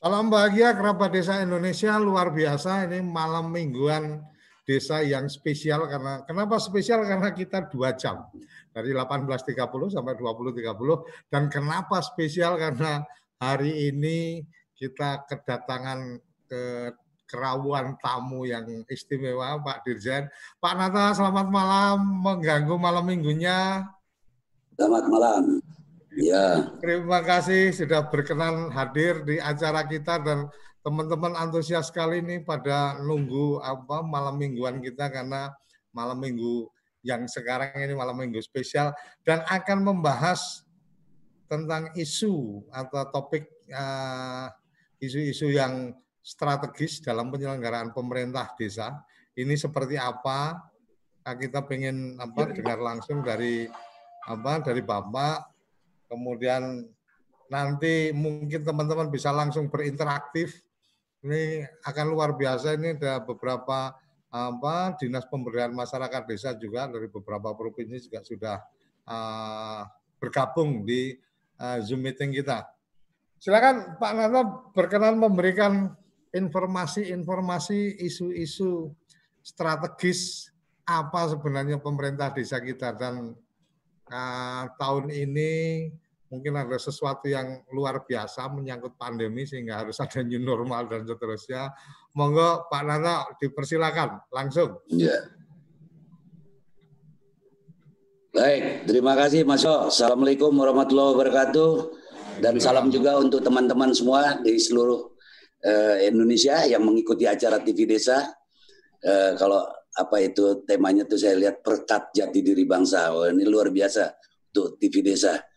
Salam bahagia kerabat desa Indonesia luar biasa ini malam mingguan desa yang spesial karena kenapa spesial karena kita dua jam dari 18.30 sampai 20.30 dan kenapa spesial karena hari ini kita kedatangan ke kerawuan tamu yang istimewa Pak Dirjen. Pak Nata selamat malam mengganggu malam minggunya. Selamat malam. Ya. Terima kasih sudah berkenan hadir di acara kita dan teman-teman antusias sekali ini pada nunggu apa malam mingguan kita karena malam minggu yang sekarang ini malam minggu spesial dan akan membahas tentang isu atau topik eh, isu-isu uh, yang strategis dalam penyelenggaraan pemerintah desa. Ini seperti apa? Kita ingin apa dengar langsung dari apa dari Bapak kemudian nanti mungkin teman-teman bisa langsung berinteraktif. Ini akan luar biasa. Ini ada beberapa apa dinas pemberdayaan masyarakat desa juga dari beberapa provinsi juga sudah uh, bergabung di uh, Zoom meeting kita. Silakan Pak Nano berkenan memberikan informasi-informasi isu-isu strategis apa sebenarnya pemerintah desa kita dan uh, tahun ini mungkin ada sesuatu yang luar biasa menyangkut pandemi sehingga harus ada new normal dan seterusnya. Monggo Pak Nana dipersilakan langsung. Ya. Baik, terima kasih Mas o. Assalamualaikum warahmatullahi wabarakatuh. Dan salam juga untuk teman-teman semua di seluruh uh, Indonesia yang mengikuti acara TV Desa. Uh, kalau apa itu temanya tuh saya lihat perkat jati diri bangsa. Oh, ini luar biasa untuk TV Desa.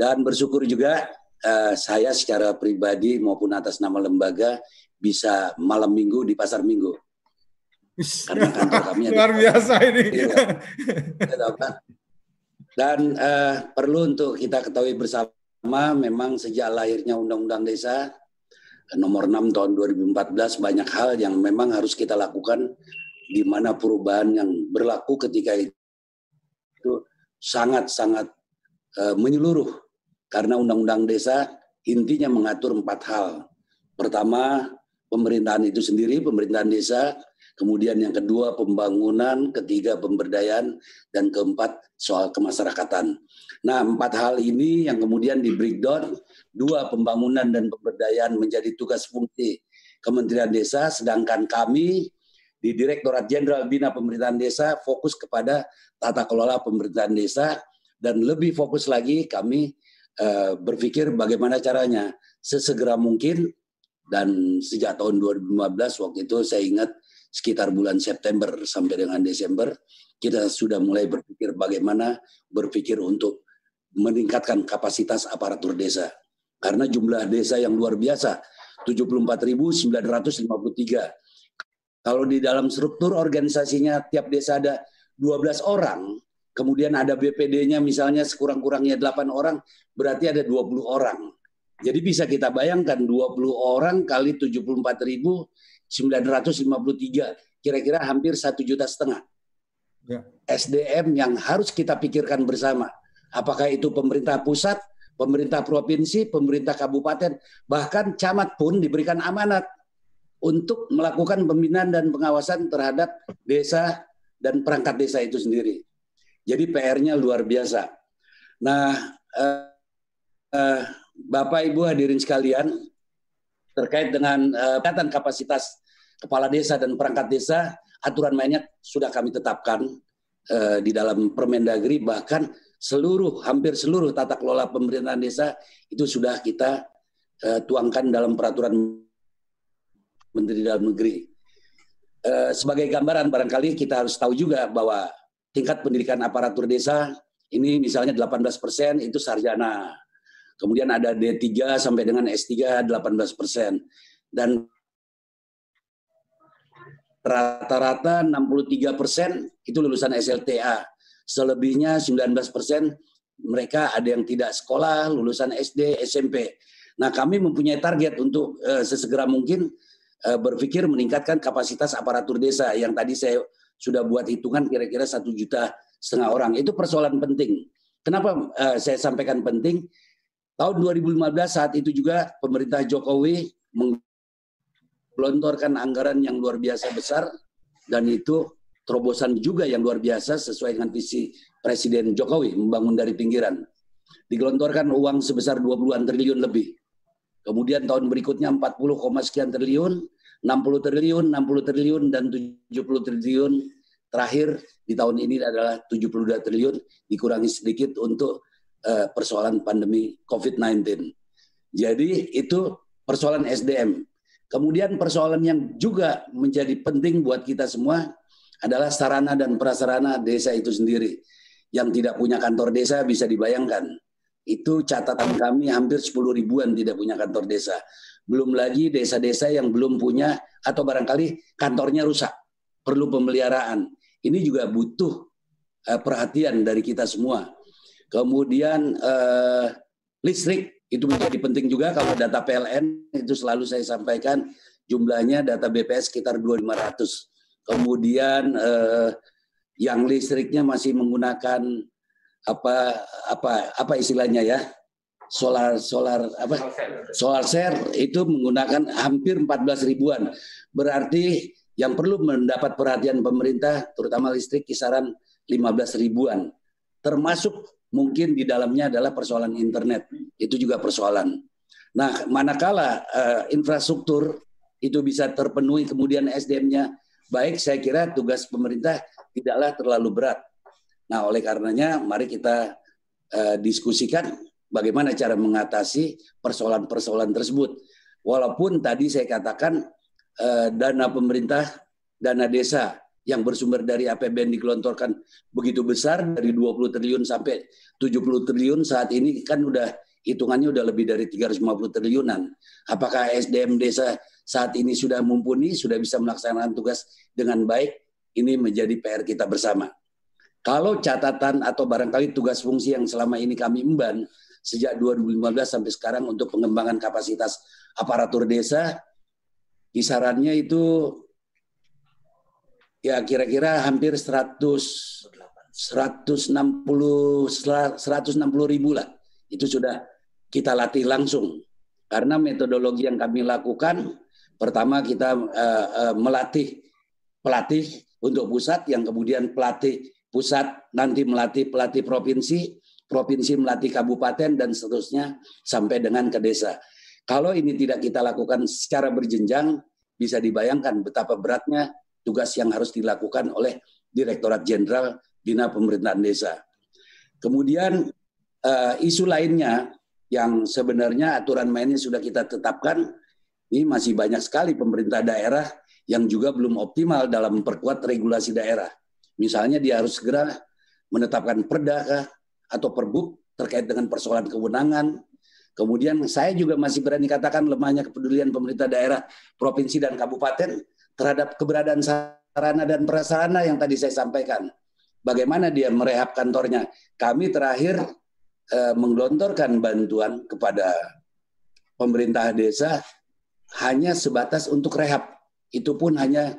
Dan bersyukur juga uh, saya secara pribadi maupun atas nama lembaga bisa malam minggu di pasar minggu. Karena kantor kami luar biasa ini. Iya. Dan uh, perlu untuk kita ketahui bersama memang sejak lahirnya Undang-Undang Desa nomor 6 tahun 2014 banyak hal yang memang harus kita lakukan di mana perubahan yang berlaku ketika itu sangat-sangat uh, menyeluruh karena undang-undang desa intinya mengatur empat hal. Pertama, pemerintahan itu sendiri, pemerintahan desa. Kemudian yang kedua, pembangunan. Ketiga, pemberdayaan. Dan keempat, soal kemasyarakatan. Nah, empat hal ini yang kemudian di breakdown. Dua, pembangunan dan pemberdayaan menjadi tugas fungsi Kementerian Desa. Sedangkan kami di Direktorat Jenderal Bina Pemerintahan Desa fokus kepada tata kelola pemerintahan desa dan lebih fokus lagi kami uh, berpikir bagaimana caranya. Sesegera mungkin dan sejak tahun 2015 waktu itu saya ingat sekitar bulan September sampai dengan Desember kita sudah mulai berpikir bagaimana berpikir untuk meningkatkan kapasitas aparatur desa. Karena jumlah desa yang luar biasa 74.953 kalau di dalam struktur organisasinya tiap desa ada 12 orang, kemudian ada BPD-nya misalnya sekurang-kurangnya 8 orang, berarti ada 20 orang. Jadi bisa kita bayangkan 20 orang kali 74.953, kira-kira hampir satu juta setengah. Ya. SDM yang harus kita pikirkan bersama. Apakah itu pemerintah pusat, pemerintah provinsi, pemerintah kabupaten, bahkan camat pun diberikan amanat untuk melakukan pembinaan dan pengawasan terhadap desa dan perangkat desa itu sendiri. Jadi PR-nya luar biasa. Nah, eh, eh, Bapak Ibu hadirin sekalian, terkait dengan eh, kapasitas kepala desa dan perangkat desa, aturan mainnya sudah kami tetapkan eh, di dalam Permendagri, bahkan seluruh hampir seluruh tata kelola pemerintahan desa itu sudah kita eh, tuangkan dalam peraturan Menteri Dalam Negeri. Eh, sebagai gambaran barangkali kita harus tahu juga bahwa tingkat pendidikan aparatur desa ini misalnya 18 persen itu sarjana. Kemudian ada D3 sampai dengan S3 18 persen. Dan rata-rata 63 persen itu lulusan SLTA. Selebihnya 19 persen mereka ada yang tidak sekolah, lulusan SD, SMP. Nah kami mempunyai target untuk uh, sesegera mungkin Eh, berpikir meningkatkan kapasitas aparatur desa yang tadi saya sudah buat hitungan kira-kira satu juta setengah orang. Itu persoalan penting. Kenapa uh, saya sampaikan penting? Tahun 2015 saat itu juga pemerintah Jokowi menggelontorkan anggaran yang luar biasa besar dan itu terobosan juga yang luar biasa sesuai dengan visi Presiden Jokowi membangun dari pinggiran. Digelontorkan uang sebesar 20-an triliun lebih. Kemudian tahun berikutnya 40, sekian triliun, 60 triliun, 60 triliun, dan 70 triliun. Terakhir di tahun ini adalah 72 triliun, dikurangi sedikit untuk uh, persoalan pandemi COVID-19. Jadi itu persoalan SDM. Kemudian persoalan yang juga menjadi penting buat kita semua adalah sarana dan prasarana desa itu sendiri. Yang tidak punya kantor desa bisa dibayangkan. Itu catatan kami hampir 10 ribuan tidak punya kantor desa. Belum lagi desa-desa yang belum punya atau barangkali kantornya rusak. Perlu pemeliharaan. Ini juga butuh uh, perhatian dari kita semua. Kemudian uh, listrik itu menjadi penting juga kalau data PLN itu selalu saya sampaikan jumlahnya data BPS sekitar 2500. Kemudian eh, yang listriknya masih menggunakan apa apa apa istilahnya ya? Solar solar apa solar share itu menggunakan hampir 14 ribuan. Berarti yang perlu mendapat perhatian pemerintah terutama listrik kisaran 15 ribuan. Termasuk mungkin di dalamnya adalah persoalan internet. Itu juga persoalan. Nah, manakala uh, infrastruktur itu bisa terpenuhi kemudian SDM-nya baik, saya kira tugas pemerintah tidaklah terlalu berat. Nah, oleh karenanya mari kita uh, diskusikan bagaimana cara mengatasi persoalan-persoalan tersebut. Walaupun tadi saya katakan uh, dana pemerintah, dana desa yang bersumber dari APBN digelontorkan begitu besar dari 20 triliun sampai 70 triliun saat ini kan udah hitungannya udah lebih dari 350 triliunan. Apakah SDM desa saat ini sudah mumpuni, sudah bisa melaksanakan tugas dengan baik? Ini menjadi PR kita bersama. Kalau catatan atau barangkali tugas fungsi yang selama ini kami emban sejak 2015 sampai sekarang untuk pengembangan kapasitas aparatur desa, kisarannya itu ya kira-kira hampir 100 160 160 ribu lah. Itu sudah kita latih langsung. Karena metodologi yang kami lakukan pertama kita uh, uh, melatih pelatih untuk pusat yang kemudian pelatih pusat nanti melatih pelatih provinsi provinsi melatih kabupaten dan seterusnya sampai dengan ke desa kalau ini tidak kita lakukan secara berjenjang bisa dibayangkan betapa beratnya tugas yang harus dilakukan oleh Direktorat Jenderal Bina Pemerintahan Desa. Kemudian uh, isu lainnya yang sebenarnya aturan mainnya sudah kita tetapkan, ini masih banyak sekali pemerintah daerah yang juga belum optimal dalam memperkuat regulasi daerah. Misalnya dia harus segera menetapkan perda atau perbuk terkait dengan persoalan kewenangan. Kemudian saya juga masih berani katakan lemahnya kepedulian pemerintah daerah, provinsi dan kabupaten terhadap keberadaan sarana dan prasarana yang tadi saya sampaikan. Bagaimana dia merehab kantornya? Kami terakhir eh, menggelontorkan bantuan kepada pemerintah desa hanya sebatas untuk rehab. Itu pun hanya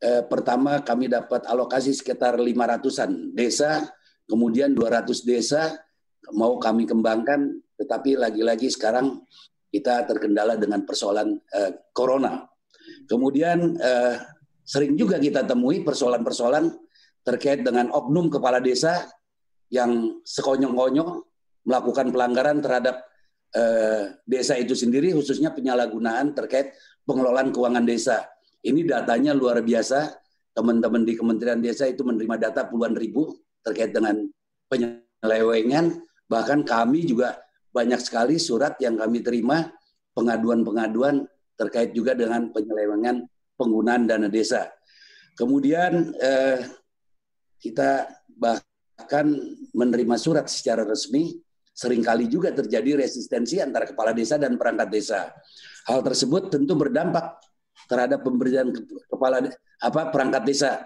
eh, pertama kami dapat alokasi sekitar 500-an desa, kemudian 200 desa mau kami kembangkan, tetapi lagi-lagi sekarang kita terkendala dengan persoalan eh, corona. Kemudian eh, sering juga kita temui persoalan-persoalan terkait dengan oknum kepala desa yang sekonyong-konyong melakukan pelanggaran terhadap eh, desa itu sendiri, khususnya penyalahgunaan terkait pengelolaan keuangan desa. Ini datanya luar biasa. Teman-teman di Kementerian Desa itu menerima data puluhan ribu terkait dengan penyelewengan. Bahkan kami juga banyak sekali surat yang kami terima pengaduan-pengaduan terkait juga dengan penyelewengan penggunaan dana desa. Kemudian eh, kita bahkan menerima surat secara resmi, sering kali juga terjadi resistensi antara kepala desa dan perangkat desa. Hal tersebut tentu berdampak terhadap pemberian kepala apa perangkat desa.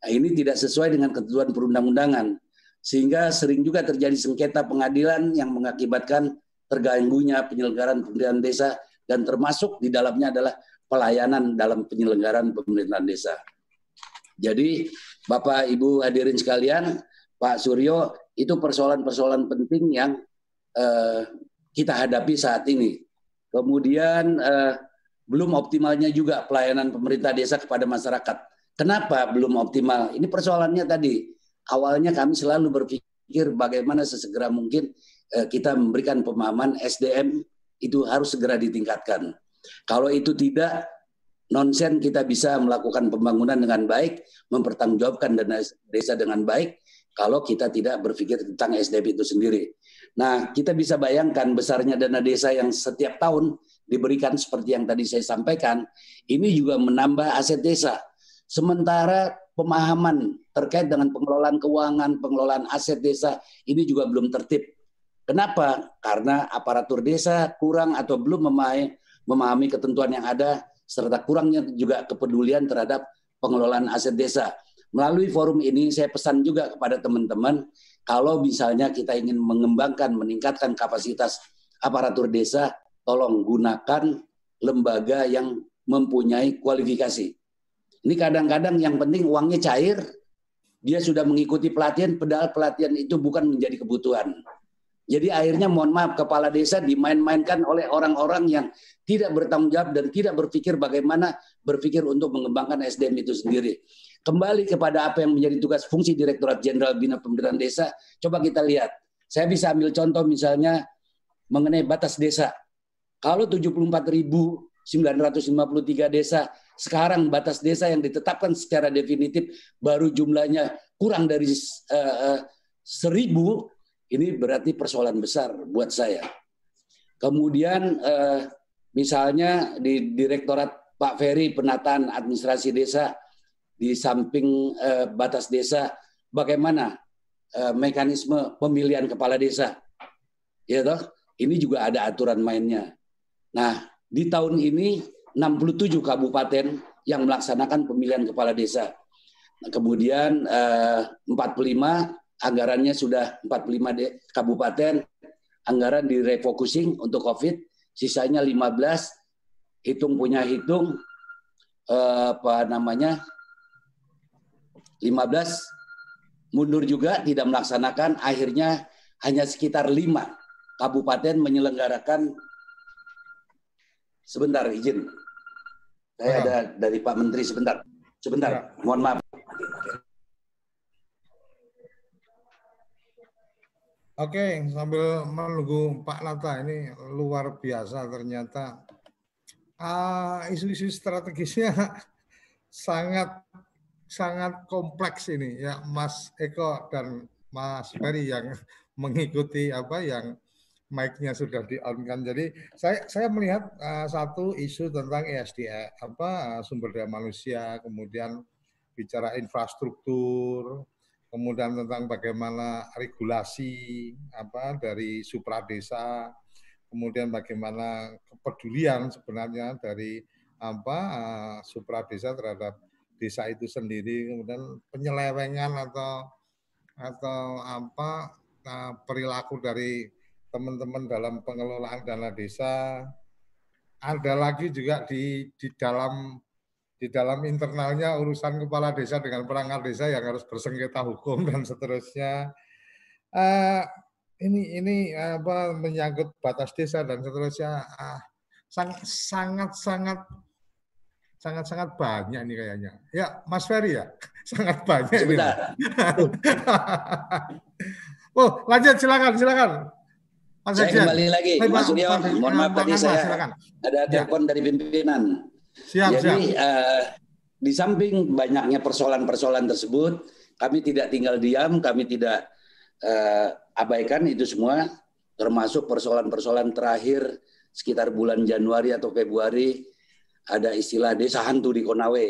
Nah, ini tidak sesuai dengan ketentuan perundang-undangan sehingga sering juga terjadi sengketa pengadilan yang mengakibatkan terganggunya penyelenggaraan pemerintahan desa dan termasuk di dalamnya adalah pelayanan dalam penyelenggaraan pemerintahan desa. Jadi Bapak Ibu hadirin sekalian, Pak Suryo itu persoalan-persoalan penting yang eh, kita hadapi saat ini. Kemudian eh, belum optimalnya juga pelayanan pemerintah desa kepada masyarakat. Kenapa belum optimal? Ini persoalannya tadi. Awalnya kami selalu berpikir bagaimana sesegera mungkin eh, kita memberikan pemahaman SDM itu harus segera ditingkatkan. Kalau itu tidak, nonsen kita bisa melakukan pembangunan dengan baik, mempertanggungjawabkan dana desa dengan baik, kalau kita tidak berpikir tentang SDM itu sendiri. Nah, kita bisa bayangkan besarnya dana desa yang setiap tahun diberikan seperti yang tadi saya sampaikan, ini juga menambah aset desa. Sementara pemahaman terkait dengan pengelolaan keuangan, pengelolaan aset desa ini juga belum tertib. Kenapa? Karena aparatur desa kurang atau belum memahami, memahami ketentuan yang ada serta kurangnya juga kepedulian terhadap pengelolaan aset desa. Melalui forum ini saya pesan juga kepada teman-teman kalau misalnya kita ingin mengembangkan, meningkatkan kapasitas aparatur desa, tolong gunakan lembaga yang mempunyai kualifikasi. Ini kadang-kadang yang penting uangnya cair, dia sudah mengikuti pelatihan, padahal pelatihan itu bukan menjadi kebutuhan. Jadi akhirnya mohon maaf kepala desa dimain-mainkan oleh orang-orang yang tidak bertanggung jawab dan tidak berpikir bagaimana berpikir untuk mengembangkan SDM itu sendiri. Kembali kepada apa yang menjadi tugas fungsi Direktorat Jenderal Bina Pemerintahan Desa, coba kita lihat. Saya bisa ambil contoh misalnya mengenai batas desa. Kalau 74.953 desa, sekarang batas desa yang ditetapkan secara definitif baru jumlahnya kurang dari uh, seribu ini berarti persoalan besar buat saya. Kemudian eh, misalnya di Direktorat Pak Ferry penataan administrasi desa di samping eh, batas desa, bagaimana eh, mekanisme pemilihan kepala desa? Ya toh, ini juga ada aturan mainnya. Nah, di tahun ini 67 kabupaten yang melaksanakan pemilihan kepala desa. Nah, kemudian eh, 45 anggarannya sudah 45 de, kabupaten, anggaran direfocusing untuk COVID, sisanya 15, hitung punya hitung, eh, apa namanya, 15, mundur juga tidak melaksanakan, akhirnya hanya sekitar 5 kabupaten menyelenggarakan, sebentar izin, saya ada dari Pak Menteri sebentar, sebentar, ya. mohon maaf. Oke, sambil menunggu Pak Lata ini luar biasa ternyata. Uh, isu-isu strategisnya sangat sangat kompleks ini. Ya Mas Eko dan Mas Ferry yang mengikuti apa yang mic-nya sudah di on kan. Jadi saya saya melihat uh, satu isu tentang ESDM apa sumber daya manusia, kemudian bicara infrastruktur, kemudian tentang bagaimana regulasi apa dari supra desa, kemudian bagaimana kepedulian sebenarnya dari apa uh, supra desa terhadap desa itu sendiri, kemudian penyelewengan atau atau apa perilaku dari teman-teman dalam pengelolaan dana desa. Ada lagi juga di di dalam di dalam internalnya urusan kepala desa dengan perangkat desa yang harus bersengketa hukum dan seterusnya. Uh, ini ini apa menyangkut batas desa dan seterusnya uh, sangat sangat sangat sangat sangat banyak nih kayaknya. Ya, Mas Ferry ya, sangat banyak Sebentar. oh, lanjut silakan silakan. Mas saya kembali lagi, Mas Suryo. Mohon maaf tadi saya silakan. ada ya. telepon ya. dari pimpinan. Siap, Jadi siap. Uh, di samping banyaknya persoalan-persoalan tersebut, kami tidak tinggal diam, kami tidak uh, abaikan itu semua, termasuk persoalan-persoalan terakhir sekitar bulan Januari atau Februari ada istilah desa hantu di Konawe.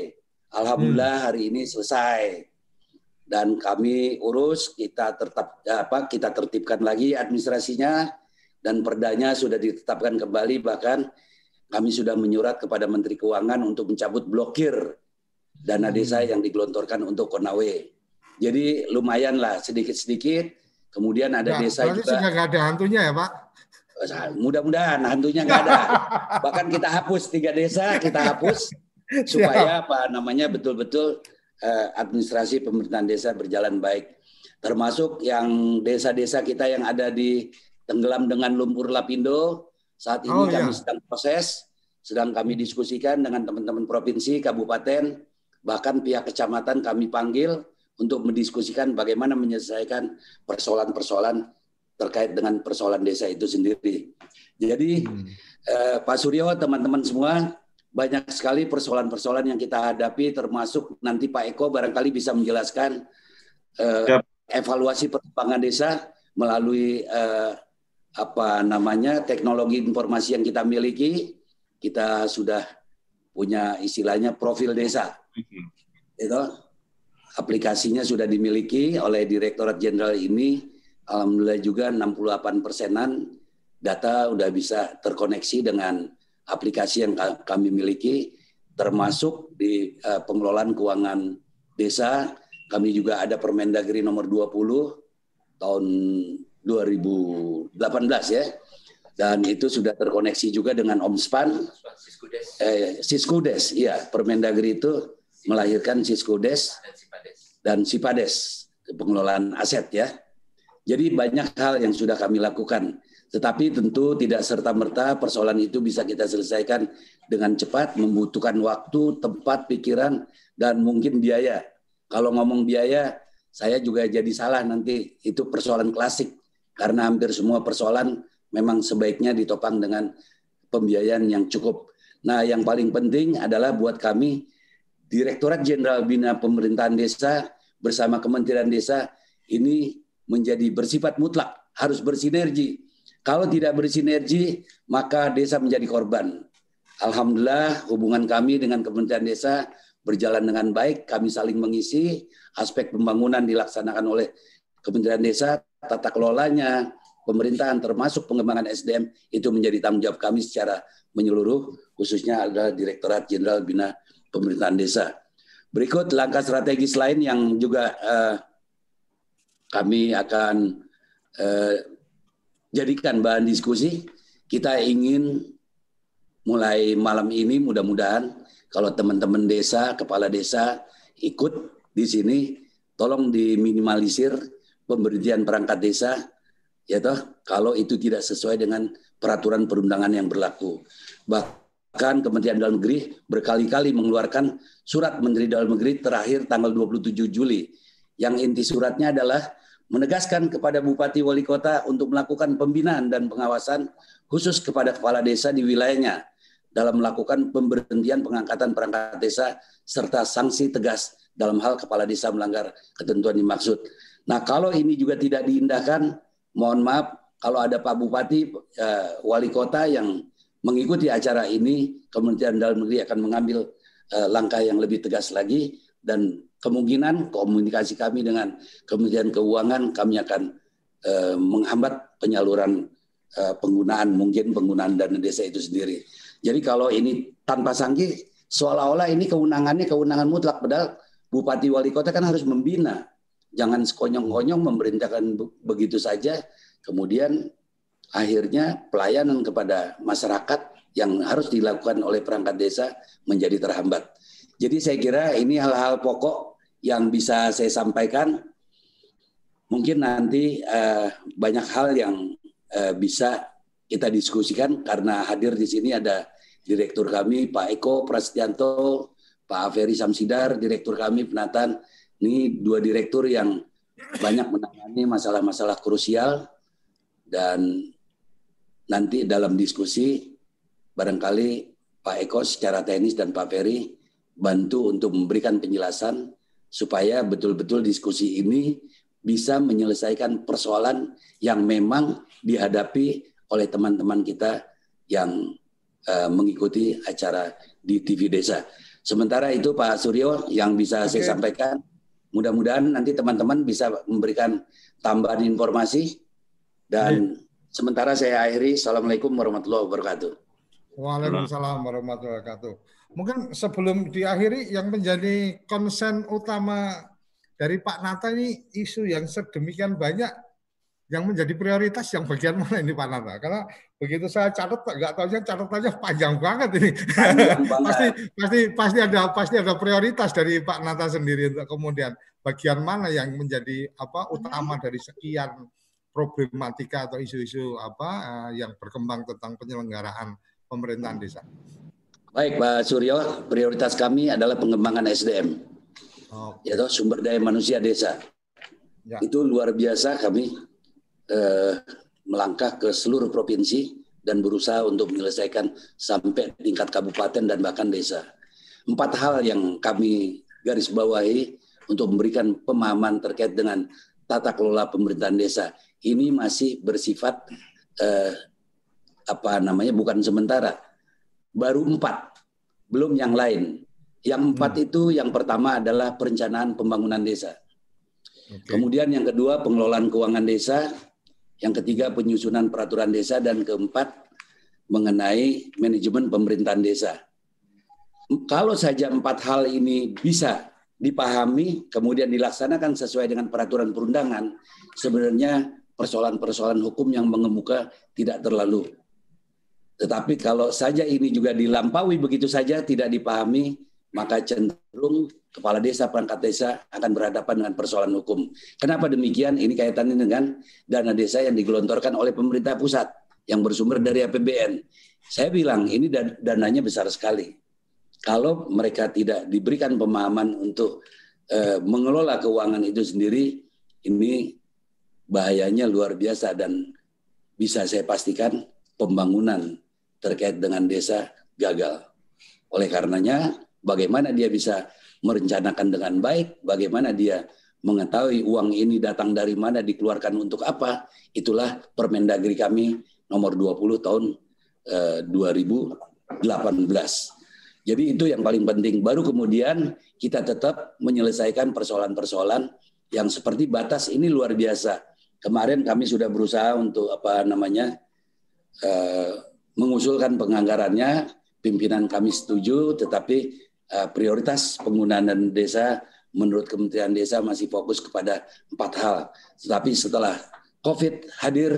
Alhamdulillah hmm. hari ini selesai dan kami urus kita tetap apa kita tertibkan lagi administrasinya dan perdanya sudah ditetapkan kembali bahkan kami sudah menyurat kepada Menteri Keuangan untuk mencabut blokir dana hmm. desa yang digelontorkan untuk Konawe. Jadi lumayan lah sedikit-sedikit. Kemudian ada nah, desa juga. sudah nggak ada hantunya ya Pak? Mudah-mudahan hantunya nggak ada. Bahkan kita hapus tiga desa, kita hapus supaya apa namanya betul-betul uh, administrasi pemerintahan desa berjalan baik. Termasuk yang desa-desa kita yang ada di tenggelam dengan lumpur lapindo, saat ini oh, kami iya. sedang proses sedang kami diskusikan dengan teman-teman provinsi, kabupaten, bahkan pihak kecamatan kami panggil untuk mendiskusikan bagaimana menyelesaikan persoalan-persoalan terkait dengan persoalan desa itu sendiri. Jadi hmm. eh, Pak Suryo, teman-teman semua, banyak sekali persoalan-persoalan yang kita hadapi, termasuk nanti Pak Eko barangkali bisa menjelaskan eh, evaluasi perkembangan desa melalui eh, apa namanya teknologi informasi yang kita miliki. Kita sudah punya istilahnya profil desa. Hmm. Itu aplikasinya sudah dimiliki oleh Direktorat Jenderal ini. Alhamdulillah juga 68 persenan data sudah bisa terkoneksi dengan aplikasi yang kami miliki, termasuk di uh, pengelolaan keuangan desa. Kami juga ada Permendagri nomor 20 tahun 2018 ya. Dan itu sudah terkoneksi juga dengan Omspan. Eh, Siskudes, iya. Permendagri itu melahirkan Siskudes dan Sipades pengelolaan aset ya. Jadi banyak hal yang sudah kami lakukan. Tetapi tentu tidak serta-merta persoalan itu bisa kita selesaikan dengan cepat, membutuhkan waktu, tempat, pikiran, dan mungkin biaya. Kalau ngomong biaya, saya juga jadi salah nanti. Itu persoalan klasik. Karena hampir semua persoalan memang sebaiknya ditopang dengan pembiayaan yang cukup. Nah yang paling penting adalah buat kami Direktorat Jenderal Bina Pemerintahan Desa bersama Kementerian Desa ini menjadi bersifat mutlak, harus bersinergi. Kalau tidak bersinergi, maka desa menjadi korban. Alhamdulillah hubungan kami dengan Kementerian Desa berjalan dengan baik, kami saling mengisi, aspek pembangunan dilaksanakan oleh Kementerian Desa, tata kelolanya, pemerintahan termasuk pengembangan SDM itu menjadi tanggung jawab kami secara menyeluruh, khususnya adalah Direktorat Jenderal Bina pemerintahan desa. Berikut langkah strategis lain yang juga uh, kami akan uh, jadikan bahan diskusi. Kita ingin mulai malam ini mudah-mudahan kalau teman-teman desa, kepala desa ikut di sini, tolong diminimalisir pemberhentian perangkat desa, ya toh, kalau itu tidak sesuai dengan peraturan perundangan yang berlaku. Bah, Bahkan Kementerian Dalam Negeri berkali-kali mengeluarkan surat Menteri Dalam Negeri terakhir tanggal 27 Juli. Yang inti suratnya adalah menegaskan kepada Bupati Wali Kota untuk melakukan pembinaan dan pengawasan khusus kepada kepala desa di wilayahnya dalam melakukan pemberhentian pengangkatan perangkat desa serta sanksi tegas dalam hal kepala desa melanggar ketentuan dimaksud. Nah kalau ini juga tidak diindahkan, mohon maaf kalau ada Pak Bupati, eh, Wali Kota yang mengikuti acara ini, Kementerian Dalam Negeri akan mengambil uh, langkah yang lebih tegas lagi dan kemungkinan komunikasi kami dengan Kementerian Keuangan kami akan uh, menghambat penyaluran uh, penggunaan mungkin penggunaan dana desa itu sendiri. Jadi kalau ini tanpa sanggih seolah-olah ini kewenangannya kewenangan mutlak padahal bupati wali kota kan harus membina. Jangan sekonyong-konyong memerintahkan begitu saja kemudian akhirnya pelayanan kepada masyarakat yang harus dilakukan oleh perangkat desa menjadi terhambat. Jadi saya kira ini hal-hal pokok yang bisa saya sampaikan. Mungkin nanti uh, banyak hal yang uh, bisa kita diskusikan karena hadir di sini ada direktur kami Pak Eko Prasetyanto, Pak Ferry Samsidar, direktur kami penataan. Ini dua direktur yang banyak menangani masalah-masalah krusial dan nanti dalam diskusi barangkali Pak Eko secara teknis dan Pak Ferry bantu untuk memberikan penjelasan supaya betul-betul diskusi ini bisa menyelesaikan persoalan yang memang dihadapi oleh teman-teman kita yang uh, mengikuti acara di TV Desa. Sementara itu Pak Suryo yang bisa okay. saya sampaikan, mudah-mudahan nanti teman-teman bisa memberikan tambahan informasi dan yeah Sementara saya akhiri. Assalamualaikum warahmatullahi wabarakatuh. Waalaikumsalam warahmatullahi wabarakatuh. Mungkin sebelum diakhiri yang menjadi konsen utama dari Pak Nata ini isu yang sedemikian banyak yang menjadi prioritas yang bagian mana ini Pak Nata? Karena begitu saya catat nggak tahu saya catatannya panjang banget ini. pasti pasti pasti ada pasti ada prioritas dari Pak Nata sendiri untuk kemudian bagian mana yang menjadi apa utama dari sekian problematika atau isu-isu apa uh, yang berkembang tentang penyelenggaraan pemerintahan desa. Baik Pak Suryo, prioritas kami adalah pengembangan SDM, oh. yaitu sumber daya manusia desa. Ya. Itu luar biasa kami eh, melangkah ke seluruh provinsi dan berusaha untuk menyelesaikan sampai tingkat kabupaten dan bahkan desa. Empat hal yang kami garis bawahi untuk memberikan pemahaman terkait dengan tata kelola pemerintahan desa. Ini masih bersifat eh, apa namanya bukan sementara, baru empat, belum yang lain. Yang empat hmm. itu yang pertama adalah perencanaan pembangunan desa. Okay. Kemudian yang kedua pengelolaan keuangan desa, yang ketiga penyusunan peraturan desa dan keempat mengenai manajemen pemerintahan desa. Kalau saja empat hal ini bisa dipahami kemudian dilaksanakan sesuai dengan peraturan perundangan, sebenarnya persoalan-persoalan hukum yang mengemuka tidak terlalu tetapi kalau saja ini juga dilampaui begitu saja tidak dipahami, maka cenderung kepala desa, perangkat desa akan berhadapan dengan persoalan hukum. Kenapa demikian? Ini kaitannya dengan dana desa yang digelontorkan oleh pemerintah pusat yang bersumber dari APBN. Saya bilang ini dananya besar sekali. Kalau mereka tidak diberikan pemahaman untuk eh, mengelola keuangan itu sendiri, ini bahayanya luar biasa dan bisa saya pastikan pembangunan terkait dengan desa gagal. Oleh karenanya, bagaimana dia bisa merencanakan dengan baik, bagaimana dia mengetahui uang ini datang dari mana, dikeluarkan untuk apa, itulah Permendagri kami nomor 20 tahun eh, 2018. Jadi itu yang paling penting. Baru kemudian kita tetap menyelesaikan persoalan-persoalan yang seperti batas ini luar biasa. Kemarin kami sudah berusaha untuk apa namanya eh, mengusulkan penganggarannya, pimpinan kami setuju, tetapi prioritas penggunaan desa menurut Kementerian Desa masih fokus kepada empat hal. Tetapi setelah COVID hadir,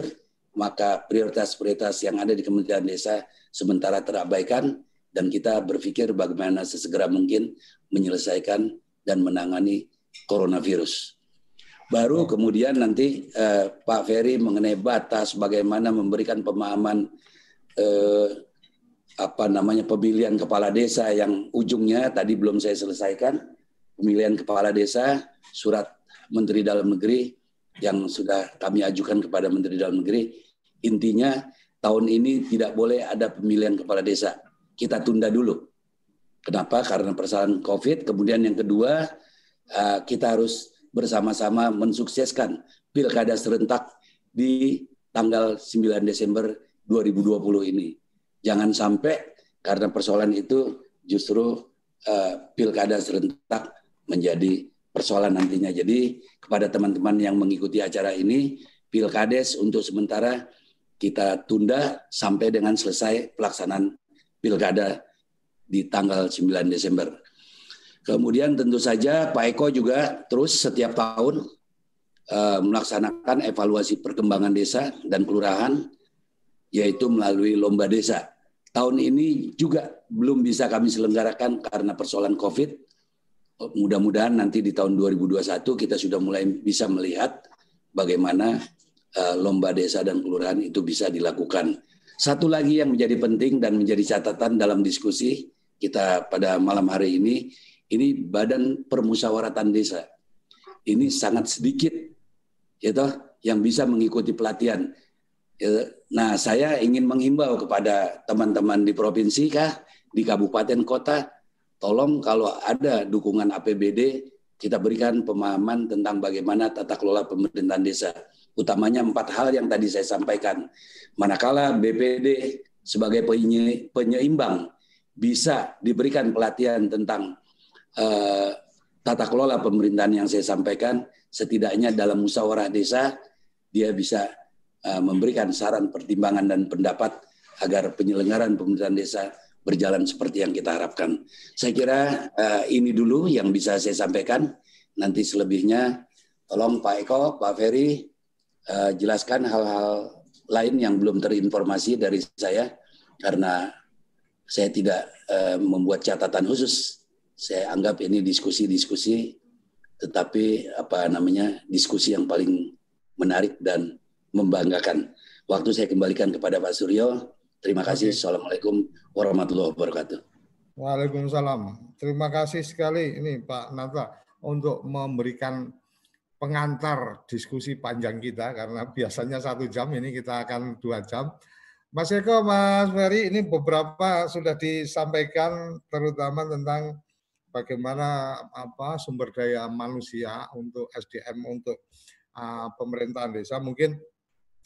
maka prioritas-prioritas yang ada di Kementerian Desa sementara terabaikan dan kita berpikir bagaimana sesegera mungkin menyelesaikan dan menangani coronavirus. Baru kemudian nanti eh, Pak Ferry mengenai batas bagaimana memberikan pemahaman eh, apa namanya pemilihan kepala desa yang ujungnya tadi belum saya selesaikan. Pemilihan kepala desa surat Menteri Dalam Negeri yang sudah kami ajukan kepada Menteri Dalam Negeri. Intinya tahun ini tidak boleh ada pemilihan kepala desa. Kita tunda dulu. Kenapa? Karena persoalan COVID. Kemudian yang kedua eh, kita harus bersama-sama mensukseskan pilkada serentak di tanggal 9 Desember 2020 ini. Jangan sampai karena persoalan itu justru uh, pilkada serentak menjadi persoalan nantinya. Jadi kepada teman-teman yang mengikuti acara ini, pilkades untuk sementara kita tunda sampai dengan selesai pelaksanaan pilkada di tanggal 9 Desember. Kemudian tentu saja Pak Eko juga terus setiap tahun uh, melaksanakan evaluasi perkembangan desa dan kelurahan yaitu melalui lomba desa. Tahun ini juga belum bisa kami selenggarakan karena persoalan COVID. Mudah-mudahan nanti di tahun 2021 kita sudah mulai bisa melihat bagaimana uh, lomba desa dan kelurahan itu bisa dilakukan. Satu lagi yang menjadi penting dan menjadi catatan dalam diskusi kita pada malam hari ini, ini Badan Permusyawaratan Desa. Ini sangat sedikit, ya yang bisa mengikuti pelatihan. Ya, nah, saya ingin menghimbau kepada teman-teman di provinsi kah, di kabupaten kota, tolong kalau ada dukungan APBD, kita berikan pemahaman tentang bagaimana tata kelola pemerintahan desa. Utamanya empat hal yang tadi saya sampaikan. Manakala BPD sebagai penyeimbang bisa diberikan pelatihan tentang uh, tata kelola pemerintahan yang saya sampaikan, setidaknya dalam musyawarah desa dia bisa memberikan saran, pertimbangan dan pendapat agar penyelenggaraan pemerintahan desa berjalan seperti yang kita harapkan. Saya kira uh, ini dulu yang bisa saya sampaikan. Nanti selebihnya tolong Pak Eko, Pak Ferry uh, jelaskan hal-hal lain yang belum terinformasi dari saya karena saya tidak membuat catatan khusus. Saya anggap ini diskusi-diskusi tetapi apa namanya diskusi yang paling menarik dan membanggakan. Waktu saya kembalikan kepada Pak Suryo. Terima kasih. Assalamualaikum warahmatullahi wabarakatuh. Waalaikumsalam. Terima kasih sekali ini Pak Nata untuk memberikan pengantar diskusi panjang kita karena biasanya satu jam ini kita akan dua jam. Mas Eko, Mas Ferry, ini beberapa sudah disampaikan terutama tentang bagaimana apa sumber daya manusia untuk SDM untuk uh, pemerintahan desa. Mungkin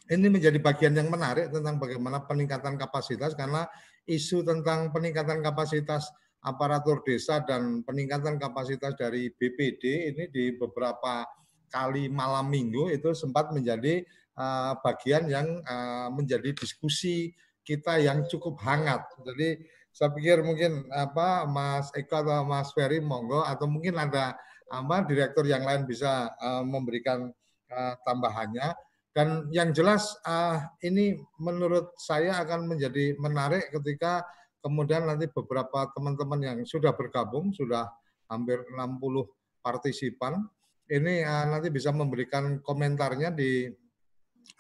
ini menjadi bagian yang menarik tentang bagaimana peningkatan kapasitas karena isu tentang peningkatan kapasitas aparatur desa dan peningkatan kapasitas dari BPD ini di beberapa kali malam minggu itu sempat menjadi uh, bagian yang uh, menjadi diskusi kita yang cukup hangat. Jadi saya pikir mungkin apa Mas Eko atau Mas Ferry monggo atau mungkin ada apa direktur yang lain bisa uh, memberikan uh, tambahannya. Dan yang jelas uh, ini menurut saya akan menjadi menarik ketika kemudian nanti beberapa teman-teman yang sudah bergabung, sudah hampir 60 partisipan, ini uh, nanti bisa memberikan komentarnya di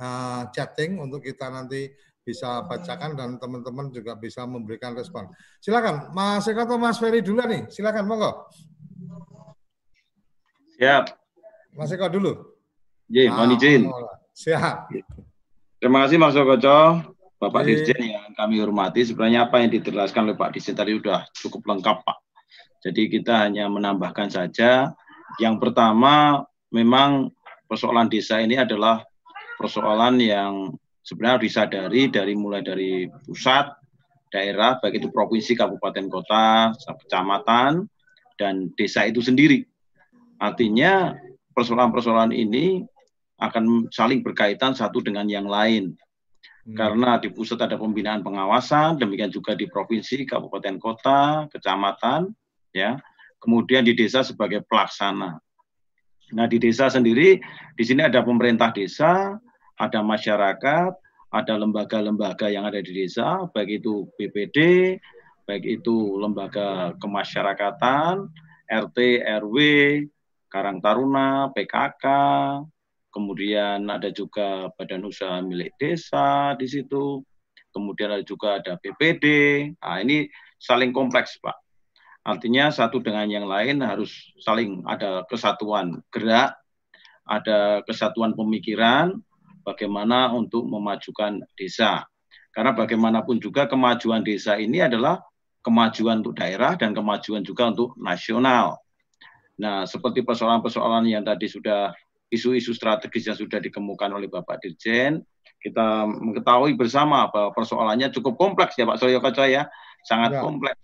uh, chatting untuk kita nanti bisa bacakan dan teman-teman juga bisa memberikan respon. Silakan, Mas Eko atau Mas Ferry dulu nih, silakan monggo. Siap. Mas Eko dulu. Iya, mohon izin. Siap. Terima kasih Mas Sokoco, Bapak Oke. Dirjen yang kami hormati. Sebenarnya apa yang diterlaskan oleh Pak Dirjen tadi sudah cukup lengkap Pak. Jadi kita hanya menambahkan saja. Yang pertama, memang persoalan desa ini adalah persoalan yang sebenarnya disadari dari mulai dari pusat, daerah, baik itu provinsi, kabupaten, kota, kecamatan, dan desa itu sendiri. Artinya persoalan-persoalan ini akan saling berkaitan satu dengan yang lain. Hmm. Karena di pusat ada pembinaan pengawasan, demikian juga di provinsi, kabupaten kota, kecamatan, ya. Kemudian di desa sebagai pelaksana. Nah, di desa sendiri di sini ada pemerintah desa, ada masyarakat, ada lembaga-lembaga yang ada di desa, baik itu BPD, baik itu lembaga kemasyarakatan, RT, RW, Karang Taruna, PKK, kemudian ada juga badan usaha milik desa di situ, kemudian ada juga ada BPD. Nah, ini saling kompleks, Pak. Artinya satu dengan yang lain harus saling ada kesatuan gerak, ada kesatuan pemikiran, bagaimana untuk memajukan desa. Karena bagaimanapun juga kemajuan desa ini adalah kemajuan untuk daerah dan kemajuan juga untuk nasional. Nah, seperti persoalan-persoalan yang tadi sudah isu-isu strategis yang sudah dikemukakan oleh Bapak Dirjen. Kita mengetahui bersama bahwa persoalannya cukup kompleks ya Pak Soyo Kaca ya, sangat ya. kompleks.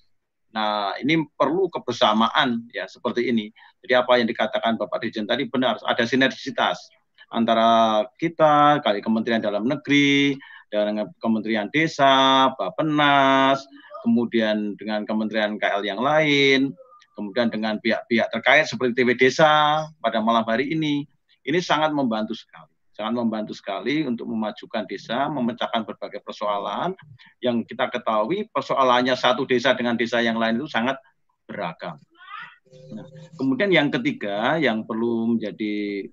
Nah, ini perlu kebersamaan ya seperti ini. Jadi apa yang dikatakan Bapak Dirjen tadi benar, ada sinergisitas antara kita, kali Kementerian Dalam Negeri, dengan Kementerian Desa, Bapenas, kemudian dengan Kementerian KL yang lain, kemudian dengan pihak-pihak terkait seperti TV Desa pada malam hari ini ini sangat membantu sekali. Sangat membantu sekali untuk memajukan desa, memecahkan berbagai persoalan yang kita ketahui persoalannya satu desa dengan desa yang lain itu sangat beragam. Nah, kemudian yang ketiga yang perlu menjadi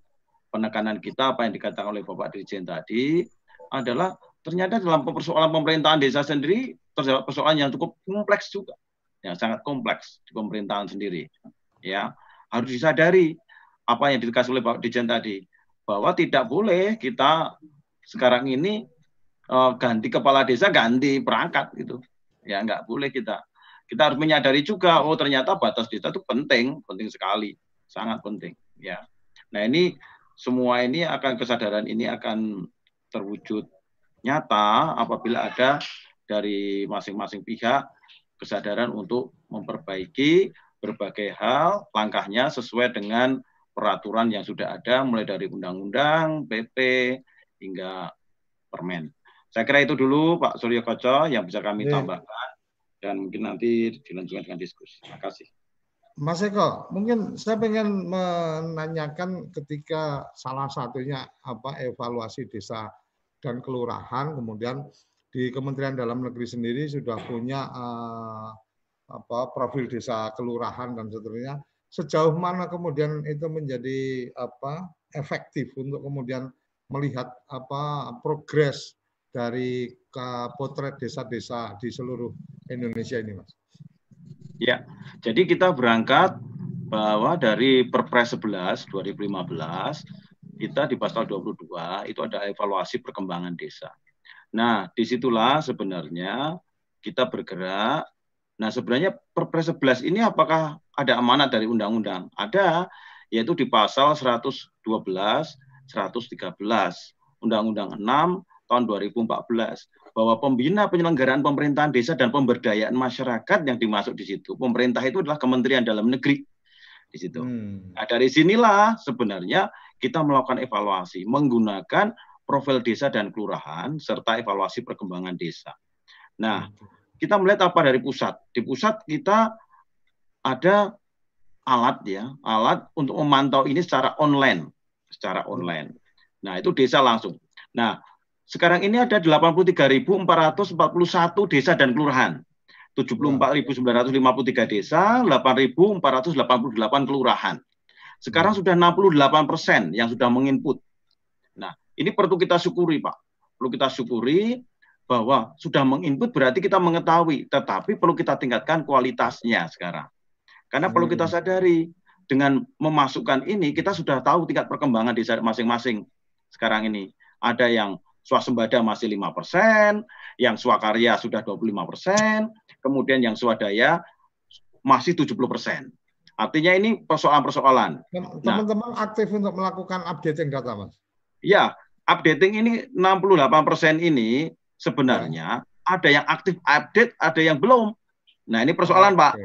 penekanan kita apa yang dikatakan oleh Bapak Dirjen tadi adalah ternyata dalam persoalan pemerintahan desa sendiri terdapat persoalan yang cukup kompleks juga, yang sangat kompleks di pemerintahan sendiri. Ya, harus disadari apa yang dikasih oleh Pak Dijen tadi bahwa tidak boleh kita sekarang ini uh, ganti kepala desa ganti perangkat gitu. Ya nggak boleh kita. Kita harus menyadari juga oh ternyata batas desa itu penting penting sekali sangat penting ya. Nah ini semua ini akan kesadaran ini akan terwujud nyata apabila ada dari masing-masing pihak kesadaran untuk memperbaiki berbagai hal langkahnya sesuai dengan peraturan yang sudah ada mulai dari undang-undang, PP hingga permen. Saya kira itu dulu Pak Suryo Koco yang bisa kami yeah. tambahkan dan mungkin nanti dilanjutkan dengan diskusi. Terima kasih. Mas Eko, mungkin saya ingin menanyakan ketika salah satunya apa evaluasi desa dan kelurahan, kemudian di Kementerian Dalam Negeri sendiri sudah punya uh, apa profil desa kelurahan dan seterusnya sejauh mana kemudian itu menjadi apa efektif untuk kemudian melihat apa progres dari potret desa-desa di seluruh Indonesia ini, Mas? Ya, jadi kita berangkat bahwa dari Perpres 11 2015 kita di pasal 22 itu ada evaluasi perkembangan desa. Nah, di situlah sebenarnya kita bergerak. Nah, sebenarnya Perpres 11 ini apakah ada amanat dari undang-undang? Ada, yaitu di pasal 112, 113, Undang-Undang 6 tahun 2014 bahwa pembina penyelenggaraan pemerintahan desa dan pemberdayaan masyarakat yang dimasuk di situ. Pemerintah itu adalah Kementerian Dalam Negeri di situ. Hmm. Nah, dari sinilah sebenarnya kita melakukan evaluasi menggunakan profil desa dan kelurahan serta evaluasi perkembangan desa. Nah, kita melihat apa dari pusat. Di pusat kita ada alat ya, alat untuk memantau ini secara online, secara online. Nah, itu desa langsung. Nah, sekarang ini ada 83.441 desa dan kelurahan. 74.953 desa, 8.488 kelurahan. Sekarang sudah 68 persen yang sudah menginput. Nah, ini perlu kita syukuri, Pak. Perlu kita syukuri bahwa sudah menginput berarti kita mengetahui, tetapi perlu kita tingkatkan kualitasnya sekarang. Karena perlu kita hmm. sadari, dengan memasukkan ini kita sudah tahu tingkat perkembangan desa masing-masing sekarang ini. Ada yang swasembada masih 5%, yang swakarya sudah 25%, kemudian yang swadaya masih 70%. Artinya ini persoalan-persoalan. Nah, teman-teman nah, aktif untuk melakukan updating data, Mas? Ya, updating ini 68% ini sebenarnya ya. ada yang aktif update, ada yang belum. Nah, ini persoalan, Pak.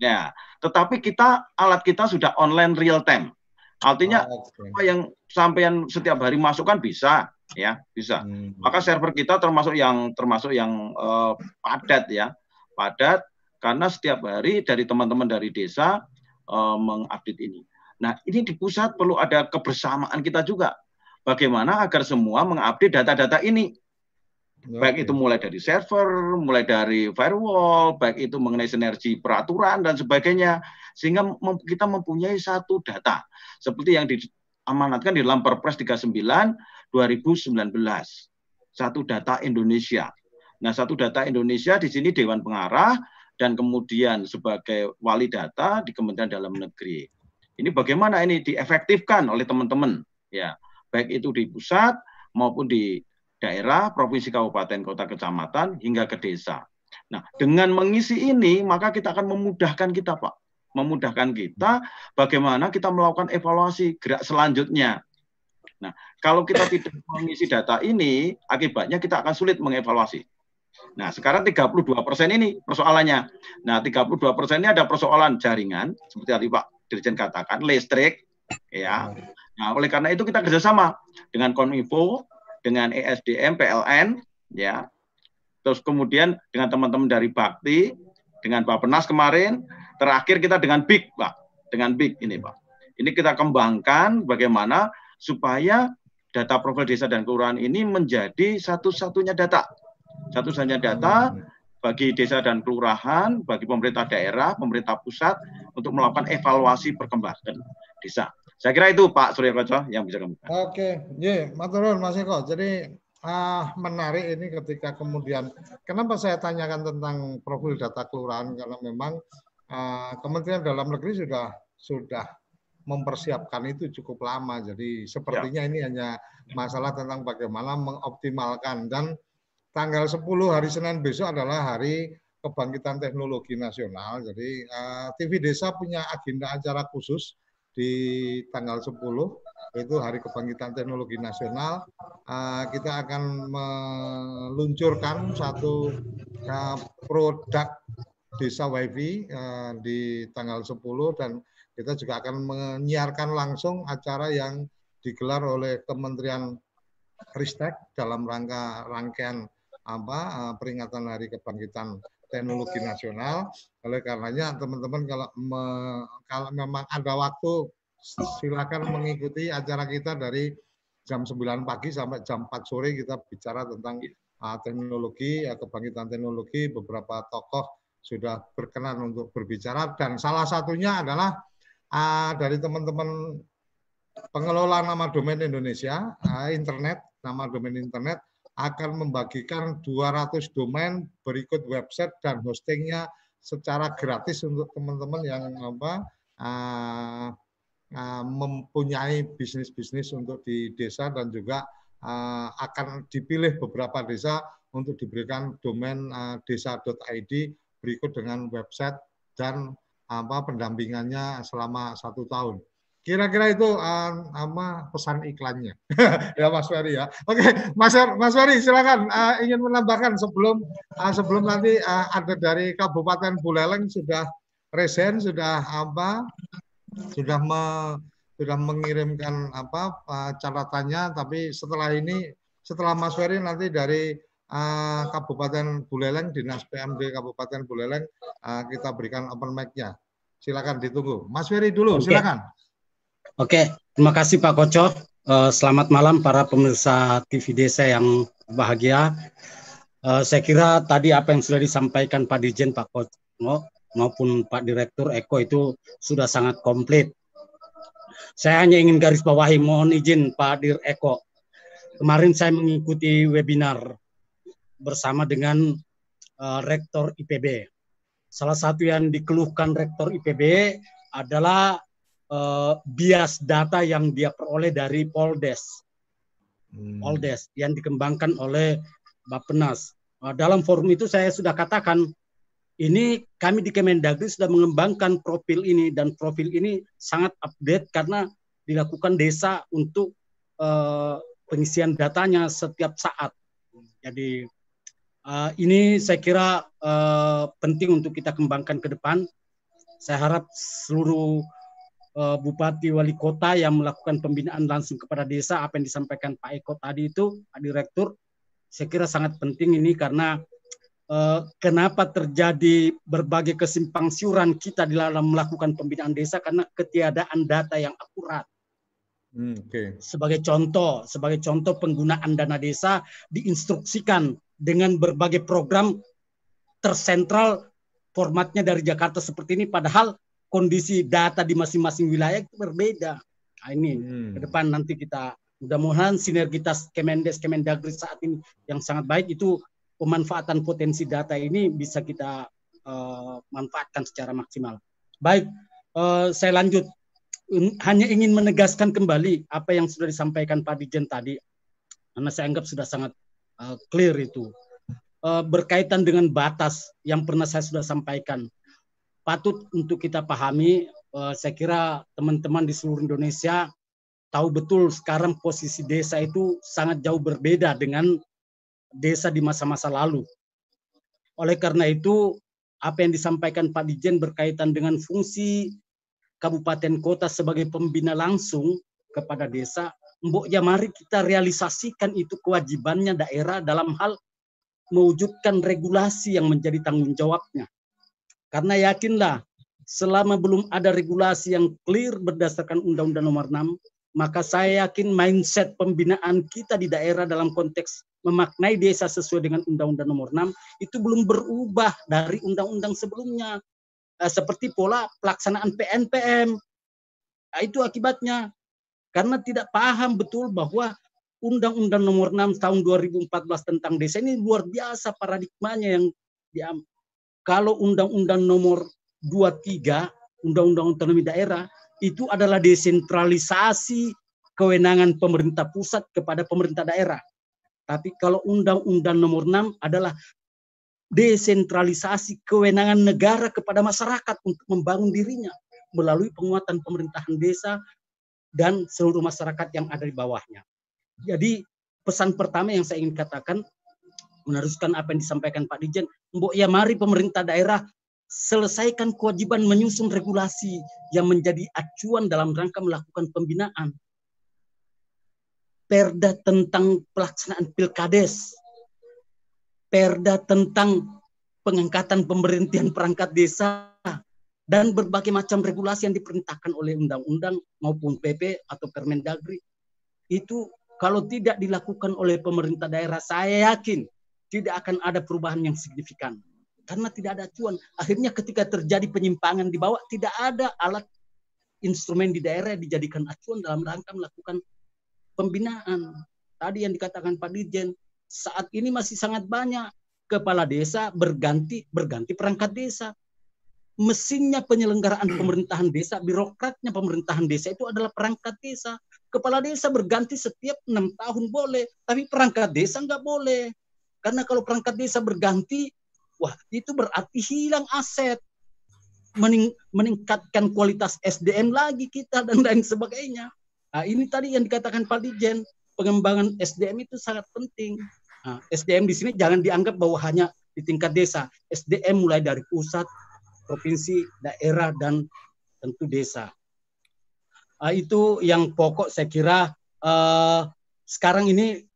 Ya, tetapi kita alat kita sudah online real time. Artinya oh, okay. apa yang sampai setiap hari masukkan bisa, ya bisa. Hmm. Maka server kita termasuk yang termasuk yang uh, padat ya, padat karena setiap hari dari teman-teman dari desa uh, mengupdate ini. Nah ini di pusat perlu ada kebersamaan kita juga. Bagaimana agar semua mengupdate data-data ini. Baik itu mulai dari server, mulai dari firewall, baik itu mengenai sinergi peraturan dan sebagainya. Sehingga kita mempunyai satu data. Seperti yang diamanatkan di dalam Perpres 39 2019. Satu data Indonesia. Nah, satu data Indonesia di sini Dewan Pengarah dan kemudian sebagai wali data di Kementerian Dalam Negeri. Ini bagaimana ini diefektifkan oleh teman-teman ya, baik itu di pusat maupun di daerah, provinsi, kabupaten, kota, kecamatan hingga ke desa. Nah, dengan mengisi ini maka kita akan memudahkan kita, Pak. Memudahkan kita bagaimana kita melakukan evaluasi gerak selanjutnya. Nah, kalau kita tidak mengisi data ini, akibatnya kita akan sulit mengevaluasi. Nah, sekarang 32 persen ini persoalannya. Nah, 32 persen ini ada persoalan jaringan, seperti tadi Pak Dirjen katakan, listrik, ya. Nah, oleh karena itu kita kerjasama dengan Kominfo, dengan ESDM, PLN, ya. Terus kemudian dengan teman-teman dari Bakti, dengan Pak Penas kemarin, terakhir kita dengan BIG, Pak. Dengan BIG ini, Pak. Ini kita kembangkan bagaimana supaya data profil desa dan kelurahan ini menjadi satu-satunya data. Satu-satunya data bagi desa dan kelurahan, bagi pemerintah daerah, pemerintah pusat untuk melakukan evaluasi perkembangan desa. Saya kira itu Pak Surya Koco yang bisa kami. Oke, ya, Maturun Mas Eko. Jadi uh, menarik ini ketika kemudian kenapa saya tanyakan tentang profil data kelurahan karena memang uh, Kementerian Dalam Negeri sudah sudah mempersiapkan itu cukup lama. Jadi sepertinya ya. ini hanya masalah tentang bagaimana mengoptimalkan dan tanggal 10 hari Senin besok adalah hari kebangkitan teknologi nasional. Jadi uh, TV Desa punya agenda acara khusus di tanggal 10 itu hari kebangkitan teknologi nasional. Uh, kita akan meluncurkan satu uh, produk desa wifi uh, di tanggal 10 dan kita juga akan menyiarkan langsung acara yang digelar oleh Kementerian Ristek dalam rangka rangkaian apa eh, peringatan Hari Kebangkitan Teknologi Nasional. Oleh karenanya teman-teman kalau me, kalau memang ada waktu silakan mengikuti acara kita dari jam 9 pagi sampai jam 4 sore kita bicara tentang uh, teknologi, uh, kebangkitan teknologi. Beberapa tokoh sudah berkenan untuk berbicara dan salah satunya adalah uh, dari teman-teman pengelola nama domain Indonesia, uh, internet, nama domain internet akan membagikan 200 domain berikut website dan hostingnya secara gratis untuk teman-teman yang apa uh, uh, mempunyai bisnis-bisnis untuk di desa dan juga uh, akan dipilih beberapa desa untuk diberikan domain uh, desa.id berikut dengan website dan apa pendampingannya selama satu tahun. Kira-kira itu uh, apa pesan iklannya ya Mas Ferry ya. Oke, Mas Mas Ferry silakan uh, ingin menambahkan sebelum uh, sebelum nanti uh, ada dari Kabupaten Buleleng sudah resen sudah apa sudah me, sudah mengirimkan apa uh, catatannya tapi setelah ini setelah Mas Ferry nanti dari uh, Kabupaten Buleleng Dinas PMD Kabupaten Buleleng uh, kita berikan open mic-nya. Silakan ditunggu. Mas Ferry dulu, okay. silakan. Oke, terima kasih Pak Koco. Uh, selamat malam para pemirsa TV Desa yang bahagia. Uh, saya kira tadi apa yang sudah disampaikan Pak Dirjen, Pak Koco maupun Pak Direktur Eko itu sudah sangat komplit. Saya hanya ingin garis bawahi, mohon izin Pak Dir Eko. Kemarin saya mengikuti webinar bersama dengan uh, Rektor IPB. Salah satu yang dikeluhkan Rektor IPB adalah uh, bias data yang dia peroleh dari Poldes. Hmm. Poldes yang dikembangkan oleh Bappenas. Uh, dalam forum itu saya sudah katakan ini kami di Kemendagri sudah mengembangkan profil ini dan profil ini sangat update karena dilakukan desa untuk uh, pengisian datanya setiap saat. Jadi uh, ini saya kira uh, penting untuk kita kembangkan ke depan. Saya harap seluruh uh, bupati wali kota yang melakukan pembinaan langsung kepada desa apa yang disampaikan Pak Eko tadi itu Pak Direktur saya kira sangat penting ini karena uh, kenapa terjadi berbagai kesimpang siuran kita di dalam melakukan pembinaan desa karena ketiadaan data yang akurat. Hmm, okay. Sebagai contoh, sebagai contoh penggunaan dana desa diinstruksikan dengan berbagai program tersentral formatnya dari Jakarta seperti ini padahal kondisi data di masing-masing wilayah itu berbeda. Nah, ini hmm. ke depan nanti kita mudah-mudahan sinergitas Kemendes Kemendagri saat ini yang sangat baik itu pemanfaatan potensi data ini bisa kita uh, manfaatkan secara maksimal. Baik, uh, saya lanjut. Hanya ingin menegaskan kembali apa yang sudah disampaikan Pak Dijen tadi, karena saya anggap sudah sangat uh, clear itu. Uh, berkaitan dengan batas yang pernah saya sudah sampaikan patut untuk kita pahami. Uh, saya kira teman-teman di seluruh Indonesia tahu betul sekarang posisi desa itu sangat jauh berbeda dengan desa di masa-masa lalu. Oleh karena itu, apa yang disampaikan Pak Dijen berkaitan dengan fungsi kabupaten kota sebagai pembina langsung kepada desa, mbok ya mari kita realisasikan itu kewajibannya daerah dalam hal mewujudkan regulasi yang menjadi tanggung jawabnya. Karena yakinlah selama belum ada regulasi yang clear berdasarkan Undang-Undang Nomor 6, maka saya yakin mindset pembinaan kita di daerah dalam konteks memaknai desa sesuai dengan Undang-Undang Nomor 6 itu belum berubah dari undang-undang sebelumnya. Eh, seperti pola pelaksanaan PNPM. Nah, itu akibatnya karena tidak paham betul bahwa Undang-Undang Nomor 6 tahun 2014 tentang desa ini luar biasa paradigmanya yang kalau Undang-Undang Nomor 23 Undang-Undang Otonomi Daerah itu adalah desentralisasi kewenangan pemerintah pusat kepada pemerintah daerah. Tapi kalau Undang-Undang Nomor 6 adalah desentralisasi kewenangan negara kepada masyarakat untuk membangun dirinya melalui penguatan pemerintahan desa dan seluruh masyarakat yang ada di bawahnya. Jadi pesan pertama yang saya ingin katakan meneruskan apa yang disampaikan Pak Dijen, Mbok ya mari pemerintah daerah selesaikan kewajiban menyusun regulasi yang menjadi acuan dalam rangka melakukan pembinaan. Perda tentang pelaksanaan pilkades, perda tentang pengangkatan pemberhentian perangkat desa, dan berbagai macam regulasi yang diperintahkan oleh undang-undang maupun PP atau Permendagri. Itu kalau tidak dilakukan oleh pemerintah daerah, saya yakin tidak akan ada perubahan yang signifikan karena tidak ada acuan. Akhirnya ketika terjadi penyimpangan di bawah tidak ada alat instrumen di daerah yang dijadikan acuan dalam rangka melakukan pembinaan. Tadi yang dikatakan Pak Dirjen, saat ini masih sangat banyak kepala desa berganti berganti perangkat desa. mesinnya penyelenggaraan pemerintahan desa, birokratnya pemerintahan desa itu adalah perangkat desa. Kepala desa berganti setiap enam tahun boleh, tapi perangkat desa nggak boleh. Karena kalau perangkat desa berganti, wah itu berarti hilang aset, Mening, meningkatkan kualitas SDM lagi kita dan lain sebagainya. Nah, ini tadi yang dikatakan Pak Dijen, pengembangan SDM itu sangat penting. Nah, SDM di sini jangan dianggap bahwa hanya di tingkat desa. SDM mulai dari pusat, provinsi, daerah, dan tentu desa. Uh, itu yang pokok saya kira uh, sekarang ini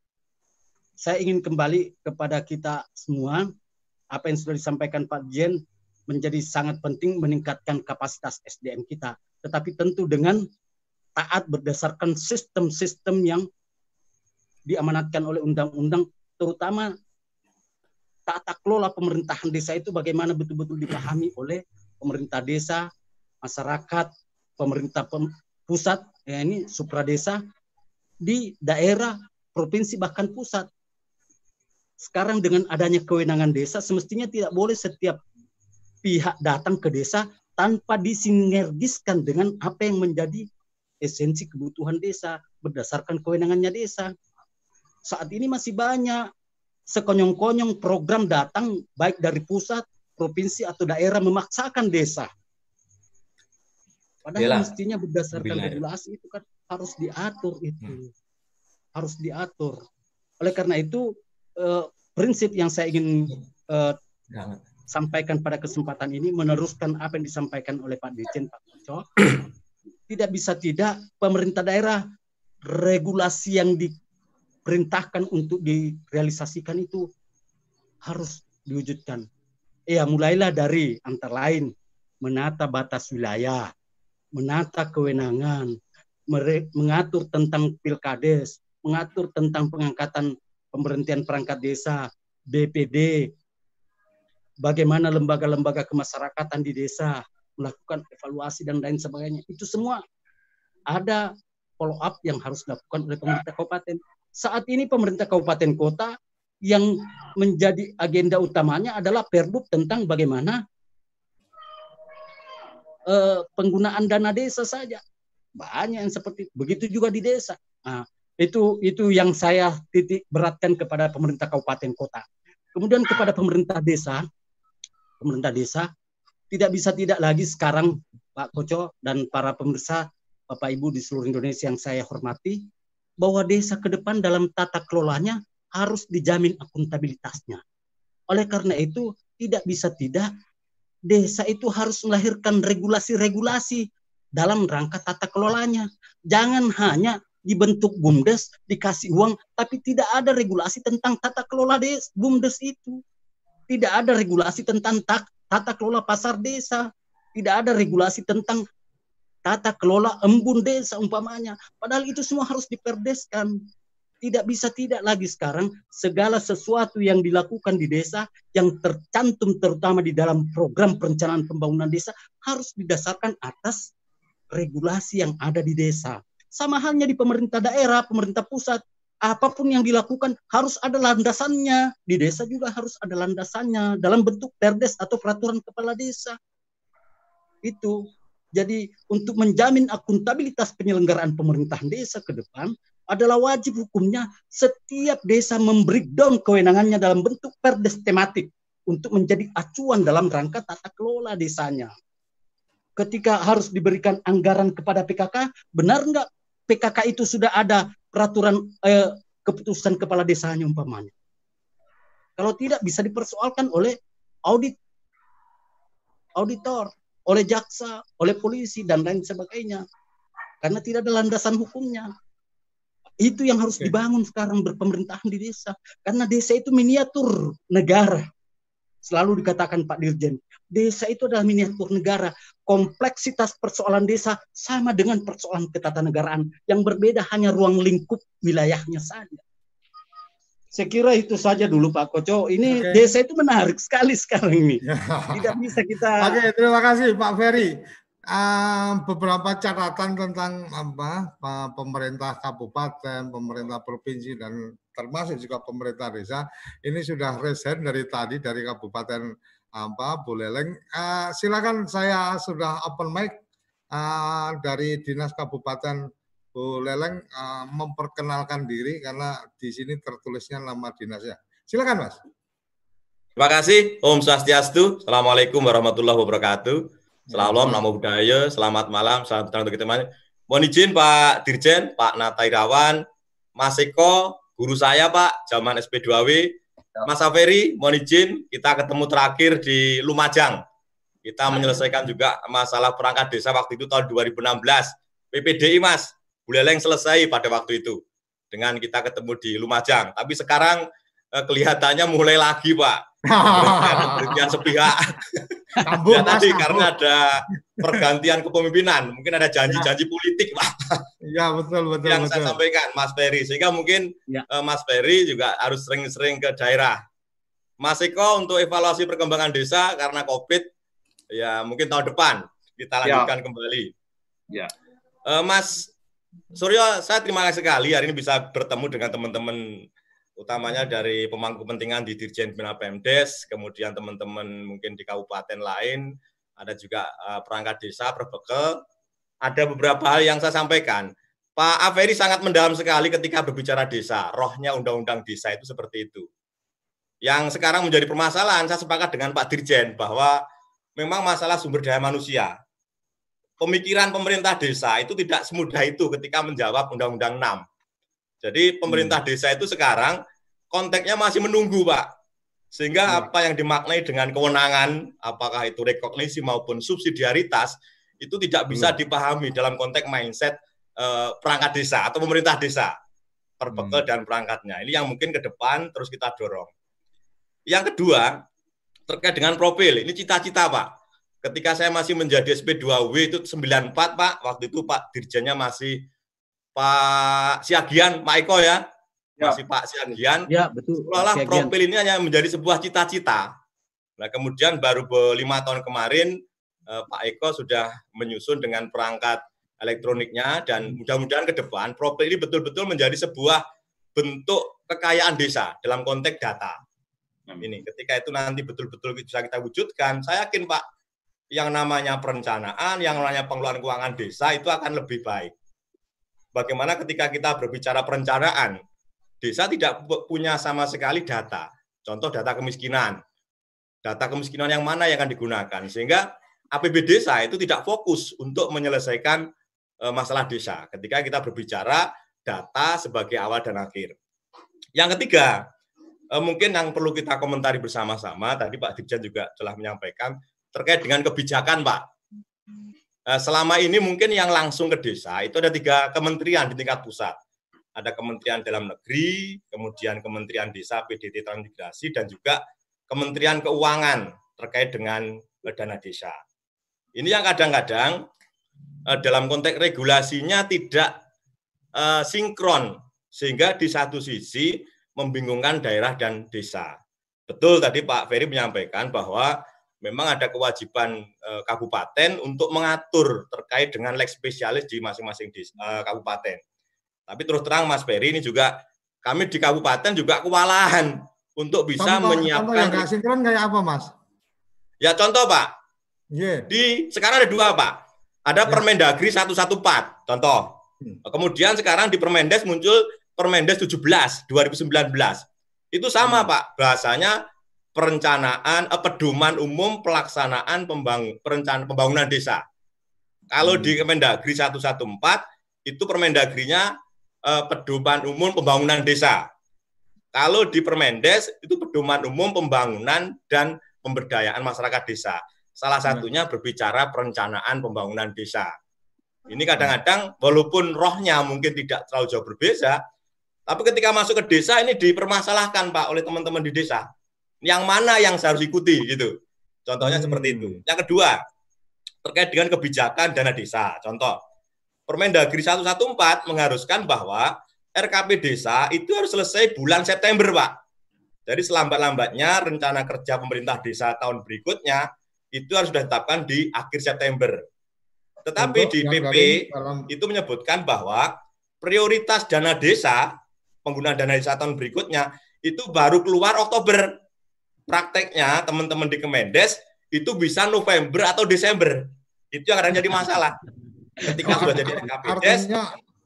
saya ingin kembali kepada kita semua apa yang sudah disampaikan Pak Jen menjadi sangat penting meningkatkan kapasitas SDM kita tetapi tentu dengan taat berdasarkan sistem-sistem yang diamanatkan oleh undang-undang terutama tata kelola pemerintahan desa itu bagaimana betul-betul dipahami oleh pemerintah desa, masyarakat, pemerintah pusat, ya ini supra desa di daerah, provinsi bahkan pusat. Sekarang dengan adanya kewenangan desa semestinya tidak boleh setiap pihak datang ke desa tanpa disinergiskan dengan apa yang menjadi esensi kebutuhan desa berdasarkan kewenangannya desa. Saat ini masih banyak sekonyong-konyong program datang baik dari pusat, provinsi atau daerah memaksakan desa. Padahal Bila. mestinya berdasarkan Bila. regulasi itu kan harus diatur itu. Hmm. Harus diatur. Oleh karena itu eh, prinsip yang saya ingin eh, sampaikan pada kesempatan ini meneruskan apa yang disampaikan oleh Pak Dirjen Pak Koco. tidak bisa tidak pemerintah daerah regulasi yang di perintahkan untuk direalisasikan itu harus diwujudkan. Ya, mulailah dari antara lain menata batas wilayah, menata kewenangan, mengatur tentang pilkades, mengatur tentang pengangkatan pemberhentian perangkat desa, BPD, bagaimana lembaga-lembaga kemasyarakatan di desa melakukan evaluasi dan lain sebagainya. Itu semua ada follow up yang harus dilakukan oleh pemerintah kabupaten. Saat ini pemerintah kabupaten kota yang menjadi agenda utamanya adalah perbub tentang bagaimana uh, penggunaan dana desa saja. Banyak yang seperti begitu juga di desa. Nah, itu itu yang saya titik beratkan kepada pemerintah kabupaten kota. Kemudian kepada pemerintah desa, pemerintah desa tidak bisa tidak lagi sekarang Pak Koco dan para pemirsa Bapak Ibu di seluruh Indonesia yang saya hormati, bahwa desa ke depan dalam tata kelolanya harus dijamin akuntabilitasnya. Oleh karena itu, tidak bisa tidak desa itu harus melahirkan regulasi-regulasi dalam rangka tata kelolanya. Jangan hanya dibentuk BUMDes, dikasih uang, tapi tidak ada regulasi tentang tata kelola des, BUMDes itu. Tidak ada regulasi tentang tata kelola pasar desa. Tidak ada regulasi tentang tata kelola embun desa umpamanya. Padahal itu semua harus diperdeskan. Tidak bisa tidak lagi sekarang segala sesuatu yang dilakukan di desa yang tercantum terutama di dalam program perencanaan pembangunan desa harus didasarkan atas regulasi yang ada di desa. Sama halnya di pemerintah daerah, pemerintah pusat, apa pun yang dilakukan harus ada landasannya. Di desa juga harus ada landasannya dalam bentuk perdes atau peraturan kepala desa. Itu jadi untuk menjamin akuntabilitas penyelenggaraan pemerintahan desa ke depan adalah wajib hukumnya setiap desa membreakdown kewenangannya dalam bentuk perdes tematik untuk menjadi acuan dalam rangka tata kelola desanya. Ketika harus diberikan anggaran kepada PKK, benar nggak PKK itu sudah ada peraturan eh, keputusan kepala desanya umpamanya? Kalau tidak bisa dipersoalkan oleh audit auditor oleh jaksa, oleh polisi dan lain sebagainya. Karena tidak ada landasan hukumnya. Itu yang harus dibangun sekarang berpemerintahan di desa. Karena desa itu miniatur negara. Selalu dikatakan Pak Dirjen, desa itu adalah miniatur negara. Kompleksitas persoalan desa sama dengan persoalan ketatanegaraan. Yang berbeda hanya ruang lingkup wilayahnya saja. Saya kira itu saja dulu Pak Koco. Ini okay. desa itu menarik sekali sekarang ini. Tidak bisa kita. Oke, okay, terima kasih Pak Ferry. Uh, beberapa catatan tentang apa pemerintah kabupaten, pemerintah provinsi dan termasuk juga pemerintah desa ini sudah resen dari tadi dari Kabupaten apa Bu Leleng. Uh, silakan saya sudah open mic uh, dari Dinas Kabupaten Bu Leleng uh, memperkenalkan diri karena di sini tertulisnya nama dinasnya. Silakan Mas. Terima kasih. Om Swastiastu. Assalamualaikum warahmatullahi wabarakatuh. Selamat namo budaya, selamat malam, selamat datang untuk teman. Mohon izin Pak Dirjen, Pak Natairawan, Mas Eko, guru saya Pak, zaman SP2W, Mas Aferi, mohon izin kita ketemu terakhir di Lumajang. Kita menyelesaikan juga masalah perangkat desa waktu itu tahun 2016. PPDI Mas, Buleleng selesai pada waktu itu dengan kita ketemu di Lumajang. Tapi sekarang eh, kelihatannya mulai lagi Pak Pergantian sepihak. Ya tadi karena ada pergantian kepemimpinan, mungkin ada janji-janji politik, Pak. Ya betul betul. Yang betul. saya sampaikan, Mas Ferry, sehingga mungkin ya. uh, Mas Ferry juga harus sering-sering ke daerah. Mas Eko untuk evaluasi perkembangan desa karena COVID, ya mungkin tahun depan kita ya. lanjutkan ya. kembali. Ya. Uh, Mas Suryo, saya terima kasih sekali hari ini bisa bertemu dengan teman-teman utamanya dari pemangku kepentingan di Dirjen Bina Pemdes, kemudian teman-teman mungkin di kabupaten lain, ada juga uh, perangkat desa, perbekel. Ada beberapa hal yang saya sampaikan. Pak Aferi sangat mendalam sekali ketika berbicara desa. Rohnya undang-undang desa itu seperti itu. Yang sekarang menjadi permasalahan, saya sepakat dengan Pak Dirjen bahwa memang masalah sumber daya manusia. Pemikiran pemerintah desa itu tidak semudah itu ketika menjawab Undang-Undang 6 jadi pemerintah hmm. desa itu sekarang konteksnya masih menunggu, Pak. Sehingga hmm. apa yang dimaknai dengan kewenangan, apakah itu rekognisi maupun subsidiaritas, itu tidak bisa hmm. dipahami dalam konteks mindset eh, perangkat desa atau pemerintah desa, perbekel hmm. dan perangkatnya. Ini yang mungkin ke depan terus kita dorong. Yang kedua, terkait dengan profil, ini cita-cita Pak. Ketika saya masih menjadi SP2W itu 94 Pak, waktu itu Pak Dirjennya masih Pak Siagian, Pak Eko ya, ya. masih Pak Siagian. Ya betul. Seolah profil ini hanya menjadi sebuah cita-cita. Nah kemudian baru lima tahun kemarin eh, Pak Eko sudah menyusun dengan perangkat elektroniknya dan mudah-mudahan ke depan profil ini betul-betul menjadi sebuah bentuk kekayaan desa dalam konteks data. Nah, ini ketika itu nanti betul-betul bisa kita wujudkan, saya yakin Pak yang namanya perencanaan, yang namanya pengelolaan keuangan desa itu akan lebih baik bagaimana ketika kita berbicara perencanaan, desa tidak punya sama sekali data. Contoh data kemiskinan. Data kemiskinan yang mana yang akan digunakan. Sehingga APB desa itu tidak fokus untuk menyelesaikan e, masalah desa ketika kita berbicara data sebagai awal dan akhir. Yang ketiga, e, mungkin yang perlu kita komentari bersama-sama, tadi Pak Dirjen juga telah menyampaikan, terkait dengan kebijakan Pak. Eh, selama ini mungkin yang langsung ke desa itu ada tiga kementerian di tingkat pusat. Ada Kementerian Dalam Negeri, kemudian Kementerian Desa, PDT Transmigrasi, dan juga Kementerian Keuangan terkait dengan eh, dana desa. Ini yang kadang-kadang eh, dalam konteks regulasinya tidak sinkron, sehingga di satu sisi membingungkan daerah dan desa. Betul tadi Pak Ferry menyampaikan bahwa memang ada kewajiban uh, kabupaten untuk mengatur terkait dengan leg spesialis di masing-masing uh, kabupaten. Tapi terus terang Mas Ferry ini juga kami di kabupaten juga kewalahan untuk bisa contoh, menyiapkan. Contoh yang sinkron kayak apa Mas? Ya contoh Pak. Yeah. Di sekarang ada dua Pak. Ada yeah. Permendagri 114 contoh. Hmm. Kemudian sekarang di Permendes muncul Permendes 17 2019. Itu sama hmm. Pak bahasanya perencanaan eh, pedoman umum pelaksanaan pembang, perencanaan pembangunan desa. Kalau hmm. di Kemendagri 114 itu Permendagrinya eh, pedoman umum pembangunan desa. Kalau di Permendes itu pedoman umum pembangunan dan pemberdayaan masyarakat desa. Salah hmm. satunya berbicara perencanaan pembangunan desa. Ini kadang-kadang walaupun rohnya mungkin tidak terlalu jauh berbeda, tapi ketika masuk ke desa ini dipermasalahkan Pak oleh teman-teman di desa yang mana yang saya harus ikuti gitu. Contohnya hmm. seperti itu. Yang kedua, terkait dengan kebijakan dana desa. Contoh, Permendagri 114 mengharuskan bahwa RKP desa itu harus selesai bulan September, Pak. Jadi selambat-lambatnya rencana kerja pemerintah desa tahun berikutnya itu harus sudah ditetapkan di akhir September. Tetapi Untuk di PP dalam... itu menyebutkan bahwa prioritas dana desa, penggunaan dana desa tahun berikutnya itu baru keluar Oktober. Prakteknya teman-teman di Kemendes itu bisa November atau Desember. Itu yang kadang jadi masalah. Ketika sudah jadi RKPDes, artinya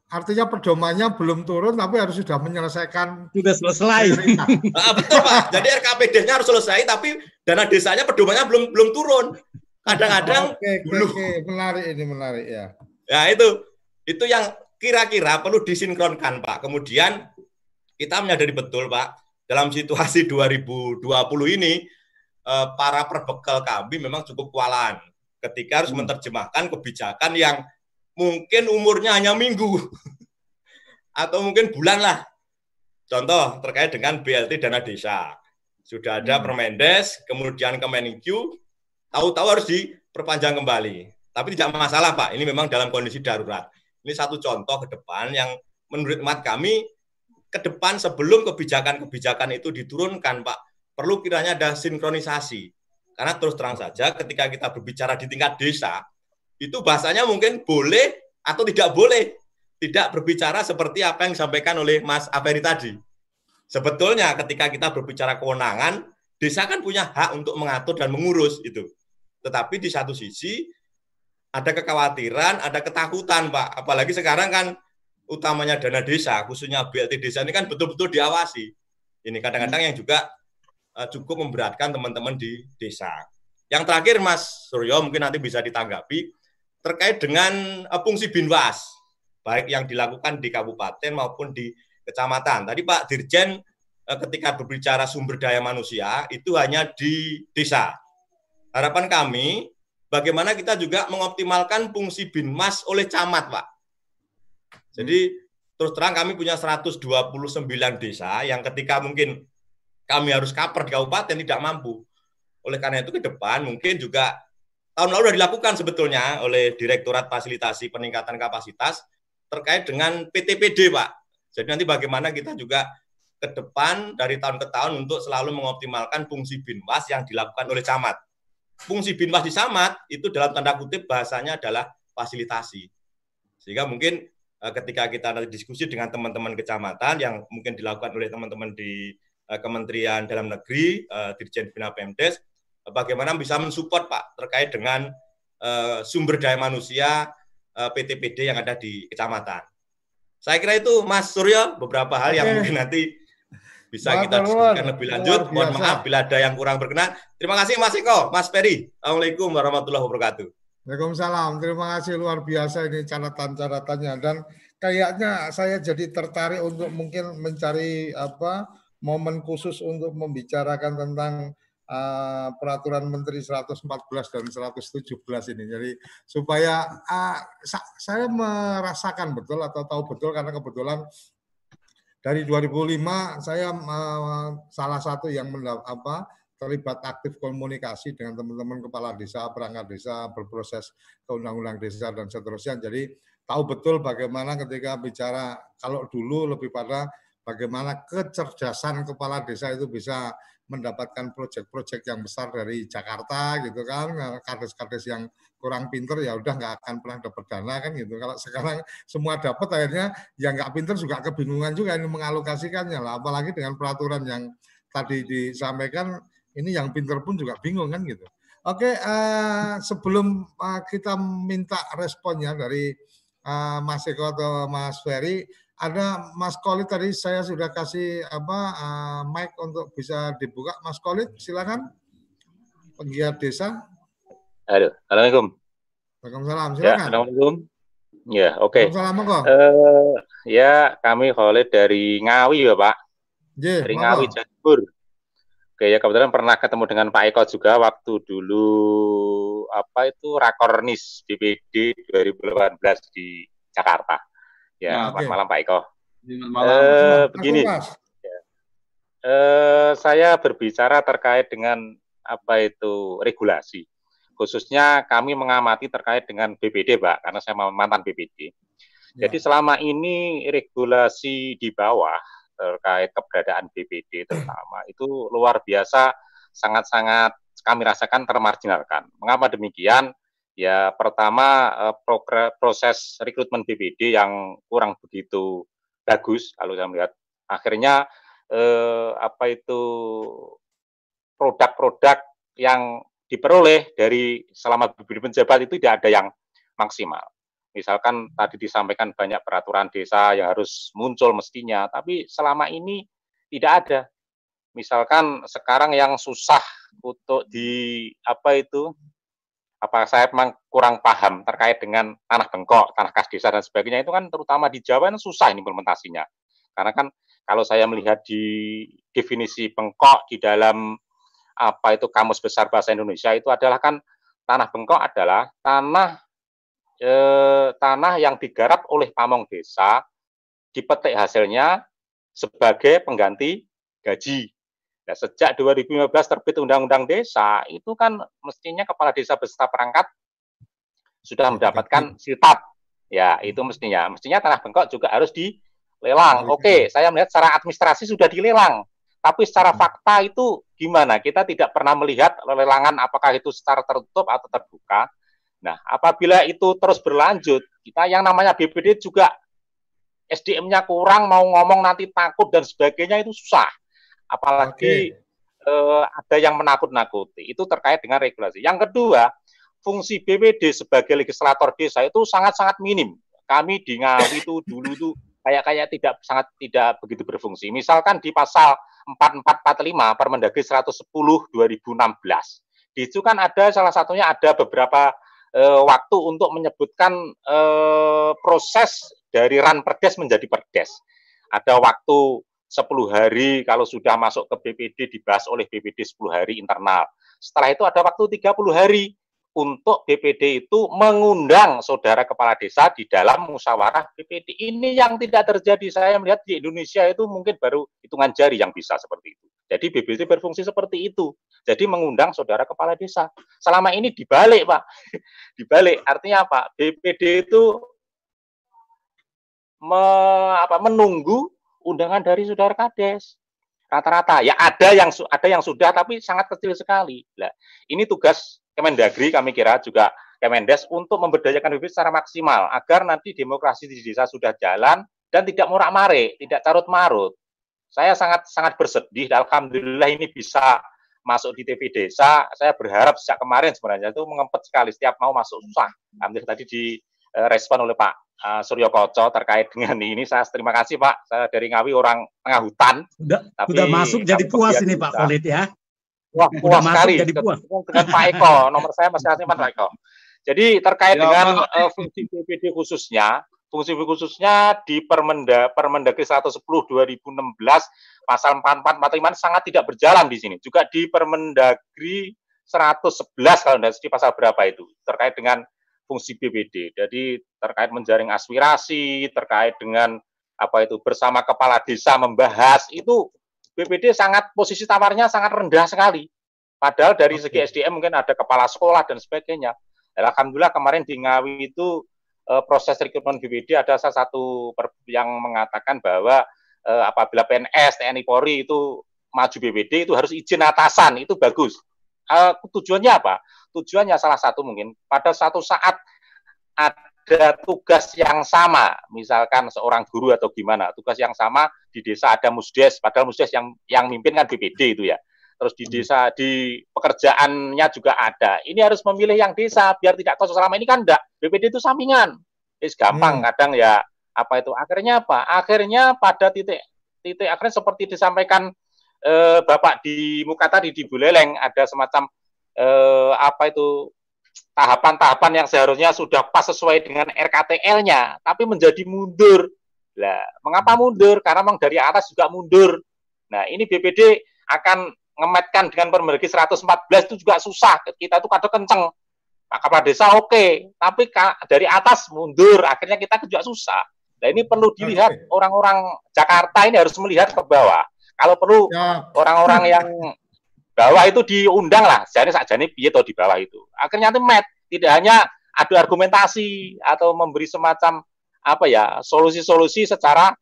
artinya pedomannya belum turun tapi harus sudah menyelesaikan sudah selesai. ah, betul Pak. Jadi RKPD-nya harus selesai tapi dana desanya pedomannya belum belum turun. Kadang-kadang oke, oke, oke, menarik ini menarik ya. Ya itu itu yang kira-kira perlu disinkronkan Pak. Kemudian kita menyadari betul Pak dalam situasi 2020 ini eh, para perbekal kami memang cukup kewalahan ketika harus hmm. menerjemahkan kebijakan yang mungkin umurnya hanya minggu atau mungkin bulan lah. Contoh terkait dengan BLT dana desa. Sudah ada hmm. Permendes, kemudian Kemenkyu, tahu-tahu harus diperpanjang kembali. Tapi tidak masalah Pak, ini memang dalam kondisi darurat. Ini satu contoh ke depan yang menurut mat kami ke depan sebelum kebijakan-kebijakan itu diturunkan Pak, perlu kiranya ada sinkronisasi. Karena terus terang saja ketika kita berbicara di tingkat desa, itu bahasanya mungkin boleh atau tidak boleh. Tidak berbicara seperti apa yang disampaikan oleh Mas Aferi tadi. Sebetulnya ketika kita berbicara kewenangan, desa kan punya hak untuk mengatur dan mengurus itu. Tetapi di satu sisi ada kekhawatiran, ada ketakutan, Pak. Apalagi sekarang kan utamanya dana desa, khususnya BLT desa ini kan betul-betul diawasi. Ini kadang-kadang yang juga eh, cukup memberatkan teman-teman di desa. Yang terakhir Mas Suryo mungkin nanti bisa ditanggapi terkait dengan uh, fungsi binwas baik yang dilakukan di kabupaten maupun di kecamatan. Tadi Pak Dirjen uh, ketika berbicara sumber daya manusia itu hanya di desa. Harapan kami bagaimana kita juga mengoptimalkan fungsi binmas oleh camat, Pak. Jadi terus terang kami punya 129 desa yang ketika mungkin kami harus cover di kabupaten tidak mampu. Oleh karena itu ke depan mungkin juga tahun lalu sudah dilakukan sebetulnya oleh Direktorat Fasilitasi Peningkatan Kapasitas terkait dengan PTPD, Pak. Jadi nanti bagaimana kita juga ke depan dari tahun ke tahun untuk selalu mengoptimalkan fungsi binwas yang dilakukan oleh camat. Fungsi binwas di camat itu dalam tanda kutip bahasanya adalah fasilitasi. Sehingga mungkin ketika kita nanti diskusi dengan teman-teman kecamatan yang mungkin dilakukan oleh teman-teman di eh, Kementerian Dalam Negeri, eh, Dirjen Bina Pemdes, bagaimana bisa mensupport Pak terkait dengan sumber daya manusia eh, PTPD yang ada di kecamatan. Saya kira itu Mas Suryo beberapa hal Oke. yang mungkin nanti bisa Mas kita diskusikan lebih lanjut. Mohon maaf bila ada yang kurang berkenan. Terima kasih Mas Eko, Mas Peri. Assalamualaikum warahmatullahi wabarakatuh. Waalaikumsalam. Terima kasih luar biasa ini catatan-catatannya dan kayaknya saya jadi tertarik untuk mungkin mencari apa momen khusus untuk membicarakan tentang uh, peraturan Menteri 114 dan 117 ini. Jadi supaya uh, sa saya merasakan betul atau tahu betul karena kebetulan dari 2005 saya uh, salah satu yang apa terlibat aktif komunikasi dengan teman-teman kepala desa, perangkat desa, berproses ke undang-undang desa dan seterusnya. Jadi tahu betul bagaimana ketika bicara kalau dulu lebih pada bagaimana kecerdasan kepala desa itu bisa mendapatkan proyek-proyek yang besar dari Jakarta gitu kan. Nah, kades-kades yang kurang pinter ya udah nggak akan pernah dapat dana kan gitu. Kalau sekarang semua dapat akhirnya yang nggak pinter juga kebingungan juga ini mengalokasikannya lah. Apalagi dengan peraturan yang tadi disampaikan ini yang pinter pun juga bingung kan gitu oke uh, sebelum uh, kita minta responnya dari uh, Mas Eko atau Mas Ferry ada Mas Kolit tadi saya sudah kasih apa uh, mic untuk bisa dibuka. Mas Kolit, silakan. Penggiat desa. Halo, assalamualaikum. Waalaikumsalam. Ya, silakan. Ya, assalamualaikum. Ya, oke. Okay. Uh, ya, kami Kolit dari Ngawi ya Pak. Dari Ngawi Jatibur. Oke ya kebetulan pernah ketemu dengan Pak Eko juga waktu dulu apa itu Rakornis DPD 2018 di Jakarta. Ya, nah, okay. malam Pak Eko. Selamat malam. Uh, begini, ya. uh, saya berbicara terkait dengan apa itu regulasi. Khususnya kami mengamati terkait dengan BPD, Pak, karena saya mantan BPD. Ya. Jadi selama ini regulasi di bawah terkait keberadaan BPD terutama itu luar biasa sangat-sangat kami rasakan termarginalkan. Mengapa demikian? Ya, pertama eh, proses rekrutmen BPD yang kurang begitu bagus kalau saya melihat. Akhirnya eh, apa itu produk-produk yang diperoleh dari selama BPD penjabat itu tidak ada yang maksimal. Misalkan tadi disampaikan banyak peraturan desa yang harus muncul mestinya, tapi selama ini tidak ada. Misalkan sekarang yang susah untuk di apa itu apa saya memang kurang paham terkait dengan tanah bengkok, tanah kas desa dan sebagainya itu kan terutama di Jawa kan susah implementasinya. Karena kan kalau saya melihat di definisi bengkok di dalam apa itu kamus besar bahasa Indonesia itu adalah kan tanah bengkok adalah tanah eh, tanah yang digarap oleh pamong desa dipetik hasilnya sebagai pengganti gaji. Nah, sejak 2015 terbit Undang-Undang Desa, itu kan mestinya kepala desa beserta perangkat sudah mendapatkan siltap. Ya, itu mestinya. Mestinya tanah bengkok juga harus dilelang. Oke, saya melihat secara administrasi sudah dilelang. Tapi secara hmm. fakta itu gimana? Kita tidak pernah melihat lelangan apakah itu secara tertutup atau terbuka. Nah, apabila itu terus berlanjut, kita yang namanya BPD juga SDM-nya kurang, mau ngomong nanti takut dan sebagainya itu susah apalagi okay. eh, ada yang menakut-nakuti. Itu terkait dengan regulasi. Yang kedua, fungsi BPD sebagai legislator desa itu sangat-sangat minim. Kami di Ngawi itu dulu itu kayak kayak tidak sangat tidak begitu berfungsi. Misalkan di pasal 4445 Permendagri 110 2016. Di situ kan ada salah satunya ada beberapa e, waktu untuk menyebutkan e, proses dari ran perdes menjadi perdes. Ada waktu 10 hari kalau sudah masuk ke BPD dibahas oleh BPD 10 hari internal. Setelah itu ada waktu 30 hari untuk BPD itu mengundang saudara kepala desa di dalam musyawarah BPD. Ini yang tidak terjadi. Saya melihat di Indonesia itu mungkin baru hitungan jari yang bisa seperti itu. Jadi BPD berfungsi seperti itu. Jadi mengundang saudara kepala desa. Selama ini dibalik, Pak. dibalik. Artinya apa? BPD itu me, apa, menunggu undangan dari saudara kades rata-rata ya ada yang ada yang sudah tapi sangat kecil sekali. Nah, ini tugas Kemendagri kami kira juga Kemendes untuk memberdayakan bibit secara maksimal agar nanti demokrasi di desa sudah jalan dan tidak murak-mare, tidak carut-marut. Saya sangat sangat bersedih. Alhamdulillah ini bisa masuk di TV desa. Saya berharap sejak kemarin sebenarnya itu mengempet sekali setiap mau masuk susah. Alhamdulillah tadi direspon oleh Pak uh, Suryo Koco terkait dengan ini. Saya terima kasih Pak. Saya dari Ngawi orang tengah hutan. Sudah, tapi sudah masuk jadi puas ini Pak Khalid ya. Wah, puas sekali. Jadi puas. Dengan Pak Eko, nomor saya masih asli Pak Eko. Jadi terkait ya, dengan uh, fungsi BPD khususnya, fungsi khususnya di Permenda Permendagri 110 2016 pasal 4445 sangat tidak berjalan di sini. Juga di Permendagri 111 kalau tidak di pasal berapa itu terkait dengan fungsi BPD. Jadi terkait menjaring aspirasi, terkait dengan apa itu bersama kepala desa membahas itu BPD sangat posisi tawarnya sangat rendah sekali. Padahal dari segi SDM mungkin ada kepala sekolah dan sebagainya. Alhamdulillah kemarin di Ngawi itu eh, proses rekrutmen BPD ada salah satu yang mengatakan bahwa eh, apabila PNS, TNI Polri itu maju BPD itu harus izin atasan, itu bagus. Eh, tujuannya apa? tujuannya salah satu mungkin pada satu saat ada tugas yang sama, misalkan seorang guru atau gimana, tugas yang sama di desa ada musdes, padahal musdes yang yang mimpin kan BPD itu ya. Terus di hmm. desa di pekerjaannya juga ada. Ini harus memilih yang desa biar tidak kosong selama ini kan enggak. BPD itu sampingan. Is gampang hmm. kadang ya apa itu akhirnya apa? Akhirnya pada titik titik akhirnya seperti disampaikan eh, Bapak di muka tadi di Buleleng ada semacam eh, apa itu tahapan-tahapan yang seharusnya sudah pas sesuai dengan RKTL-nya, tapi menjadi mundur. Lah, mengapa mundur? Karena memang dari atas juga mundur. Nah, ini BPD akan ngemetkan dengan Permendagri 114 itu juga susah. Kita itu kadang kenceng. Pak Kepala Desa oke, okay. tapi dari atas mundur, akhirnya kita juga susah. Nah, ini perlu dilihat orang-orang Jakarta ini harus melihat ke bawah. Kalau perlu ya. orang-orang ya. yang bawah itu diundang lah. Jadi sakjane piye to di bawah itu? Akhirnya nanti met. Tidak hanya adu argumentasi atau memberi semacam apa ya solusi-solusi secara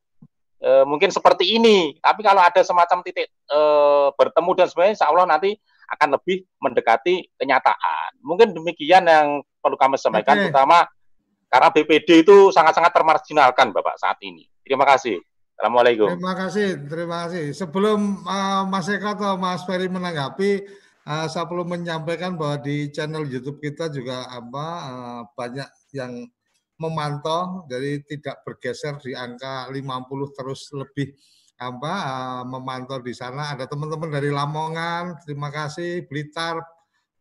e, mungkin seperti ini. Tapi kalau ada semacam titik e, bertemu dan sebagainya insya Allah nanti akan lebih mendekati kenyataan. Mungkin demikian yang perlu kami sampaikan okay. terutama karena BPD itu sangat-sangat termarginalkan Bapak saat ini. Terima kasih Assalamualaikum. Terima kasih, terima kasih. Sebelum uh, Mas Eko atau Mas Ferry menanggapi, uh, saya perlu menyampaikan bahwa di channel YouTube kita juga apa uh, banyak yang memantau, jadi tidak bergeser di angka 50 terus lebih apa uh, memantau di sana. Ada teman-teman dari Lamongan, terima kasih, Blitar,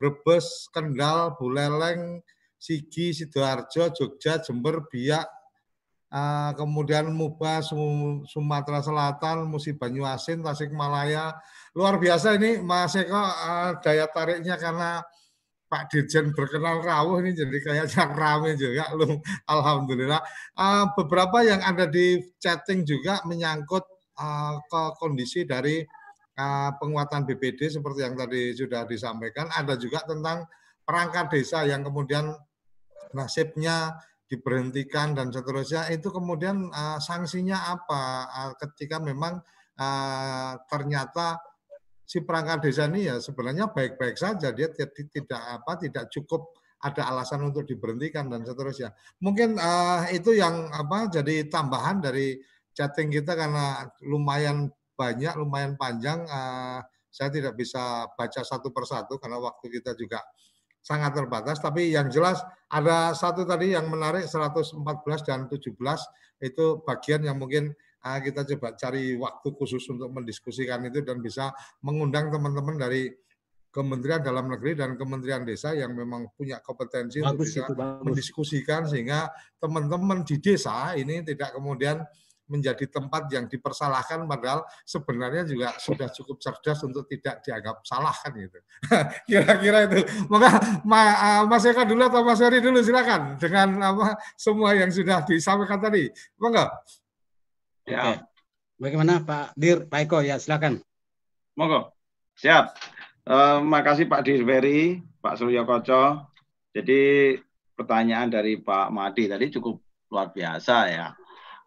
Brebes, Kendal, Buleleng, Sigi, Sidoarjo, Jogja, Jember, Biak, Uh, kemudian Muba Sumatera Selatan, Musi Banyuasin, Tasikmalaya. Luar biasa ini Mas Eko uh, daya tariknya karena Pak Dirjen berkenal rawuh ini jadi kayaknya rame juga. Lu alhamdulillah. Uh, beberapa yang ada di chatting juga menyangkut ke kondisi dari penguatan BPD seperti yang tadi sudah disampaikan. Ada juga tentang perangkat desa yang kemudian nasibnya diberhentikan dan seterusnya itu kemudian uh, sanksinya apa? Uh, ketika memang uh, ternyata si perangkat desa ini ya sebenarnya baik-baik saja dia tidak, apa tidak cukup ada alasan untuk diberhentikan dan seterusnya. Mungkin uh, itu yang apa jadi tambahan dari chatting kita karena lumayan banyak lumayan panjang uh, saya tidak bisa baca satu persatu karena waktu kita juga sangat terbatas. Tapi yang jelas ada satu tadi yang menarik 114 dan 17 itu bagian yang mungkin uh, kita coba cari waktu khusus untuk mendiskusikan itu dan bisa mengundang teman-teman dari Kementerian Dalam Negeri dan Kementerian Desa yang memang punya kompetensi bagus untuk bisa itu, mendiskusikan sehingga teman-teman di desa ini tidak kemudian menjadi tempat yang dipersalahkan padahal sebenarnya juga sudah cukup cerdas untuk tidak dianggap salah kan gitu. Kira-kira itu. Maka Ma, uh, Mas Eka dulu atau Mas Heri dulu silakan dengan apa semua yang sudah disampaikan tadi. Monggo. Ya. Oke. Bagaimana Pak Dir, Pak Eko ya silakan. Monggo. Siap. Uh, makasih Pak Dirveri, Pak Surya Koco. Jadi pertanyaan dari Pak Madi tadi cukup luar biasa ya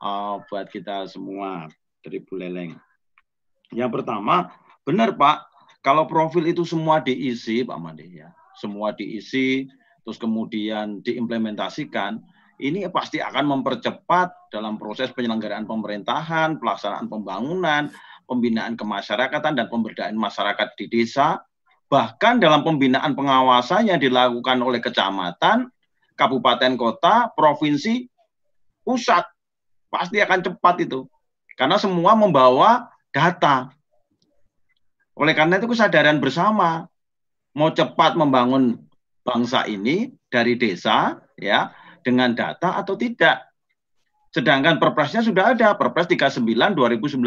uh, buat kita semua dari Buleleng. Yang pertama, benar Pak, kalau profil itu semua diisi, Pak Made ya, semua diisi, terus kemudian diimplementasikan, ini pasti akan mempercepat dalam proses penyelenggaraan pemerintahan, pelaksanaan pembangunan, pembinaan kemasyarakatan dan pemberdayaan masyarakat di desa, bahkan dalam pembinaan pengawasan yang dilakukan oleh kecamatan, kabupaten kota, provinsi, pusat pasti akan cepat itu. Karena semua membawa data. Oleh karena itu kesadaran bersama mau cepat membangun bangsa ini dari desa ya dengan data atau tidak. Sedangkan perpresnya sudah ada, Perpres 39 2019.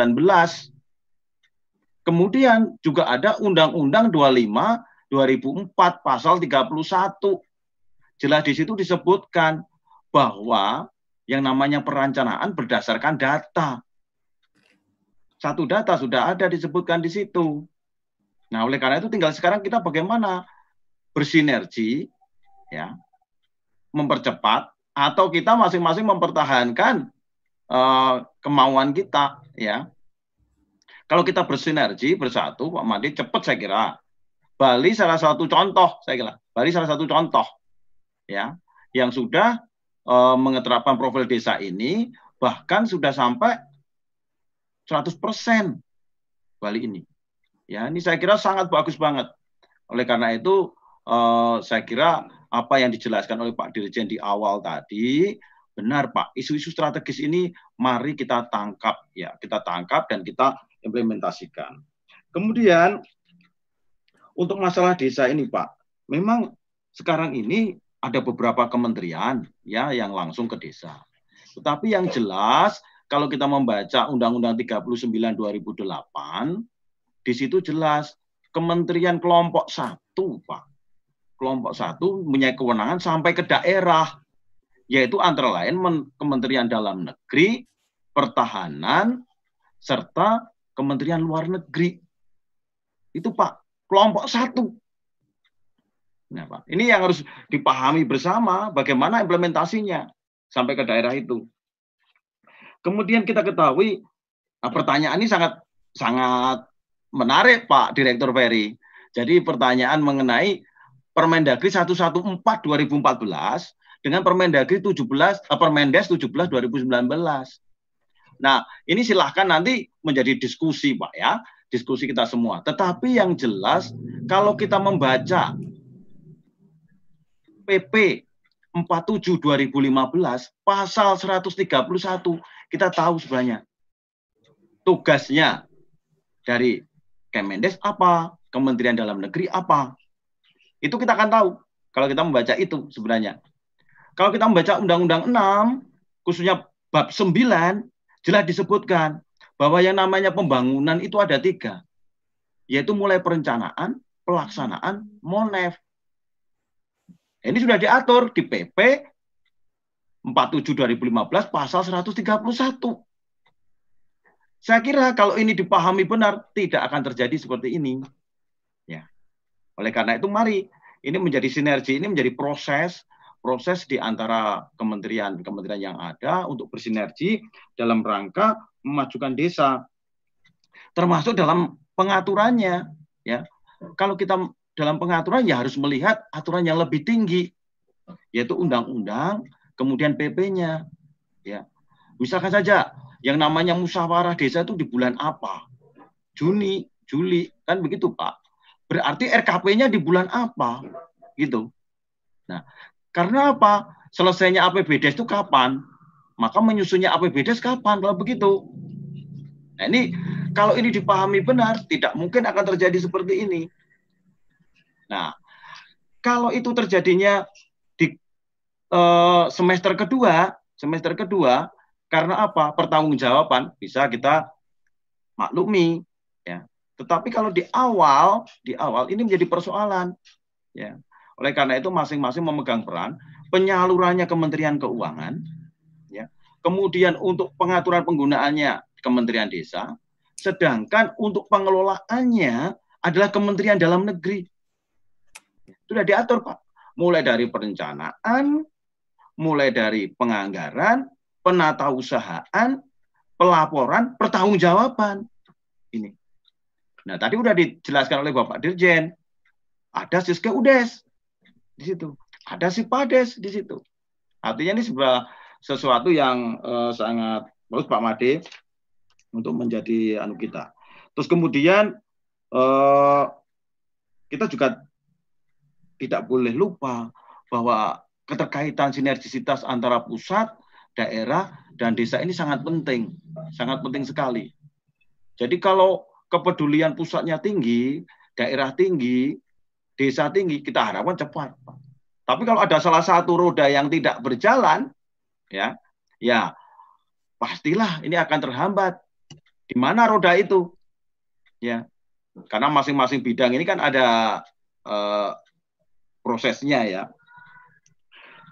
Kemudian juga ada Undang-Undang 25 2004 pasal 31. Jelas di situ disebutkan bahwa yang namanya perencanaan berdasarkan data. Satu data sudah ada disebutkan di situ. Nah, oleh karena itu tinggal sekarang kita bagaimana bersinergi ya, mempercepat atau kita masing-masing mempertahankan uh, kemauan kita ya. Kalau kita bersinergi bersatu, Pak Madi cepat saya kira. Bali salah satu contoh, saya kira. Bali salah satu contoh ya yang sudah uh, mengeterapkan profil desa ini bahkan sudah sampai 100% Bali ini. Ya, ini saya kira sangat bagus banget. Oleh karena itu uh, saya kira apa yang dijelaskan oleh Pak Dirjen di awal tadi benar Pak. Isu-isu strategis ini mari kita tangkap ya, kita tangkap dan kita implementasikan. Kemudian untuk masalah desa ini Pak, memang sekarang ini ada beberapa kementerian ya yang langsung ke desa. Tetapi yang jelas kalau kita membaca Undang-Undang 39 2008 di situ jelas kementerian kelompok satu Pak. Kelompok satu punya kewenangan sampai ke daerah yaitu antara lain Kementerian Dalam Negeri, Pertahanan, serta Kementerian Luar Negeri. Itu Pak, kelompok satu. Nah, Pak, ini yang harus dipahami bersama bagaimana implementasinya sampai ke daerah itu. Kemudian kita ketahui nah, pertanyaan ini sangat sangat menarik Pak Direktur Ferry. Jadi pertanyaan mengenai Permendagri 114 2014 dengan Permendagri 17 eh, Permendes 17 2019. Nah, ini silahkan nanti menjadi diskusi, Pak ya, diskusi kita semua. Tetapi yang jelas, kalau kita membaca PP 47 2015 pasal 131 kita tahu sebenarnya tugasnya dari Kemendes apa, Kementerian Dalam Negeri apa. Itu kita akan tahu kalau kita membaca itu sebenarnya. Kalau kita membaca Undang-Undang 6, khususnya bab 9, jelas disebutkan bahwa yang namanya pembangunan itu ada tiga. Yaitu mulai perencanaan, pelaksanaan, monef. Ini sudah diatur di PP 47 2015 pasal 131. Saya kira kalau ini dipahami benar tidak akan terjadi seperti ini. Ya. Oleh karena itu mari ini menjadi sinergi, ini menjadi proses proses di antara kementerian-kementerian yang ada untuk bersinergi dalam rangka memajukan desa. Termasuk dalam pengaturannya, ya. Kalau kita dalam pengaturan ya harus melihat aturan yang lebih tinggi yaitu undang-undang, kemudian PP-nya. Ya. Misalkan saja yang namanya musyawarah desa itu di bulan apa? Juni, Juli, kan begitu Pak. Berarti RKP-nya di bulan apa? Gitu. Nah, karena apa? Selesainya APBDes itu kapan? Maka menyusunnya APBDes kapan kalau begitu? Nah, ini kalau ini dipahami benar, tidak mungkin akan terjadi seperti ini. Nah, kalau itu terjadinya di uh, semester kedua, semester kedua, karena apa? Pertanggungjawaban bisa kita maklumi ya. Tetapi kalau di awal, di awal ini menjadi persoalan ya. Oleh karena itu masing-masing memegang peran penyalurannya Kementerian Keuangan ya. Kemudian untuk pengaturan penggunaannya Kementerian Desa, sedangkan untuk pengelolaannya adalah Kementerian Dalam Negeri. Sudah diatur, Pak. Mulai dari perencanaan, mulai dari penganggaran, penata usahaan, pelaporan, pertanggungjawaban. Ini. Nah, tadi udah dijelaskan oleh Bapak Dirjen. Ada Siske Udes di situ. Ada si Pades di situ. Artinya ini sebuah sesuatu yang uh, sangat bagus Pak Made untuk menjadi anu kita. Terus kemudian uh, kita juga tidak boleh lupa bahwa keterkaitan sinergisitas antara pusat daerah dan desa ini sangat penting, sangat penting sekali. Jadi kalau kepedulian pusatnya tinggi, daerah tinggi, desa tinggi, kita harapkan cepat. Tapi kalau ada salah satu roda yang tidak berjalan, ya, ya pastilah ini akan terhambat. Di mana roda itu? Ya, karena masing-masing bidang ini kan ada uh, prosesnya ya.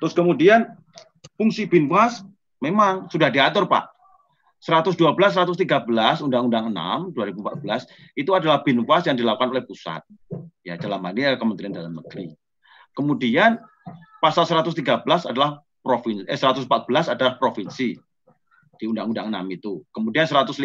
Terus kemudian fungsi binwas Memang sudah diatur, Pak. 112, 113 Undang-Undang 6 2014 itu adalah binwas yang dilakukan oleh pusat. Ya, dalam hal ini Kementerian Dalam Negeri. Kemudian pasal 113 adalah provinsi eh 114 adalah provinsi di Undang-Undang 6 itu. Kemudian 115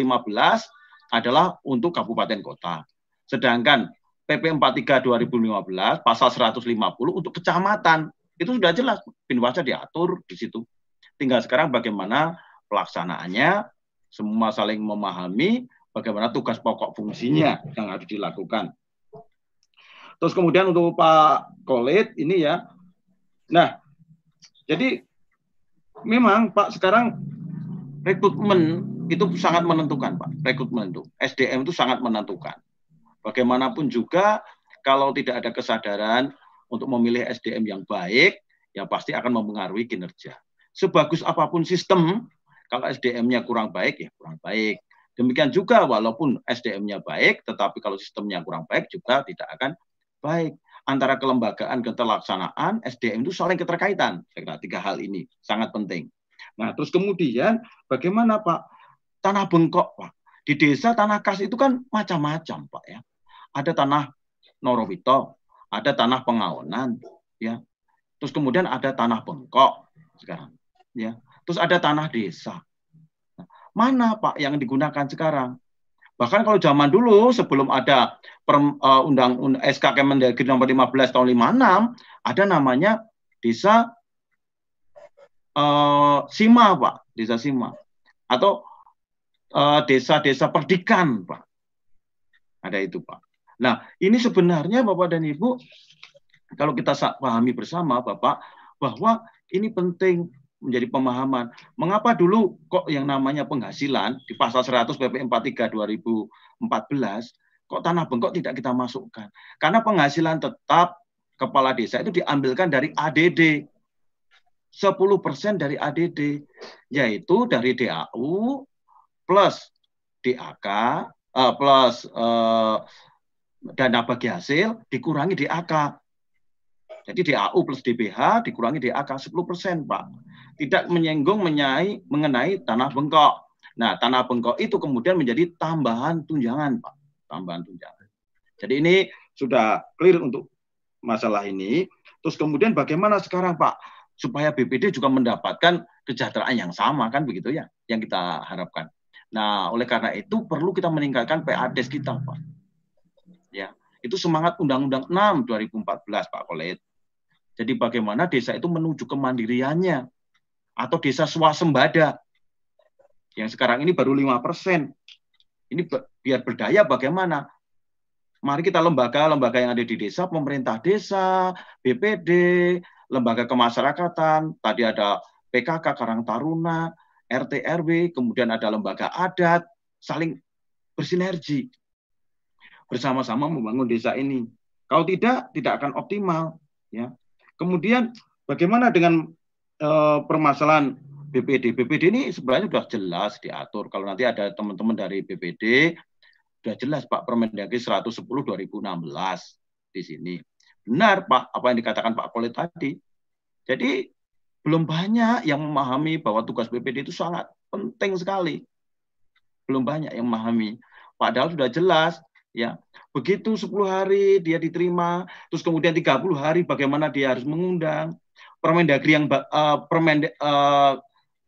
adalah untuk kabupaten kota. Sedangkan PP 43 2015 pasal 150 untuk kecamatan itu sudah jelas binwasnya diatur di situ. Tinggal sekarang bagaimana pelaksanaannya, semua saling memahami bagaimana tugas pokok fungsinya yang harus dilakukan. Terus kemudian untuk Pak Kolit ini ya, nah jadi memang Pak sekarang rekrutmen itu sangat menentukan Pak, rekrutmen itu SDM itu sangat menentukan. Bagaimanapun juga kalau tidak ada kesadaran untuk memilih SDM yang baik, ya pasti akan mempengaruhi kinerja sebagus apa pun sistem, kalau SDM-nya kurang baik, ya kurang baik. Demikian juga walaupun SDM-nya baik, tetapi kalau sistemnya kurang baik juga tidak akan baik. Antara kelembagaan keterlaksanaan, SDM itu saling keterkaitan. Saya kira tiga hal ini sangat penting. Nah, terus kemudian bagaimana Pak? Tanah bengkok, Pak. Di desa tanah kas itu kan macam-macam, Pak ya. Ada tanah Norowito, ada tanah pengawanan, ya. Terus kemudian ada tanah bengkok sekarang ya. Terus ada tanah desa. mana Pak yang digunakan sekarang? Bahkan kalau zaman dulu sebelum ada per, uh, undang, undang SK Kemendagri nomor 15 tahun 56 ada namanya desa uh, Sima Pak, desa Sima. Atau uh, desa-desa perdikan, Pak. Ada itu, Pak. Nah, ini sebenarnya Bapak dan Ibu, kalau kita pahami bersama, Bapak, bahwa ini penting menjadi pemahaman. Mengapa dulu kok yang namanya penghasilan di pasal 100 PP 43 2014 kok tanah bengkok tidak kita masukkan? Karena penghasilan tetap kepala desa itu diambilkan dari ADD. 10% dari ADD yaitu dari DAU plus DAK uh, eh, plus uh, dana bagi hasil dikurangi DAK. Jadi DAU plus DBH dikurangi DAK 10%, Pak. Tidak menyinggung menyai, mengenai tanah bengkok. Nah, tanah bengkok itu kemudian menjadi tambahan tunjangan, Pak. Tambahan tunjangan. Jadi ini sudah clear untuk masalah ini. Terus kemudian bagaimana sekarang, Pak? Supaya BPD juga mendapatkan kesejahteraan yang sama, kan begitu ya, yang kita harapkan. Nah, oleh karena itu perlu kita meningkatkan PADES kita, Pak. Itu semangat Undang-Undang 6 2014, Pak Kolet. Jadi bagaimana desa itu menuju kemandiriannya atau desa swasembada yang sekarang ini baru lima persen. Ini biar berdaya bagaimana? Mari kita lembaga-lembaga yang ada di desa, pemerintah desa, BPD, lembaga kemasyarakatan, tadi ada PKK Karang Taruna, RT RW, kemudian ada lembaga adat, saling bersinergi bersama-sama membangun desa ini. Kalau tidak, tidak akan optimal. Ya, Kemudian bagaimana dengan uh, permasalahan BPD? BPD ini sebenarnya sudah jelas diatur. Kalau nanti ada teman-teman dari BPD, sudah jelas Pak Permendagri 110 2016 di sini. Benar Pak, apa yang dikatakan Pak Kolit tadi. Jadi belum banyak yang memahami bahwa tugas BPD itu sangat penting sekali. Belum banyak yang memahami. Padahal sudah jelas ya begitu 10 hari dia diterima terus kemudian 30 hari bagaimana dia harus mengundang Permendagri yang uh, permen uh,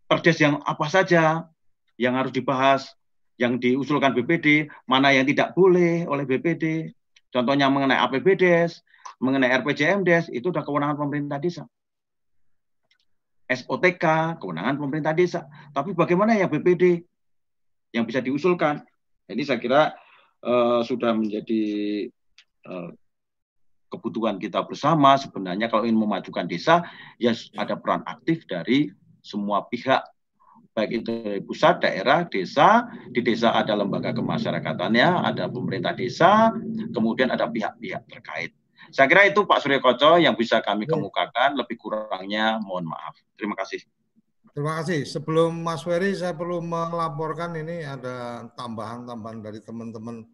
perdes yang apa saja yang harus dibahas yang diusulkan BPD mana yang tidak boleh oleh BPD contohnya mengenai APBDes mengenai RPJMdes itu sudah kewenangan pemerintah desa. SOTK kewenangan pemerintah desa. Tapi bagaimana yang BPD yang bisa diusulkan? Ini saya kira uh, sudah menjadi uh, kebutuhan kita bersama sebenarnya kalau ingin memajukan desa ya ada peran aktif dari semua pihak baik itu dari pusat, daerah, desa. Di desa ada lembaga kemasyarakatannya, ada pemerintah desa, kemudian ada pihak-pihak terkait. Saya kira itu Pak Surya Koco yang bisa kami ya. kemukakan, lebih kurangnya mohon maaf. Terima kasih. Terima kasih. Sebelum Mas Ferry, saya perlu melaporkan ini ada tambahan-tambahan dari teman-teman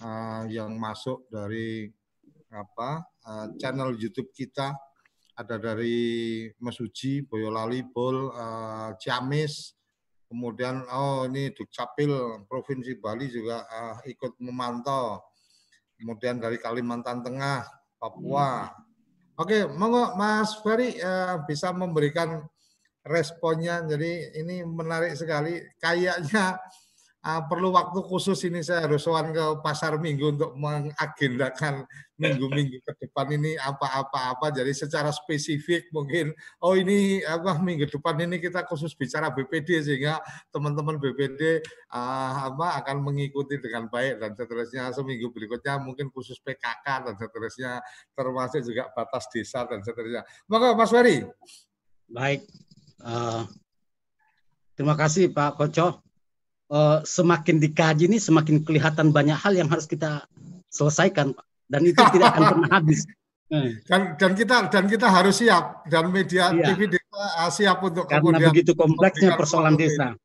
uh, yang masuk dari apa uh, channel YouTube kita. Ada dari Mesuji, Boyolali, Bol, uh, Ciamis, kemudian oh ini Dukcapil Provinsi Bali juga uh, ikut memantau. Kemudian dari Kalimantan Tengah, Papua. Oke, monggo Mas Ferry uh, bisa memberikan responnya. Jadi ini menarik sekali. Kayaknya uh, perlu waktu khusus ini saya harus soan ke pasar minggu untuk mengagendakan minggu-minggu ke depan ini apa-apa-apa. Jadi secara spesifik mungkin oh ini apa minggu depan ini kita khusus bicara BPD sehingga teman-teman BPD uh, ah, apa akan mengikuti dengan baik dan seterusnya. Seminggu berikutnya mungkin khusus PKK dan seterusnya termasuk juga batas desa dan seterusnya. Maka Mas Ferry. Baik, Uh, terima kasih Pak Koco. Uh, semakin dikaji ini semakin kelihatan banyak hal yang harus kita selesaikan Pak. Dan itu tidak akan pernah habis. Dan, dan kita dan kita harus siap dan media iya. TV desa uh, siap untuk karena kemudian begitu kompleksnya persoalan desa.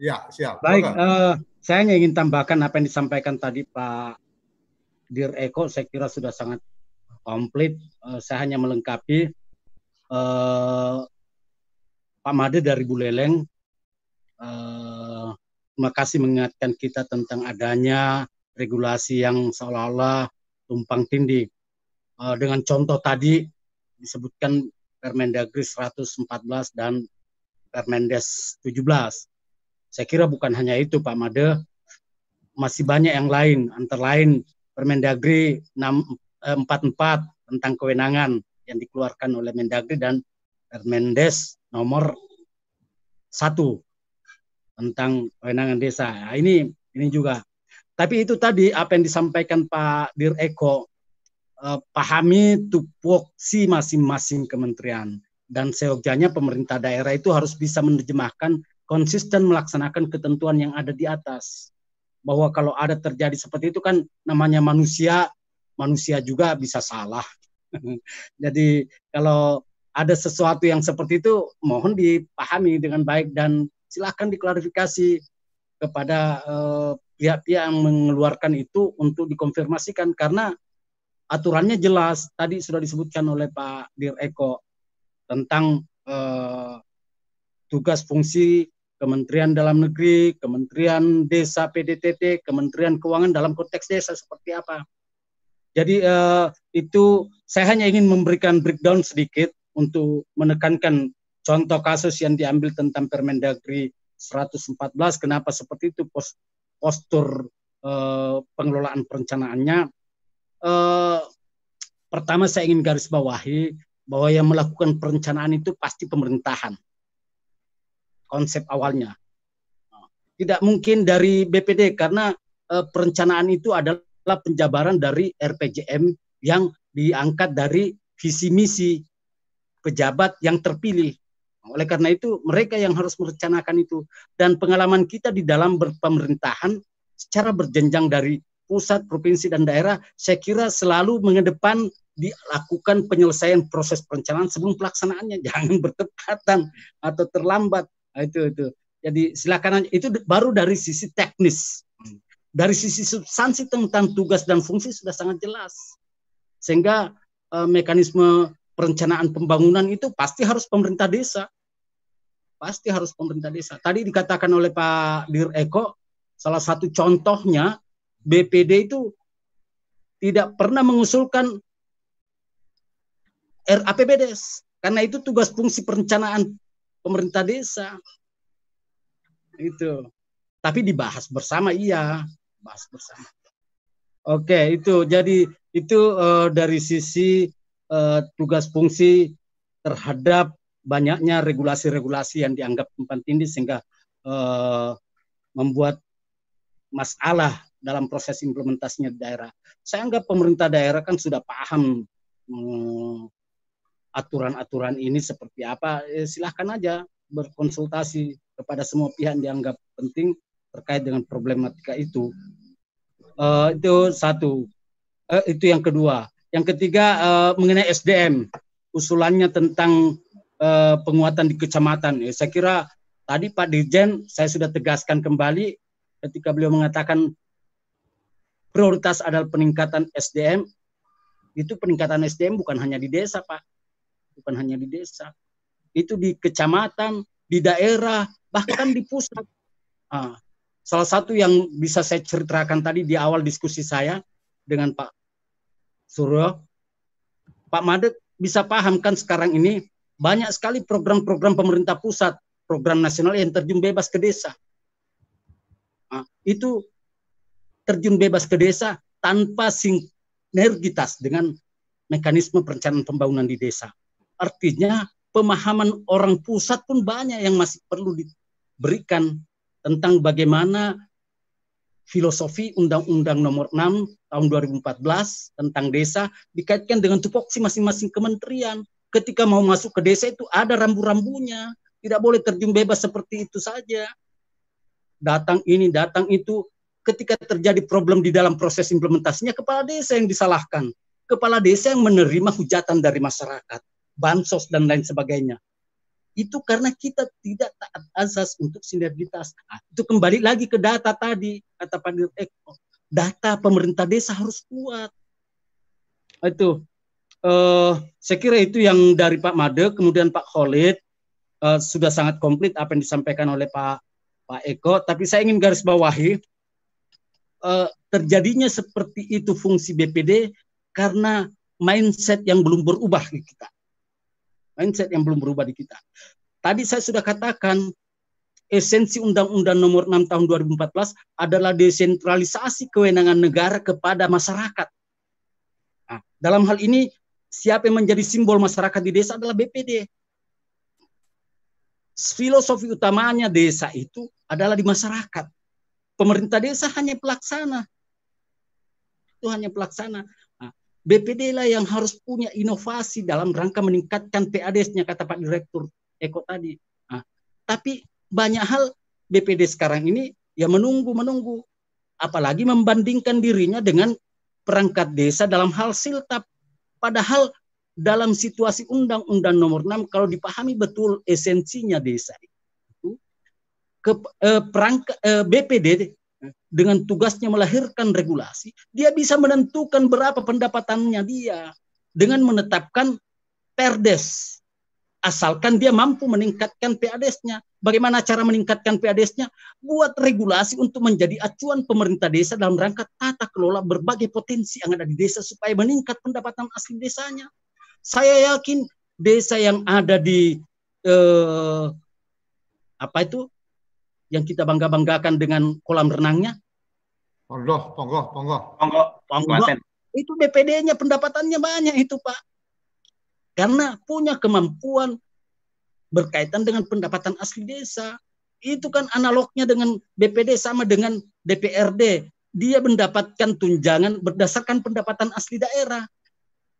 Ya siap. Baik, uh, saya hanya ingin tambahkan apa yang disampaikan tadi Pak Dir Eko. Saya kira sudah sangat komplit. Uh, saya hanya melengkapi uh, Pak Made dari Buleleng uh, terima kasih mengingatkan kita tentang adanya regulasi yang seolah-olah tumpang tindih. Uh, dengan contoh tadi disebutkan Permendagri 114 dan Permendes 17. Saya kira bukan hanya itu Pak Made, masih banyak yang lain, antara lain Permendagri 6, 44 eh, tentang kewenangan yang dikeluarkan oleh Mendagri dan Permendes nomor satu tentang kewenangan desa. Nah, ini ini juga. Tapi itu tadi apa yang disampaikan Pak Dir Eko, eh, pahami tupoksi masing-masing kementerian dan seyogjanya pemerintah daerah itu harus bisa menerjemahkan konsisten melaksanakan ketentuan yang ada di atas. Bahwa kalau ada terjadi seperti itu kan namanya manusia, manusia juga bisa salah. Jadi kalau ada sesuatu yang seperti itu mohon dipahami dengan baik dan silahkan diklarifikasi kepada eh, pihak-pihak yang mengeluarkan itu untuk dikonfirmasikan karena aturannya jelas tadi sudah disebutkan oleh Pak Dir Eko tentang eh, tugas fungsi Kementerian Dalam Negeri, Kementerian Desa PDTT, Kementerian Keuangan dalam konteks desa seperti apa. Jadi eh, itu saya hanya ingin memberikan breakdown sedikit untuk menekankan contoh kasus yang diambil tentang Permendagri 114 kenapa seperti itu pos, postur eh, pengelolaan perencanaannya? Eh, pertama saya ingin garis bawahi bahwa yang melakukan perencanaan itu pasti pemerintahan. Konsep awalnya. Tidak mungkin dari BPD karena eh, perencanaan itu adalah penjabaran dari RPJM yang diangkat dari visi misi pejabat yang terpilih oleh karena itu mereka yang harus merencanakan itu dan pengalaman kita di dalam berpemerintahan secara berjenjang dari pusat, provinsi dan daerah saya kira selalu mengedepan dilakukan penyelesaian proses perencanaan sebelum pelaksanaannya. Jangan bertepatan atau terlambat. Nah, itu itu. Jadi silakan itu baru dari sisi teknis. Dari sisi substansi tentang tugas dan fungsi sudah sangat jelas. Sehingga eh, mekanisme perencanaan pembangunan itu pasti harus pemerintah desa. Pasti harus pemerintah desa. Tadi dikatakan oleh Pak Dir Eko, salah satu contohnya BPD itu tidak pernah mengusulkan RAPBDes karena itu tugas fungsi perencanaan pemerintah desa. Itu. Tapi dibahas bersama iya, bahas bersama. Oke, itu jadi itu uh, dari sisi uh, tugas fungsi terhadap banyaknya regulasi-regulasi yang dianggap tumpang tindih sehingga uh, membuat masalah dalam proses implementasinya di daerah. Saya anggap pemerintah daerah kan sudah paham aturan-aturan hmm, ini seperti apa. Eh, silahkan aja berkonsultasi kepada semua pihak yang dianggap penting terkait dengan problematika itu. Uh, itu satu. Uh, itu yang kedua. Yang ketiga uh, mengenai SDM, usulannya tentang uh, penguatan di kecamatan. Ya, saya kira tadi Pak Dirjen saya sudah tegaskan kembali ketika beliau mengatakan prioritas adalah peningkatan SDM. Itu peningkatan SDM bukan hanya di desa, Pak. Bukan hanya di desa. Itu di kecamatan, di daerah, bahkan di pusat. Nah, salah satu yang bisa saya ceritakan tadi di awal diskusi saya dengan Pak Suryo, Pak Madek bisa pahamkan sekarang ini banyak sekali program-program pemerintah pusat, program nasional yang terjun bebas ke desa. Nah, itu terjun bebas ke desa tanpa sinergitas dengan mekanisme perencanaan pembangunan di desa. Artinya pemahaman orang pusat pun banyak yang masih perlu diberikan tentang bagaimana filosofi Undang-Undang Nomor 6 tahun 2014 tentang desa dikaitkan dengan tupoksi masing-masing kementerian. Ketika mau masuk ke desa itu ada rambu-rambunya, tidak boleh terjun bebas seperti itu saja. Datang ini, datang itu. Ketika terjadi problem di dalam proses implementasinya, kepala desa yang disalahkan. Kepala desa yang menerima hujatan dari masyarakat, bansos dan lain sebagainya itu karena kita tidak taat azas untuk sinergitas. Nah, itu kembali lagi ke data tadi kata Pak Eko. Data pemerintah desa harus kuat. Nah, itu uh, saya kira itu yang dari Pak Made, kemudian Pak Khalid uh, sudah sangat komplit apa yang disampaikan oleh Pak Pak Eko. Tapi saya ingin garis bawahi uh, terjadinya seperti itu fungsi BPD karena mindset yang belum berubah di kita mindset yang belum berubah di kita. Tadi saya sudah katakan esensi Undang-Undang Nomor 6 Tahun 2014 adalah desentralisasi kewenangan negara kepada masyarakat. Nah, dalam hal ini siapa yang menjadi simbol masyarakat di desa adalah BPD. filosofi utamanya desa itu adalah di masyarakat. Pemerintah desa hanya pelaksana. Itu hanya pelaksana. BPD lah yang harus punya inovasi dalam rangka meningkatkan PADS-nya kata Pak Direktur Eko tadi. Nah, tapi banyak hal BPD sekarang ini ya menunggu menunggu apalagi membandingkan dirinya dengan perangkat desa dalam hal siltap padahal dalam situasi undang-undang nomor 6 kalau dipahami betul esensinya desa itu ke eh, perangkat eh, BPD dengan tugasnya melahirkan regulasi dia bisa menentukan berapa pendapatannya dia dengan menetapkan perdes asalkan dia mampu meningkatkan PADS-nya. Bagaimana cara meningkatkan PADS-nya? Buat regulasi untuk menjadi acuan pemerintah desa dalam rangka tata kelola berbagai potensi yang ada di desa supaya meningkat pendapatan asli desanya. Saya yakin desa yang ada di eh, apa itu yang kita bangga banggakan dengan kolam renangnya. Ponggo, ponggo, ponggo, ponggo, ponggo. Itu BPD-nya pendapatannya banyak itu Pak karena punya kemampuan berkaitan dengan pendapatan asli desa. Itu kan analognya dengan BPD sama dengan DPRD. Dia mendapatkan tunjangan berdasarkan pendapatan asli daerah.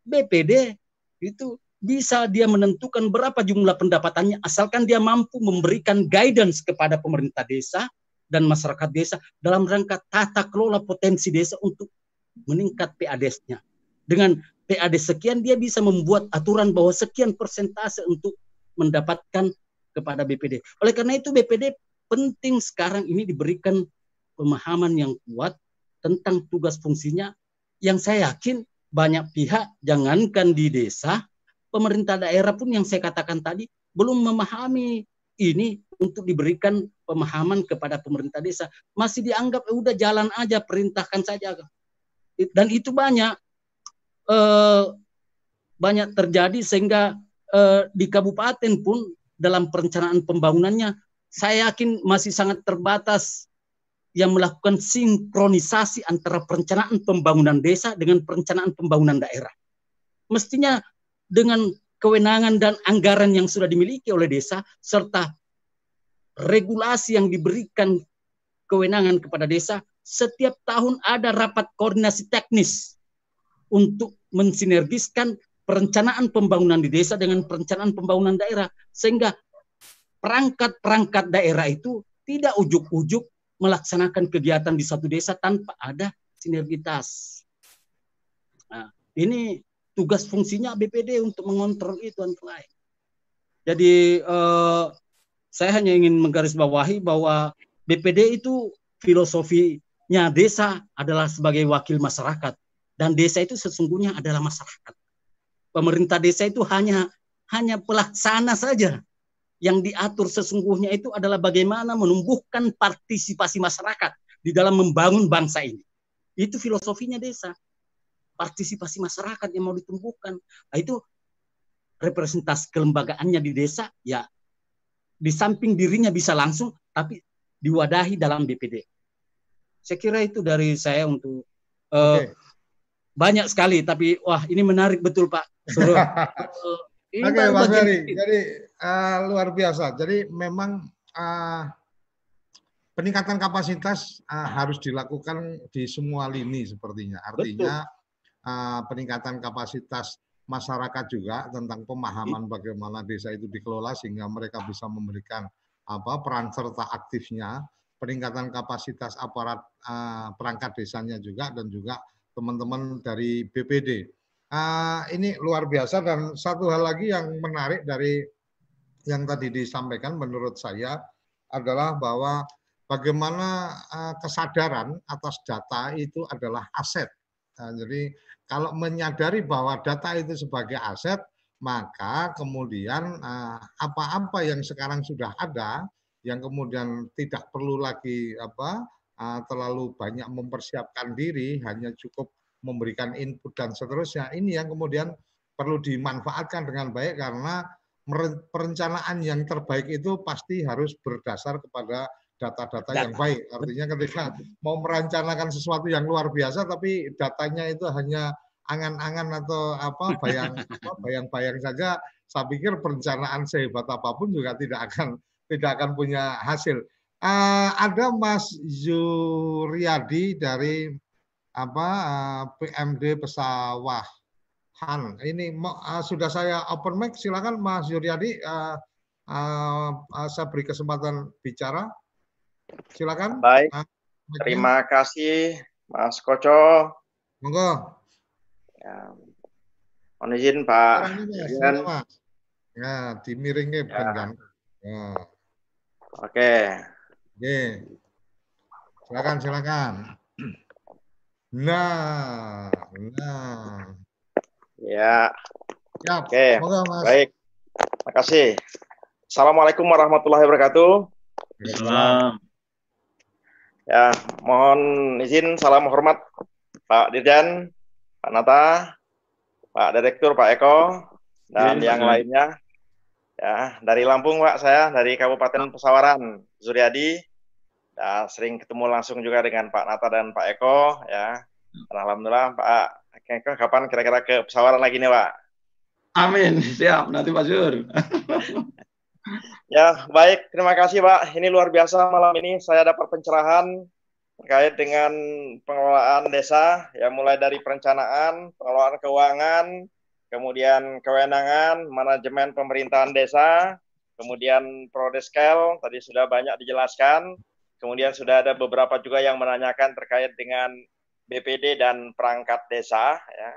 BPD itu bisa dia menentukan berapa jumlah pendapatannya asalkan dia mampu memberikan guidance kepada pemerintah desa dan masyarakat desa dalam rangka tata kelola potensi desa untuk meningkat PADES-nya. Dengan PAD sekian dia bisa membuat aturan bahwa sekian persentase untuk mendapatkan kepada BPD. Oleh karena itu BPD penting sekarang ini diberikan pemahaman yang kuat tentang tugas fungsinya yang saya yakin banyak pihak jangankan di desa, pemerintah daerah pun yang saya katakan tadi belum memahami ini untuk diberikan pemahaman kepada pemerintah desa. Masih dianggap eh, udah jalan aja, perintahkan saja. Dan itu banyak eh, banyak terjadi sehingga eh, di kabupaten pun dalam perencanaan pembangunannya saya yakin masih sangat terbatas yang melakukan sinkronisasi antara perencanaan pembangunan desa dengan perencanaan pembangunan daerah. Mestinya dengan kewenangan dan anggaran yang sudah dimiliki oleh desa serta regulasi yang diberikan kewenangan kepada desa, setiap tahun ada rapat koordinasi teknis untuk mensinergiskan perencanaan pembangunan di desa dengan perencanaan pembangunan daerah sehingga perangkat-perangkat daerah itu tidak ujuk-ujuk melaksanakan kegiatan di satu desa tanpa ada sinergitas. Nah, ini tugas fungsinya BPD untuk mengontrol itu antara lain. Jadi eh, saya hanya ingin menggarisbawahi bahwa BPD itu filosofinya desa adalah sebagai wakil masyarakat dan desa itu sesungguhnya adalah masyarakat. Pemerintah desa itu hanya hanya pelaksana saja. Yang diatur sesungguhnya itu adalah bagaimana menumbuhkan partisipasi masyarakat di dalam membangun bangsa ini. Itu filosofinya desa. Partisipasi masyarakat yang mau ditumbuhkan. Nah, itu representasi kelembagaannya di desa ya di samping dirinya bisa langsung tapi diwadahi dalam BPD. Saya kira itu dari saya untuk uh, banyak sekali tapi wah ini menarik betul Pak. Suruh, Oke okay, Mas Ferry, jadi uh, luar biasa. Jadi memang uh, peningkatan kapasitas uh, harus dilakukan di semua lini sepertinya. Artinya uh, peningkatan kapasitas masyarakat juga tentang pemahaman bagaimana desa itu dikelola sehingga mereka bisa memberikan apa peran serta aktifnya, peningkatan kapasitas aparat uh, perangkat desanya juga dan juga teman-teman dari BPD. Uh, ah, ini luar biasa dan satu hal lagi yang menarik dari yang tadi disampaikan menurut saya adalah bahwa bagaimana uh, kesadaran atas data itu adalah aset. Uh, jadi kalau menyadari bahwa data itu sebagai aset, maka kemudian apa-apa uh, yang sekarang sudah ada yang kemudian tidak perlu lagi apa uh, terlalu banyak mempersiapkan diri, hanya cukup memberikan input dan seterusnya. Ini yang kemudian perlu dimanfaatkan dengan baik karena perencanaan yang terbaik itu pasti harus berdasar kepada data-data yang baik. Artinya ketika mau merencanakan sesuatu yang luar biasa tapi datanya itu hanya angan-angan atau apa bayang bayang-bayang saja, saya pikir perencanaan sehebat apa pun juga tidak akan tidak akan punya hasil. Uh, ada Mas Zuriadi dari apa uh, PMD Pesawahan. Ini uh, sudah saya open mic, silakan Mas Zuriadi. Uh, uh, uh, saya beri kesempatan bicara. Silakan. Baik. Uh, Terima kasih Mas Koco. Monggo. Ya. Mohon izin Pak. Ya, ya dimiringnya ya. kan. Ya. Oke. Oke. Silakan, silakan. Nah, nah. Ya. ya. Oke. Moga, Mas. Baik. Terima kasih. Assalamualaikum warahmatullahi wabarakatuh. Salam. Ya, mohon izin salam hormat Pak Dirjan, Pak Nata, Pak Direktur, Pak Eko, dan ya, yang lainnya. Ya, dari Lampung Pak saya, dari Kabupaten Pesawaran, Zuryadi. Ya, sering ketemu langsung juga dengan Pak Nata dan Pak Eko. Ya, dan alhamdulillah Pak Eko kapan kira-kira ke Pesawaran lagi nih Pak? Amin, siap. Nanti Pak Zur. Ya, baik. Terima kasih, Pak. Ini luar biasa malam ini saya dapat pencerahan terkait dengan pengelolaan desa, ya mulai dari perencanaan, pengelolaan keuangan, kemudian kewenangan, manajemen pemerintahan desa, kemudian prodeskel, tadi sudah banyak dijelaskan, kemudian sudah ada beberapa juga yang menanyakan terkait dengan BPD dan perangkat desa, ya.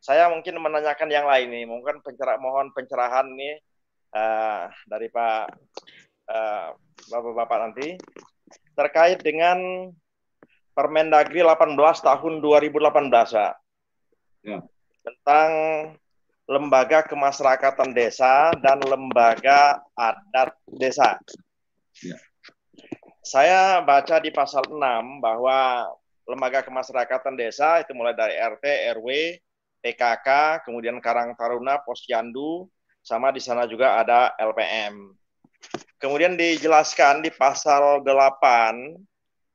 Saya mungkin menanyakan yang lain nih, mungkin pencerah, mohon pencerahan nih uh, dari Pak uh, Bapak-bapak nanti terkait dengan Permendagri 18 tahun 2018 Pak. Ya. Tentang lembaga kemasyarakatan desa dan lembaga adat desa. Ya. Saya baca di pasal 6 bahwa lembaga kemasyarakatan desa itu mulai dari RT, RW, PKK, kemudian Karang Taruna, Posyandu, sama di sana juga ada LPM. Kemudian dijelaskan di pasal 8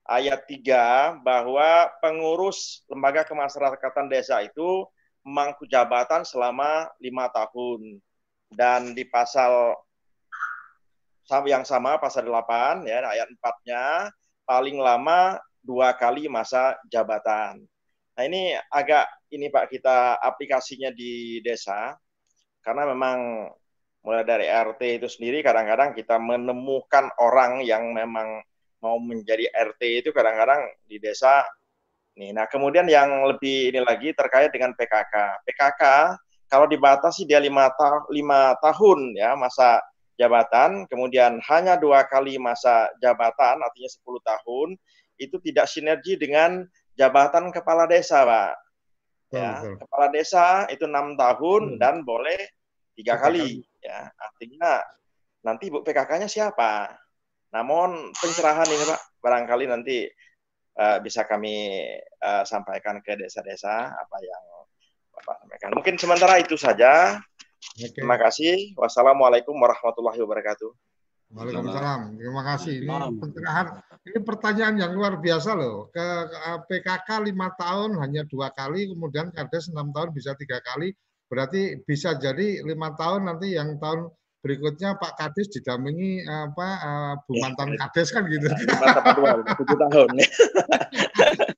ayat 3 bahwa pengurus lembaga kemasyarakatan desa itu memangku jabatan selama lima tahun. Dan di pasal yang sama, pasal 8, ya, ayat 4-nya, paling lama dua kali masa jabatan. Nah ini agak, ini Pak, kita aplikasinya di desa, karena memang mulai dari RT itu sendiri kadang-kadang kita menemukan orang yang memang mau menjadi RT itu kadang-kadang di desa nih. Nah, kemudian yang lebih ini lagi terkait dengan PKK. PKK kalau dibatasi dia lima, ta lima tahun ya masa jabatan, kemudian hanya dua kali masa jabatan, artinya 10 tahun, itu tidak sinergi dengan jabatan kepala desa, Pak. Ya, kepala desa itu enam tahun hmm. dan boleh tiga kali ya artinya nanti bu PKK-nya siapa namun pencerahan ini pak barangkali nanti uh, bisa kami uh, sampaikan ke desa-desa apa yang bapak sampaikan mungkin sementara itu saja Oke. terima kasih wassalamualaikum warahmatullahi wabarakatuh Waalaikumsalam. Terima kasih. Ini pencerahan. Ini pertanyaan yang luar biasa loh. Ke, ke PKK lima tahun hanya dua kali, kemudian Kades enam tahun bisa tiga kali. Berarti bisa jadi lima tahun nanti yang tahun berikutnya Pak Kades didampingi apa uh, Bu ya, mantan ya, Kades kan gitu. Tujuh tahun.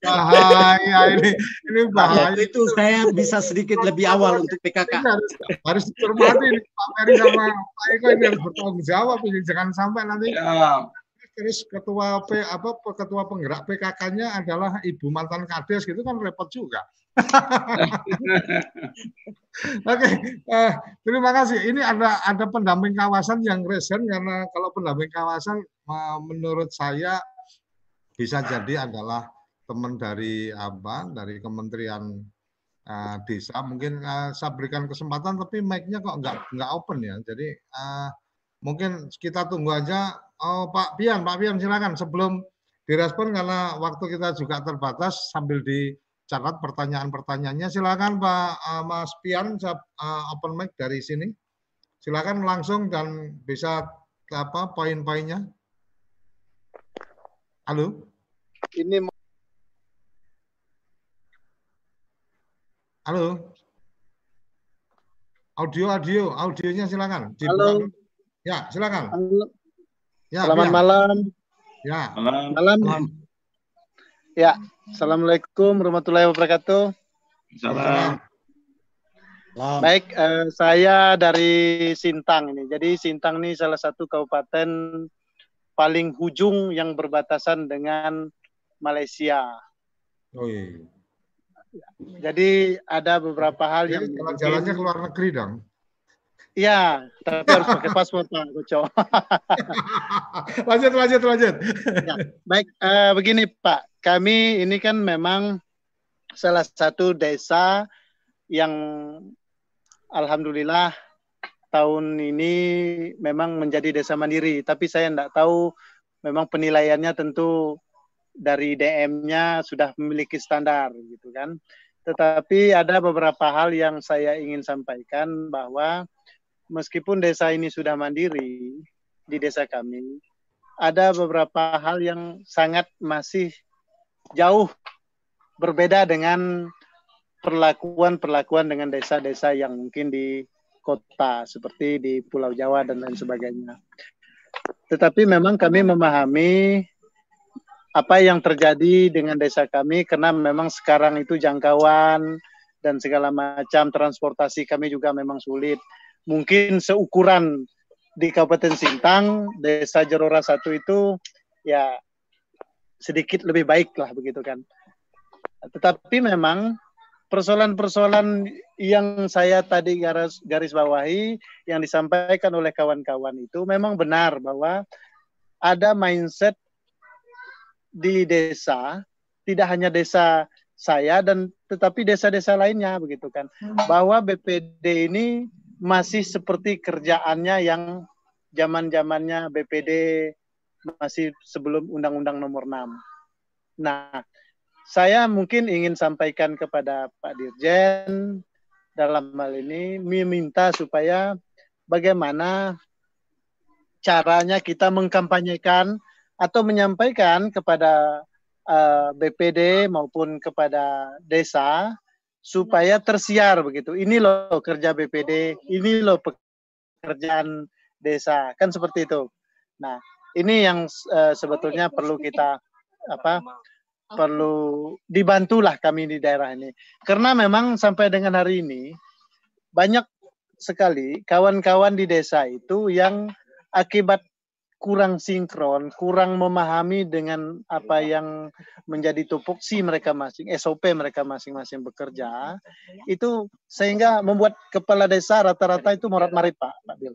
bahaya ini, ini bahaya. Ya, itu saya bisa sedikit lebih awal untuk PKK. harus, harus dicermati ini Pak Ferry sama Pak Eko ini harus bertanggung jawab ini jangan sampai nanti. Ya. Terus ketua P apa ketua penggerak PKK-nya adalah ibu mantan Kades gitu kan repot juga. Oke, okay. uh, eh, terima kasih. Ini ada ada pendamping kawasan yang resen karena kalau pendamping kawasan uh, menurut saya bisa jadi adalah teman dari apa dari Kementerian uh, Desa. Mungkin uh, saya berikan kesempatan tapi mic-nya kok nggak nggak open ya. Jadi uh, mungkin kita tunggu aja. Oh Pak Pian, Pak Pian silakan sebelum direspon karena waktu kita juga terbatas sambil di catat pertanyaan-pertanyaannya. Silakan Pak uh, Mas Pian, saya uh, open mic dari sini. Silakan langsung dan bisa apa poin-poinnya. Halo. Ini Halo. Audio, audio, audionya silakan. Halo. Ya, silakan. Halo. Ya, Selamat ya. malam. Ya. Malam. Malam. Ya. Assalamualaikum warahmatullahi wabarakatuh. Salam. Baik, eh, saya dari Sintang ini. Jadi Sintang ini salah satu kabupaten paling hujung yang berbatasan dengan Malaysia. Oh iya. Jadi ada beberapa hal Jadi, yang jalannya ke luar negeri dong. Iya, tapi harus pakai paspor Pak Koco. lanjut, lanjut, lanjut. Ya, baik, uh, begini Pak, kami ini kan memang salah satu desa yang alhamdulillah tahun ini memang menjadi desa mandiri, tapi saya tidak tahu memang penilaiannya tentu dari DM-nya sudah memiliki standar gitu kan. Tetapi ada beberapa hal yang saya ingin sampaikan bahwa meskipun desa ini sudah mandiri di desa kami, ada beberapa hal yang sangat masih jauh berbeda dengan perlakuan-perlakuan dengan desa-desa yang mungkin di kota seperti di Pulau Jawa dan lain sebagainya. Tetapi memang kami memahami apa yang terjadi dengan desa kami karena memang sekarang itu jangkauan dan segala macam transportasi kami juga memang sulit. Mungkin seukuran di Kabupaten Sintang, Desa Jerora satu itu ya sedikit lebih baik lah begitu kan. Tetapi memang persoalan-persoalan yang saya tadi garis, garis bawahi yang disampaikan oleh kawan-kawan itu memang benar bahwa ada mindset di desa tidak hanya desa saya dan tetapi desa-desa lainnya begitu kan bahwa BPD ini masih seperti kerjaannya yang zaman-zamannya BPD masih sebelum Undang-Undang Nomor 6. Nah, saya mungkin ingin sampaikan kepada Pak Dirjen dalam hal ini meminta supaya bagaimana caranya kita mengkampanyekan atau menyampaikan kepada uh, eh, BPD maupun kepada desa supaya tersiar begitu. Ini loh kerja BPD, ini loh pekerjaan desa, kan seperti itu. Nah, ini yang uh, sebetulnya perlu kita apa perlu dibantulah kami di daerah ini. Karena memang sampai dengan hari ini banyak sekali kawan-kawan di desa itu yang akibat kurang sinkron, kurang memahami dengan apa yang menjadi tupoksi mereka masing, SOP mereka masing-masing bekerja, itu sehingga membuat kepala desa rata-rata itu morat-marit Pak, Pak Bil.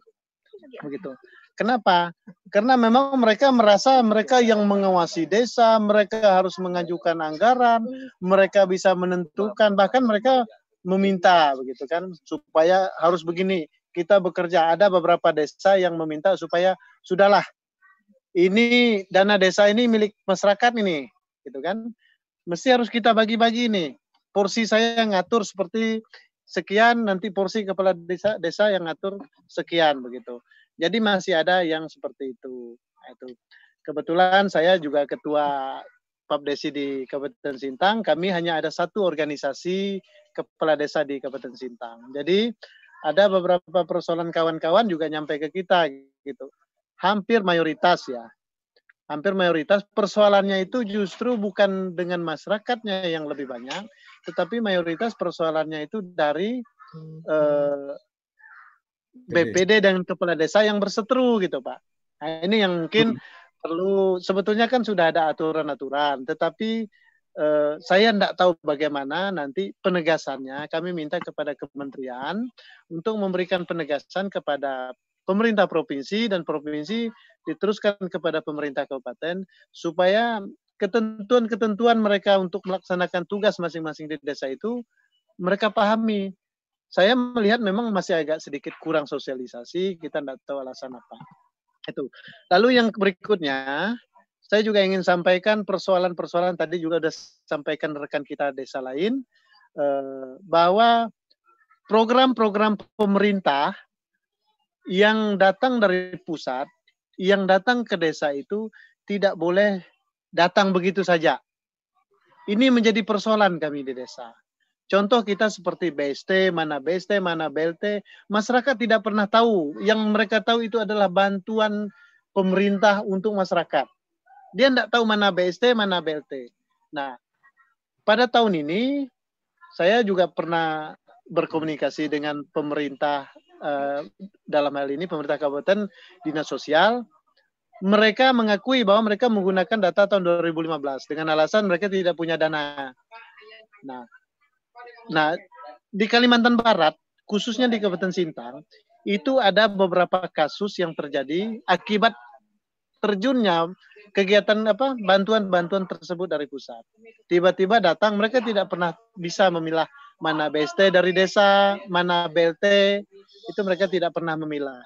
Begitu. Kenapa? Karena memang mereka merasa mereka yang mengawasi desa, mereka harus mengajukan anggaran, mereka bisa menentukan, bahkan mereka meminta begitu kan supaya harus begini. Kita bekerja ada beberapa desa yang meminta supaya sudahlah ini dana desa ini milik masyarakat ini, gitu kan? Mesti harus kita bagi-bagi ini. Porsi saya ngatur seperti sekian, nanti porsi kepala desa desa yang ngatur sekian begitu. Jadi masih ada yang seperti itu. Nah, itu. Kebetulan saya juga ketua Papdesi di Kabupaten Sintang. Kami hanya ada satu organisasi kepala desa di Kabupaten Sintang. Jadi ada beberapa persoalan kawan-kawan juga nyampe ke kita gitu. Hampir mayoritas ya. Hampir mayoritas persoalannya itu justru bukan dengan masyarakatnya yang lebih banyak, tetapi mayoritas persoalannya itu dari eh, BPD dan kepala desa yang berseteru gitu Pak. Nah, ini yang mungkin hmm. perlu sebetulnya kan sudah ada aturan-aturan, tetapi eh, saya tidak tahu bagaimana nanti penegasannya. Kami minta kepada kementerian untuk memberikan penegasan kepada pemerintah provinsi dan provinsi diteruskan kepada pemerintah kabupaten supaya ketentuan-ketentuan mereka untuk melaksanakan tugas masing-masing di desa itu mereka pahami saya melihat memang masih agak sedikit kurang sosialisasi, kita tidak tahu alasan apa. Itu. Lalu yang berikutnya, saya juga ingin sampaikan persoalan-persoalan tadi juga sudah sampaikan rekan kita desa lain, eh, bahwa program-program pemerintah yang datang dari pusat, yang datang ke desa itu tidak boleh datang begitu saja. Ini menjadi persoalan kami di desa. Contoh kita seperti BST, mana BST, mana BLT, masyarakat tidak pernah tahu. Yang mereka tahu itu adalah bantuan pemerintah untuk masyarakat. Dia tidak tahu mana BST, mana BLT. Nah, pada tahun ini saya juga pernah berkomunikasi dengan pemerintah uh, dalam hal ini pemerintah kabupaten dinas sosial mereka mengakui bahwa mereka menggunakan data tahun 2015 dengan alasan mereka tidak punya dana. Nah, nah di Kalimantan Barat khususnya di Kabupaten Sintang itu ada beberapa kasus yang terjadi akibat terjunnya kegiatan apa bantuan-bantuan tersebut dari pusat. Tiba-tiba datang mereka tidak pernah bisa memilah mana BST dari desa, mana BLT, itu mereka tidak pernah memilah.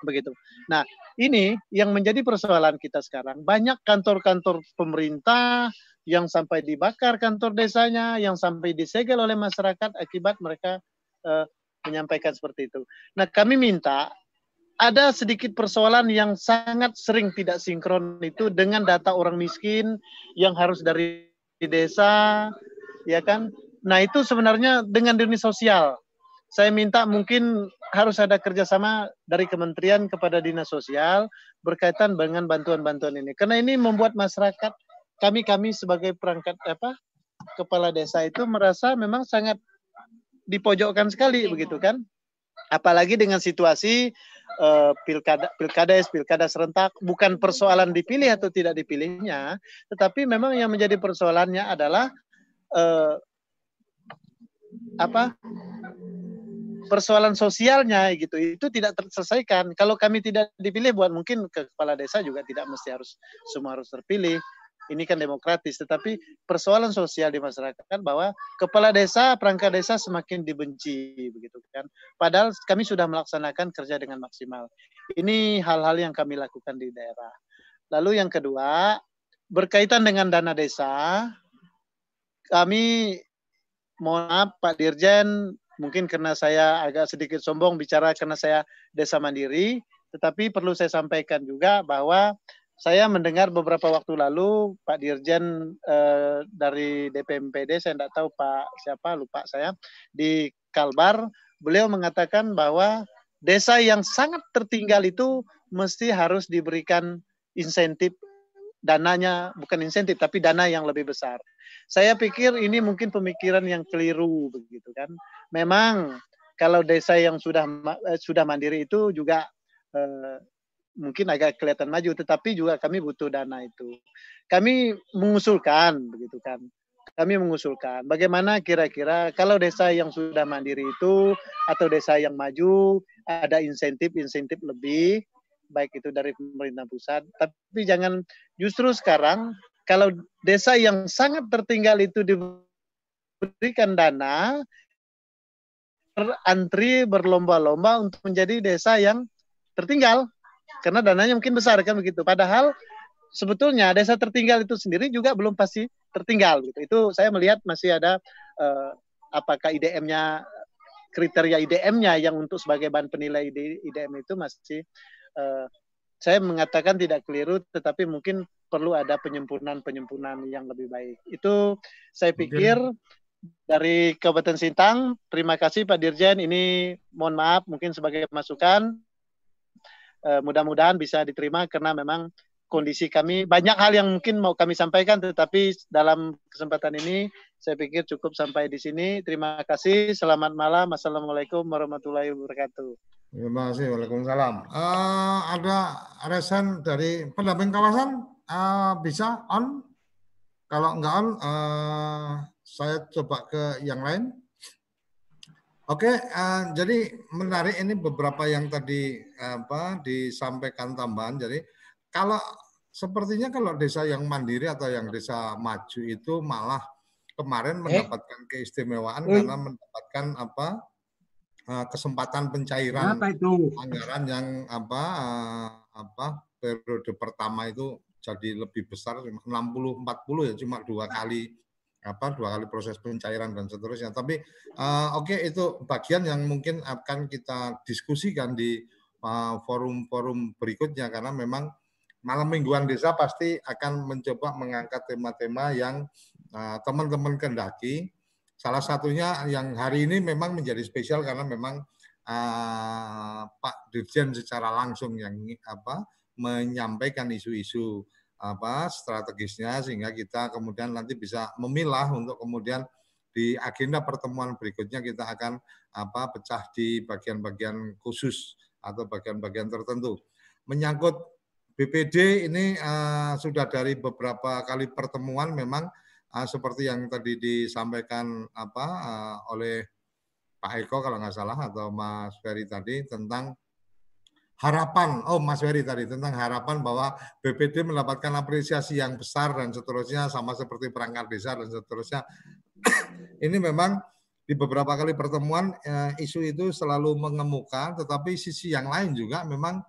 Begitu. Nah, ini yang menjadi persoalan kita sekarang. Banyak kantor-kantor pemerintah yang sampai dibakar kantor desanya, yang sampai disegel oleh masyarakat akibat mereka uh, menyampaikan seperti itu. Nah, kami minta ada sedikit persoalan yang sangat sering tidak sinkron itu dengan data orang miskin yang harus dari desa, ya kan? Nah itu sebenarnya dengan dunia sosial. Saya minta mungkin harus ada kerjasama dari kementerian kepada dinas sosial berkaitan dengan bantuan-bantuan ini. Karena ini membuat masyarakat kami kami sebagai perangkat apa kepala desa itu merasa memang sangat dipojokkan sekali begitu kan apalagi dengan situasi uh, pilkada pilkades pilkada serentak bukan persoalan dipilih atau tidak dipilihnya tetapi memang yang menjadi persoalannya adalah uh, apa persoalan sosialnya gitu itu tidak terselesaikan. Kalau kami tidak dipilih buat mungkin ke kepala desa juga tidak mesti harus semua harus terpilih ini kan demokratis, tetapi persoalan sosial di masyarakat bahwa kepala desa, perangkat desa semakin dibenci begitu kan. Padahal kami sudah melaksanakan kerja dengan maksimal. Ini hal-hal yang kami lakukan di daerah. Lalu yang kedua, berkaitan dengan dana desa, kami mohon maaf Pak Dirjen, mungkin karena saya agak sedikit sombong bicara karena saya desa mandiri, tetapi perlu saya sampaikan juga bahwa saya mendengar beberapa waktu lalu Pak Dirjen eh, dari DPMPD, saya tidak tahu Pak siapa, lupa saya, di Kalbar, beliau mengatakan bahwa desa yang sangat tertinggal itu mesti harus diberikan insentif dananya, bukan insentif, tapi dana yang lebih besar. Saya pikir ini mungkin pemikiran yang keliru begitu kan. Memang kalau desa yang sudah eh, sudah mandiri itu juga eh, mungkin agak kelihatan maju, tetapi juga kami butuh dana itu. Kami mengusulkan, begitu kan. Kami mengusulkan bagaimana kira-kira kalau desa yang sudah mandiri itu atau desa yang maju ada insentif-insentif lebih, baik itu dari pemerintah pusat. Tapi jangan justru sekarang kalau desa yang sangat tertinggal itu diberikan dana, berantri berlomba-lomba untuk menjadi desa yang tertinggal karena dananya mungkin besar kan begitu. Padahal sebetulnya desa tertinggal itu sendiri juga belum pasti tertinggal gitu. Itu saya melihat masih ada uh, apakah IDM-nya kriteria IDM-nya yang untuk sebagai bahan penilai IDM itu masih uh, saya mengatakan tidak keliru tetapi mungkin perlu ada penyempurnaan-penyempurnaan yang lebih baik. Itu saya pikir dari Kabupaten Sintang, terima kasih Pak Dirjen. Ini mohon maaf mungkin sebagai masukan uh, mudah-mudahan bisa diterima karena memang kondisi kami banyak hal yang mungkin mau kami sampaikan tetapi dalam kesempatan ini saya pikir cukup sampai di sini. Terima kasih. Selamat malam. Assalamualaikum warahmatullahi wabarakatuh. Terima kasih. Waalaikumsalam. Uh, ada resen dari pendamping kawasan uh, bisa on? Kalau enggak on, uh, saya coba ke yang lain. Oke, uh, jadi menarik ini beberapa yang tadi apa disampaikan tambahan. Jadi kalau sepertinya kalau desa yang mandiri atau yang desa maju itu malah kemarin eh? mendapatkan keistimewaan eh? karena mendapatkan apa uh, kesempatan pencairan apa itu? anggaran yang apa uh, apa periode pertama itu jadi lebih besar 60 40 ya cuma dua kali apa dua kali proses pencairan dan seterusnya. Tapi uh, oke okay, itu bagian yang mungkin akan kita diskusikan di eh, forum-forum uh, berikutnya karena memang malam mingguan desa pasti akan mencoba mengangkat tema-tema yang uh, teman-teman kendaki. Salah satunya yang hari ini memang menjadi spesial karena memang uh, Pak Dirjen secara langsung yang apa menyampaikan isu-isu apa strategisnya sehingga kita kemudian nanti bisa memilah untuk kemudian di agenda pertemuan berikutnya kita akan apa pecah di bagian-bagian khusus atau bagian-bagian tertentu. Menyangkut BPD ini uh, sudah dari beberapa kali pertemuan memang uh, seperti yang tadi disampaikan apa uh, oleh Pak Eko kalau nggak salah atau Mas Ferry tadi tentang harapan, oh Mas Ferry tadi tentang harapan bahwa BPD mendapatkan apresiasi yang besar dan seterusnya sama seperti perangkat desa dan seterusnya. Ini memang di beberapa kali pertemuan eh, isu itu selalu mengemuka, tetapi sisi yang lain juga memang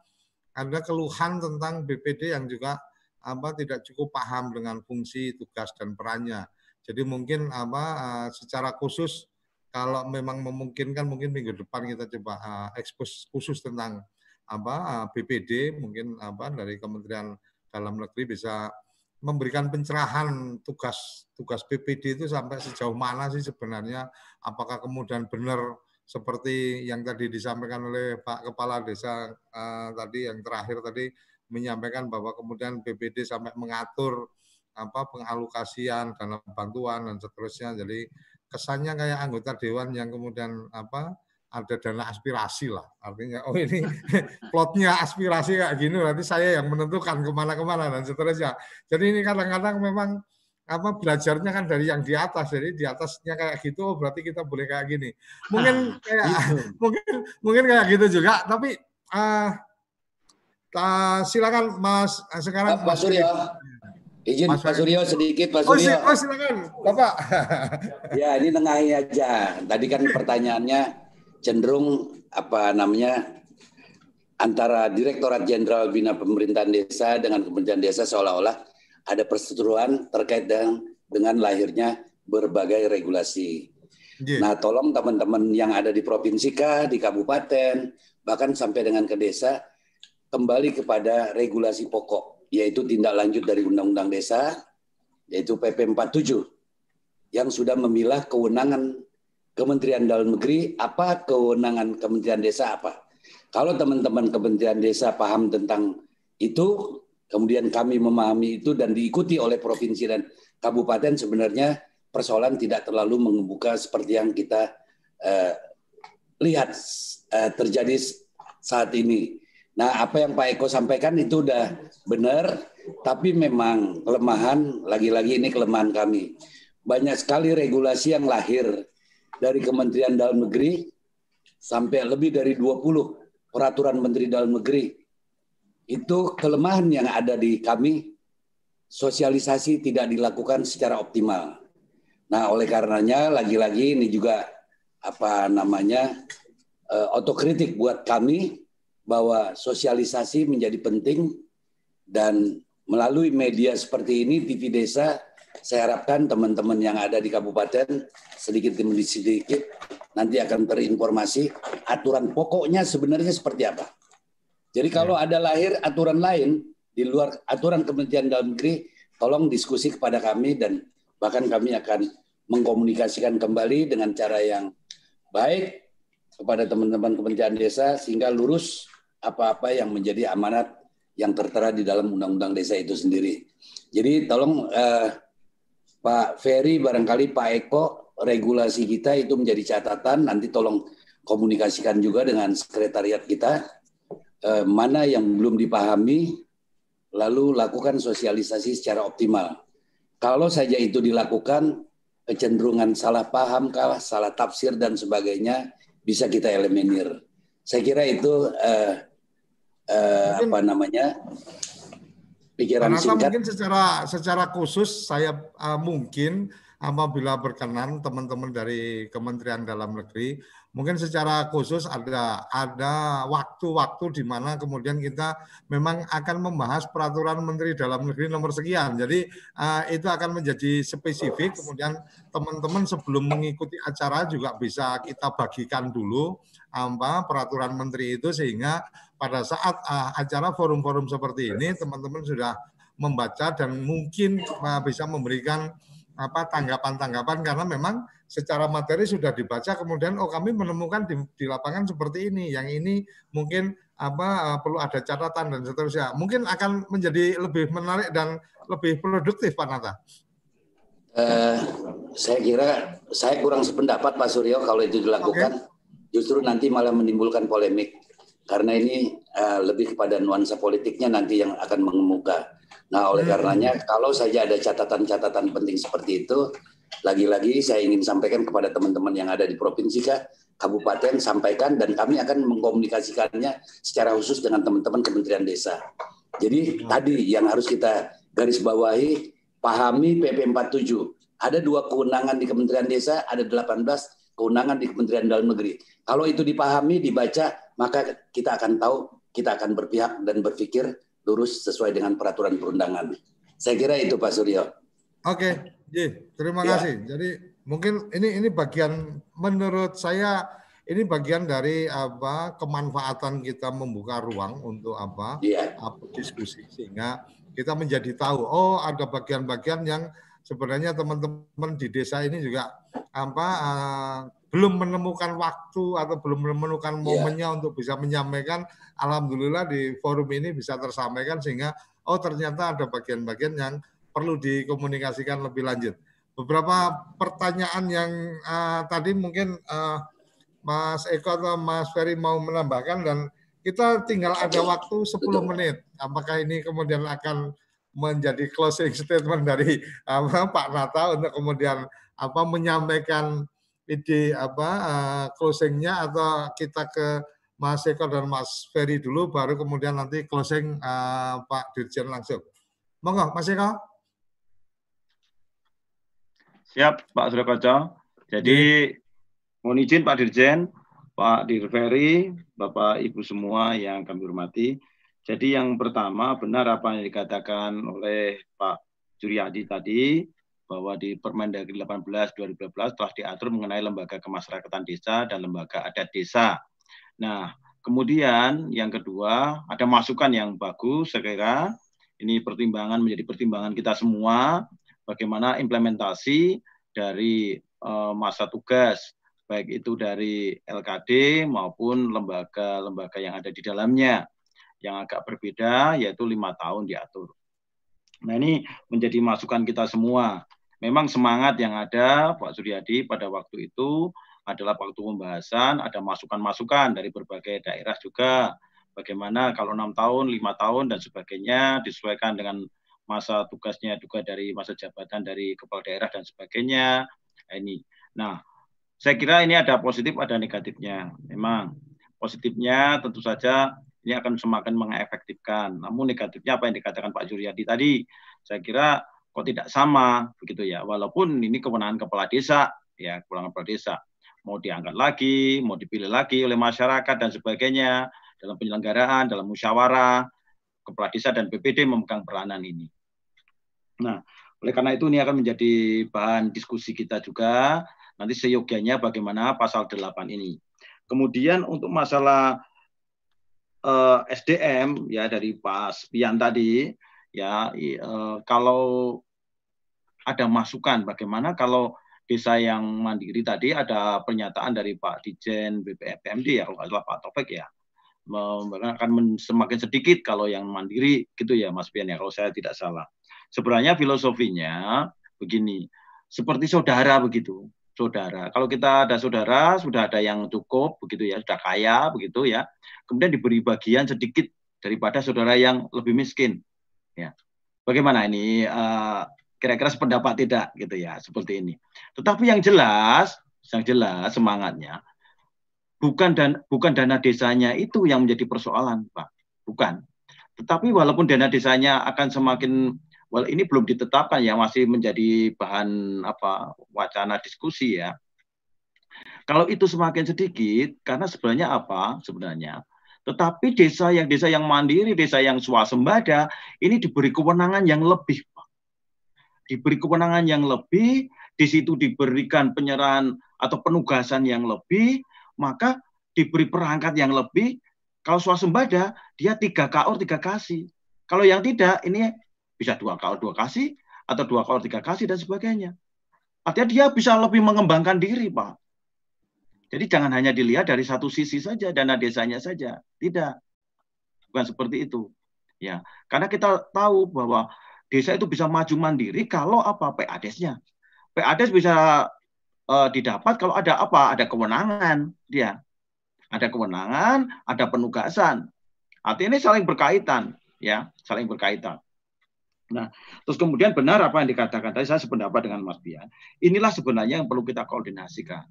ada keluhan tentang BPD yang juga apa tidak cukup paham dengan fungsi, tugas dan perannya. Jadi mungkin apa eh, secara khusus kalau memang memungkinkan mungkin minggu depan kita coba uh, ekspos khusus tentang apa BPD mungkin apa dari Kementerian Dalam Negeri bisa memberikan pencerahan tugas tugas BPD itu sampai sejauh mana sih sebenarnya apakah kemudian benar seperti yang tadi disampaikan oleh Pak Kepala Desa uh, tadi yang terakhir tadi menyampaikan bahwa kemudian BPD sampai mengatur apa pengalokasian dana bantuan dan seterusnya. Jadi kesannya kayak anggota dewan yang kemudian apa ada dana aspirasi lah. Artinya oh ini plotnya aspirasi kayak gini nanti saya yang menentukan ke mana-kemana dan seterusnya. Jadi ini kadang-kadang memang apa belajarnya kan dari yang di atas. Jadi di atasnya kayak gitu oh berarti kita boleh kayak gini. Mungkin ah, kayak gitu. mungkin mungkin kayak gitu juga. Tapi uh, uh, silakan mas sekarang Mas Suryo. Izin Mas Pak Suryo sedikit Pak oh, Suryo. oh, silakan. Bapak. Ya ini nengahi aja. Tadi kan pertanyaannya cenderung apa namanya antara Direktorat Jenderal Bina Pemerintahan Desa dengan Kementerian Desa seolah-olah ada perseteruan terkait dengan, dengan lahirnya berbagai regulasi. Yeah. Nah, tolong teman-teman yang ada di provinsi kah, di kabupaten, bahkan sampai dengan ke desa, kembali kepada regulasi pokok, yaitu tindak lanjut dari Undang-Undang Desa, yaitu PP 47, yang sudah memilah kewenangan Kementerian Dalam Negeri, apa kewenangan Kementerian Desa apa. Kalau teman-teman Kementerian Desa paham tentang itu, kemudian kami memahami itu dan diikuti oleh provinsi dan kabupaten sebenarnya persoalan tidak terlalu membuka seperti yang kita uh, lihat uh, terjadi saat ini. Nah, apa yang Pak Eko sampaikan itu udah benar, tapi memang kelemahan, lagi-lagi ini kelemahan kami. Banyak sekali regulasi yang lahir dari Kementerian Dalam Negeri sampai lebih dari 20 peraturan Menteri Dalam Negeri itu kelemahan yang ada di kami sosialisasi tidak dilakukan secara optimal. Nah, oleh karenanya lagi-lagi ini juga apa namanya uh, otokritik buat kami bahwa sosialisasi menjadi penting dan melalui media seperti ini TV Desa saya harapkan teman-teman yang ada di kabupaten sedikit demi sedikit nanti akan terinformasi aturan pokoknya sebenarnya seperti apa. Jadi kalau ya. ada lahir aturan lain di luar aturan Kementerian Dalam Negeri, tolong diskusi kepada kami dan bahkan kami akan mengkomunikasikan kembali dengan cara yang baik kepada teman-teman Kementerian Desa sehingga lurus apa-apa yang menjadi amanat yang tertera di dalam Undang-Undang Desa itu sendiri. Jadi tolong eh, Pak Ferry barangkali Pak Eko regulasi kita itu menjadi catatan nanti tolong komunikasikan juga dengan sekretariat kita eh, mana yang belum dipahami, lalu lakukan sosialisasi secara optimal. Kalau saja itu dilakukan, kecenderungan salah paham, kah, salah tafsir dan sebagainya bisa kita eliminir. Saya kira itu eh, eh, apa namanya pikiran singkat. Mungkin secara secara khusus saya uh, mungkin apabila berkenan teman-teman dari Kementerian Dalam Negeri mungkin secara khusus ada ada waktu-waktu di mana kemudian kita memang akan membahas peraturan Menteri Dalam Negeri nomor sekian. Jadi uh, itu akan menjadi spesifik. Kemudian teman-teman sebelum mengikuti acara juga bisa kita bagikan dulu apa peraturan Menteri itu sehingga pada saat uh, acara forum-forum seperti ini teman-teman sudah membaca dan mungkin uh, bisa memberikan apa tanggapan-tanggapan karena memang secara materi sudah dibaca kemudian oh kami menemukan di, di lapangan seperti ini yang ini mungkin apa uh, perlu ada catatan dan seterusnya mungkin akan menjadi lebih menarik dan lebih produktif Pak Nata. Uh, saya kira saya kurang sependapat Pak Suryo kalau itu dilakukan okay. Justru nanti malah menimbulkan polemik karena ini uh, lebih kepada nuansa politiknya nanti yang akan mengemuka. Nah oleh hmm. karenanya kalau saja ada catatan-catatan penting seperti itu lagi-lagi saya ingin sampaikan kepada teman-teman yang ada di provinsi kah, kabupaten sampaikan dan kami akan mengkomunikasikannya secara khusus dengan teman-teman Kementerian Desa. Jadi tadi yang harus kita garis bawahi pahami PP 47. Ada dua kewenangan di Kementerian Desa, ada 18 kewenangan di Kementerian Dalam Negeri. Kalau itu dipahami, dibaca, maka kita akan tahu, kita akan berpihak dan berpikir lurus sesuai dengan peraturan perundangan. Saya kira itu Pak Suryo. Oke, Ji, terima ya. kasih. Jadi mungkin ini ini bagian menurut saya ini bagian dari apa kemanfaatan kita membuka ruang untuk apa, ya. apa diskusi sehingga kita menjadi tahu oh ada bagian-bagian yang sebenarnya teman-teman di desa ini juga apa uh, belum menemukan waktu atau belum menemukan iya. momennya untuk bisa menyampaikan alhamdulillah di forum ini bisa tersampaikan sehingga oh ternyata ada bagian-bagian yang perlu dikomunikasikan lebih lanjut. Beberapa pertanyaan yang uh, tadi mungkin uh, Mas Eko atau Mas Ferry mau menambahkan dan kita tinggal ada waktu 10 menit. Apakah ini kemudian akan menjadi closing statement dari apa, Pak Nata untuk kemudian apa menyampaikan ide apa uh, closingnya atau kita ke Mas Eko dan Mas Ferry dulu baru kemudian nanti closing uh, Pak Dirjen langsung. Monggo Mas Eko. Siap, Pak Suryakoco. Jadi iya. mohon izin Pak Dirjen, Pak Dirveri, Bapak Ibu semua yang kami hormati. Jadi yang pertama benar apa yang dikatakan oleh Pak Juryadi tadi bahwa di Permendagri 18 2012 telah diatur mengenai lembaga kemasyarakatan desa dan lembaga adat desa. Nah, kemudian yang kedua ada masukan yang bagus saya kira ini pertimbangan menjadi pertimbangan kita semua bagaimana implementasi dari uh, masa tugas baik itu dari LKD maupun lembaga-lembaga yang ada di dalamnya yang agak berbeda yaitu lima tahun diatur. Nah ini menjadi masukan kita semua. Memang semangat yang ada Pak Suryadi pada waktu itu adalah waktu pembahasan, ada masukan-masukan dari berbagai daerah juga. Bagaimana kalau enam tahun, lima tahun dan sebagainya disesuaikan dengan masa tugasnya juga dari masa jabatan dari kepala daerah dan sebagainya. Ini. Nah, saya kira ini ada positif, ada negatifnya. Memang positifnya tentu saja ini akan semakin mengefektifkan. Namun negatifnya apa yang dikatakan Pak Juryadi tadi, saya kira kok tidak sama begitu ya. Walaupun ini kewenangan kepala desa, ya kewenangan kepala desa mau diangkat lagi, mau dipilih lagi oleh masyarakat dan sebagainya dalam penyelenggaraan, dalam musyawarah, kepala desa dan BPD memegang peranan ini. Nah, oleh karena itu ini akan menjadi bahan diskusi kita juga nanti seyogianya bagaimana pasal 8 ini. Kemudian untuk masalah eh, SDM ya dari Pak Pian tadi ya uh, kalau ada masukan bagaimana kalau desa yang mandiri tadi ada pernyataan dari Pak Dijen BPMD ya kalau salah Pak Taufik ya akan semakin sedikit kalau yang mandiri gitu ya Mas Pian ya kalau saya tidak salah. Sebenarnya filosofinya begini, seperti saudara begitu, saudara. Kalau kita ada saudara, sudah ada yang cukup begitu ya, sudah kaya begitu ya. Kemudian diberi bagian sedikit daripada saudara yang lebih miskin. Ya. Bagaimana ini uh, kira-kira sependapat tidak gitu ya, seperti ini. Tetapi yang jelas, yang jelas semangatnya bukan dan bukan dana desanya itu yang menjadi persoalan, Pak. Bukan. Tetapi walaupun dana desanya akan semakin Well, ini belum ditetapkan ya, masih menjadi bahan apa wacana diskusi ya. Kalau itu semakin sedikit, karena sebenarnya apa sebenarnya? Tetapi desa yang desa yang mandiri, desa yang swasembada, ini diberi kewenangan yang lebih. Diberi kewenangan yang lebih, di situ diberikan penyerahan atau penugasan yang lebih, maka diberi perangkat yang lebih. Kalau swasembada, dia tiga kaor tiga kasih. Kalau yang tidak, ini bisa dua kali dua kasih atau dua kali tiga kasih dan sebagainya. Artinya dia bisa lebih mengembangkan diri, Pak. Jadi jangan hanya dilihat dari satu sisi saja dana desanya saja. Tidak. Bukan seperti itu. Ya, karena kita tahu bahwa desa itu bisa maju mandiri kalau apa PADES-nya. PADES bisa uh, didapat kalau ada apa? Ada kewenangan dia. Ada kewenangan, ada penugasan. Artinya ini saling berkaitan, ya, saling berkaitan. Nah, terus kemudian benar apa yang dikatakan tadi saya sependapat dengan Mas Bian. Inilah sebenarnya yang perlu kita koordinasikan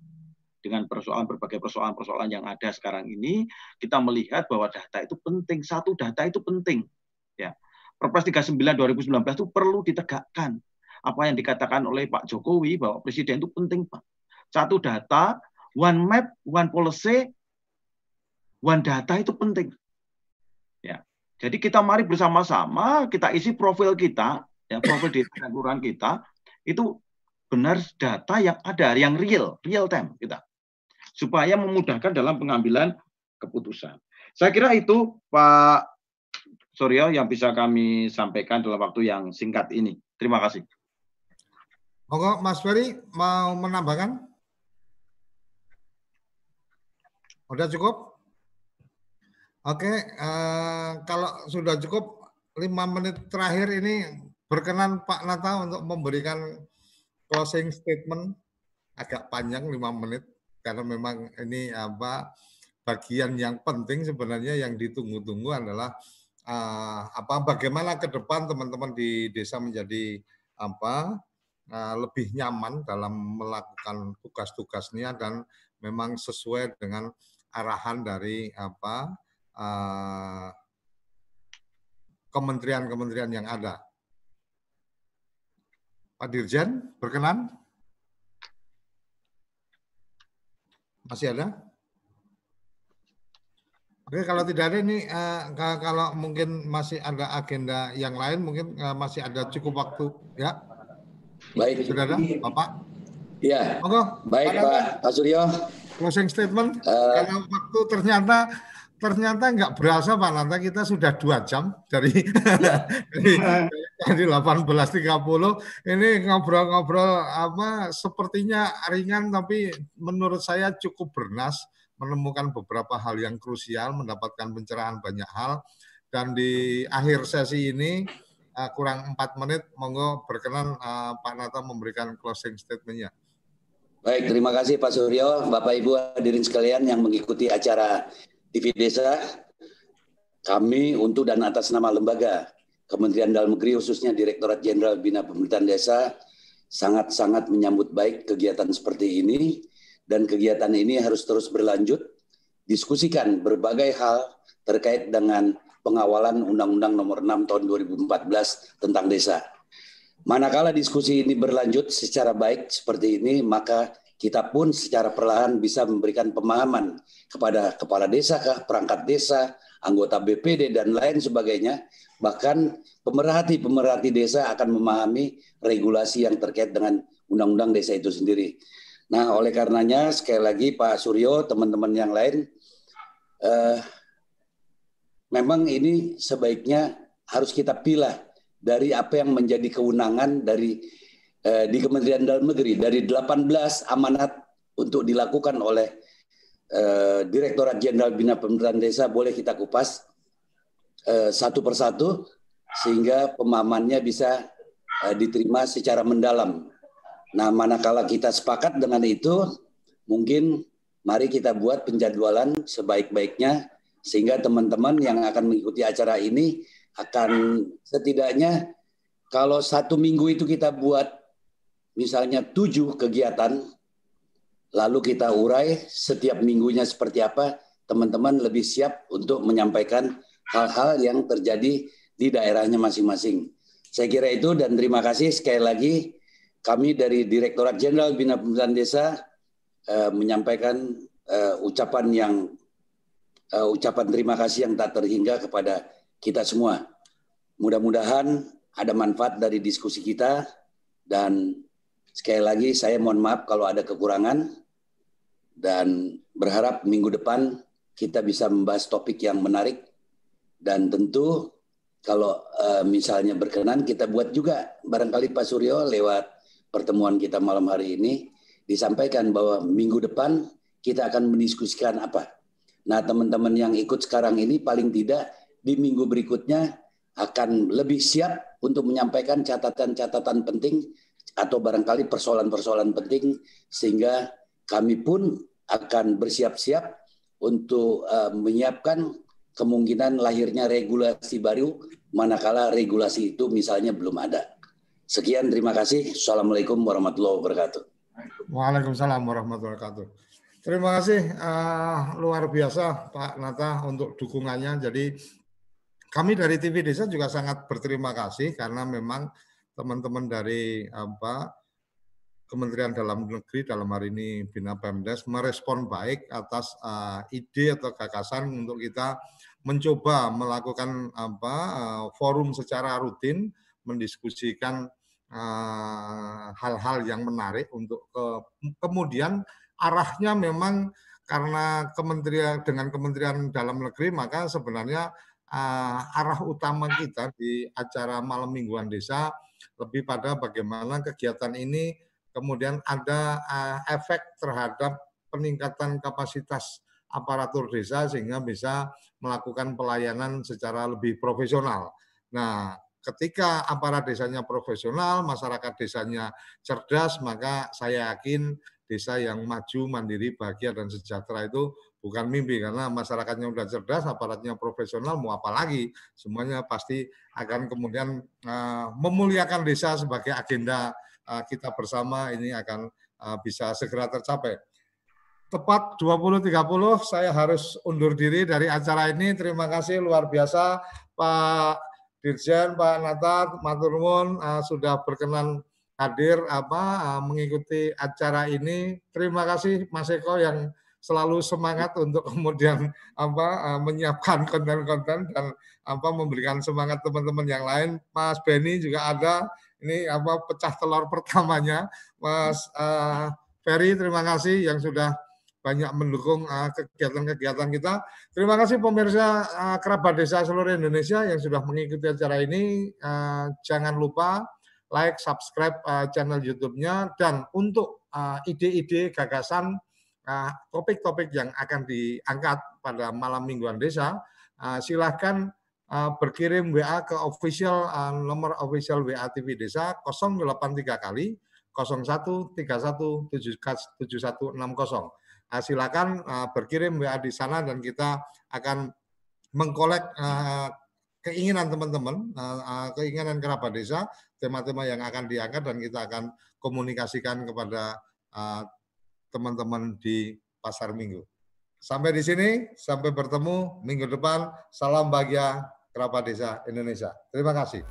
dengan persoalan berbagai persoalan-persoalan yang ada sekarang ini. Kita melihat bahwa data itu penting. Satu data itu penting. Ya, Perpres 39 2019 itu perlu ditegakkan. Apa yang dikatakan oleh Pak Jokowi bahwa presiden itu penting, Pak. Satu data, one map, one policy, one data itu penting. Ya. Jadi kita mari bersama-sama kita isi profil kita, ya profil di kelurahan kita itu benar data yang ada, yang real, real time kita. Supaya memudahkan dalam pengambilan keputusan. Saya kira itu Pak Suryo yang bisa kami sampaikan dalam waktu yang singkat ini. Terima kasih. Monggo Mas Ferry mau menambahkan? Sudah cukup? Oke, uh, kalau sudah cukup lima menit terakhir ini berkenan Pak Nata untuk memberikan closing statement agak panjang lima menit karena memang ini apa bagian yang penting sebenarnya yang ditunggu-tunggu adalah uh, apa bagaimana ke depan teman-teman di desa menjadi apa uh, lebih nyaman dalam melakukan tugas-tugasnya dan memang sesuai dengan arahan dari apa uh, kementerian-kementerian yang ada. Pak Dirjen, berkenan? Masih ada? Oke, kalau tidak ada ini uh, kalau mungkin masih ada agenda yang lain mungkin uh, masih ada cukup waktu ya. Baik. Sudah ada, Bapak? Iya. Monggo. Baik, Pak Pak Suryo. Closing statement. Uh, Karena waktu ternyata ternyata nggak berasa Pak Nanta kita sudah dua jam dari dari, dari 18.30 ini ngobrol-ngobrol apa sepertinya ringan tapi menurut saya cukup bernas menemukan beberapa hal yang krusial, mendapatkan pencerahan banyak hal. Dan di akhir sesi ini uh, kurang empat menit, monggo berkenan uh, Pak Nata memberikan closing statementnya. Baik, terima kasih Pak Suryo, Bapak Ibu hadirin sekalian yang mengikuti acara TV Desa. Kami untuk dan atas nama lembaga Kementerian Dalam Negeri khususnya Direktorat Jenderal Bina Pemerintahan Desa sangat-sangat menyambut baik kegiatan seperti ini dan kegiatan ini harus terus berlanjut, diskusikan berbagai hal terkait dengan pengawalan Undang-Undang Nomor 6 Tahun 2014 tentang desa. Manakala diskusi ini berlanjut secara baik seperti ini, maka kita pun secara perlahan bisa memberikan pemahaman kepada kepala desa, perangkat desa, anggota BPD dan lain sebagainya. Bahkan pemerhati-pemerhati desa akan memahami regulasi yang terkait dengan undang-undang desa itu sendiri. Nah, oleh karenanya sekali lagi Pak Suryo, teman-teman yang lain, eh, memang ini sebaiknya harus kita pilah dari apa yang menjadi kewenangan dari eh, di Kementerian Dalam Negeri dari 18 amanat untuk dilakukan oleh eh, Direktorat Jenderal Bina Pemerintahan Desa boleh kita kupas eh, satu persatu sehingga pemahamannya bisa eh, diterima secara mendalam Nah, manakala kita sepakat dengan itu, mungkin mari kita buat penjadwalan sebaik-baiknya sehingga teman-teman yang akan mengikuti acara ini akan setidaknya kalau satu minggu itu kita buat misalnya tujuh kegiatan, lalu kita urai setiap minggunya seperti apa, teman-teman lebih siap untuk menyampaikan hal-hal yang terjadi di daerahnya masing-masing. Saya kira itu dan terima kasih sekali lagi kami dari Direktorat Jenderal Bina Pemerintahan Desa uh, menyampaikan uh, ucapan yang uh, ucapan terima kasih yang tak terhingga kepada kita semua. Mudah-mudahan ada manfaat dari diskusi kita dan sekali lagi saya mohon maaf kalau ada kekurangan dan berharap minggu depan kita bisa membahas topik yang menarik dan tentu kalau uh, misalnya berkenan kita buat juga barangkali Pak Suryo lewat pertemuan kita malam hari ini disampaikan bahwa minggu depan kita akan mendiskusikan apa. Nah, teman-teman yang ikut sekarang ini paling tidak di minggu berikutnya akan lebih siap untuk menyampaikan catatan-catatan penting atau barangkali persoalan-persoalan penting sehingga kami pun akan bersiap-siap untuk uh, menyiapkan kemungkinan lahirnya regulasi baru manakala regulasi itu misalnya belum ada. Sekian terima kasih. Assalamualaikum warahmatullahi wabarakatuh. Waalaikumsalam warahmatullahi wabarakatuh. Terima kasih uh, luar biasa Pak Nata untuk dukungannya. Jadi kami dari TV Desa juga sangat berterima kasih karena memang teman-teman dari apa Kementerian Dalam Negeri dalam hari ini Bina Pemdes merespon baik atas uh, ide atau gagasan untuk kita mencoba melakukan apa uh, forum secara rutin mendiskusikan hal-hal uh, yang menarik untuk ke, kemudian arahnya memang karena kementerian dengan Kementerian Dalam Negeri maka sebenarnya uh, arah utama kita di acara malam mingguan desa lebih pada bagaimana kegiatan ini kemudian ada uh, efek terhadap peningkatan kapasitas aparatur desa sehingga bisa melakukan pelayanan secara lebih profesional. Nah, ketika aparat desanya profesional, masyarakat desanya cerdas, maka saya yakin desa yang maju, mandiri, bahagia dan sejahtera itu bukan mimpi karena masyarakatnya sudah cerdas, aparatnya profesional mau apa lagi? Semuanya pasti akan kemudian uh, memuliakan desa sebagai agenda uh, kita bersama ini akan uh, bisa segera tercapai. Tepat 20.30 saya harus undur diri dari acara ini. Terima kasih luar biasa Pak Dirjen, Pak Natar, Maturmun uh, sudah berkenan hadir apa uh, mengikuti acara ini. Terima kasih Mas Eko yang selalu semangat untuk kemudian apa uh, menyiapkan konten-konten dan apa memberikan semangat teman-teman yang lain. Mas Benny juga ada. Ini apa pecah telur pertamanya. Mas uh, Ferry terima kasih yang sudah banyak mendukung kegiatan-kegiatan kita. Terima kasih pemirsa kerabat desa seluruh Indonesia yang sudah mengikuti acara ini. Jangan lupa like, subscribe channel YouTube-nya dan untuk ide-ide, gagasan, topik-topik yang akan diangkat pada malam mingguan desa, silahkan berkirim WA ke official nomor official WA TV Desa 083 kali 01317160. Uh, silakan uh, berkirim WA di sana dan kita akan mengkolek uh, keinginan teman-teman, uh, keinginan kerabat desa tema-tema yang akan diangkat dan kita akan komunikasikan kepada uh, teman-teman uh, di pasar minggu. Sampai di sini, sampai bertemu minggu depan. Salam bahagia kerabat desa Indonesia. Terima kasih.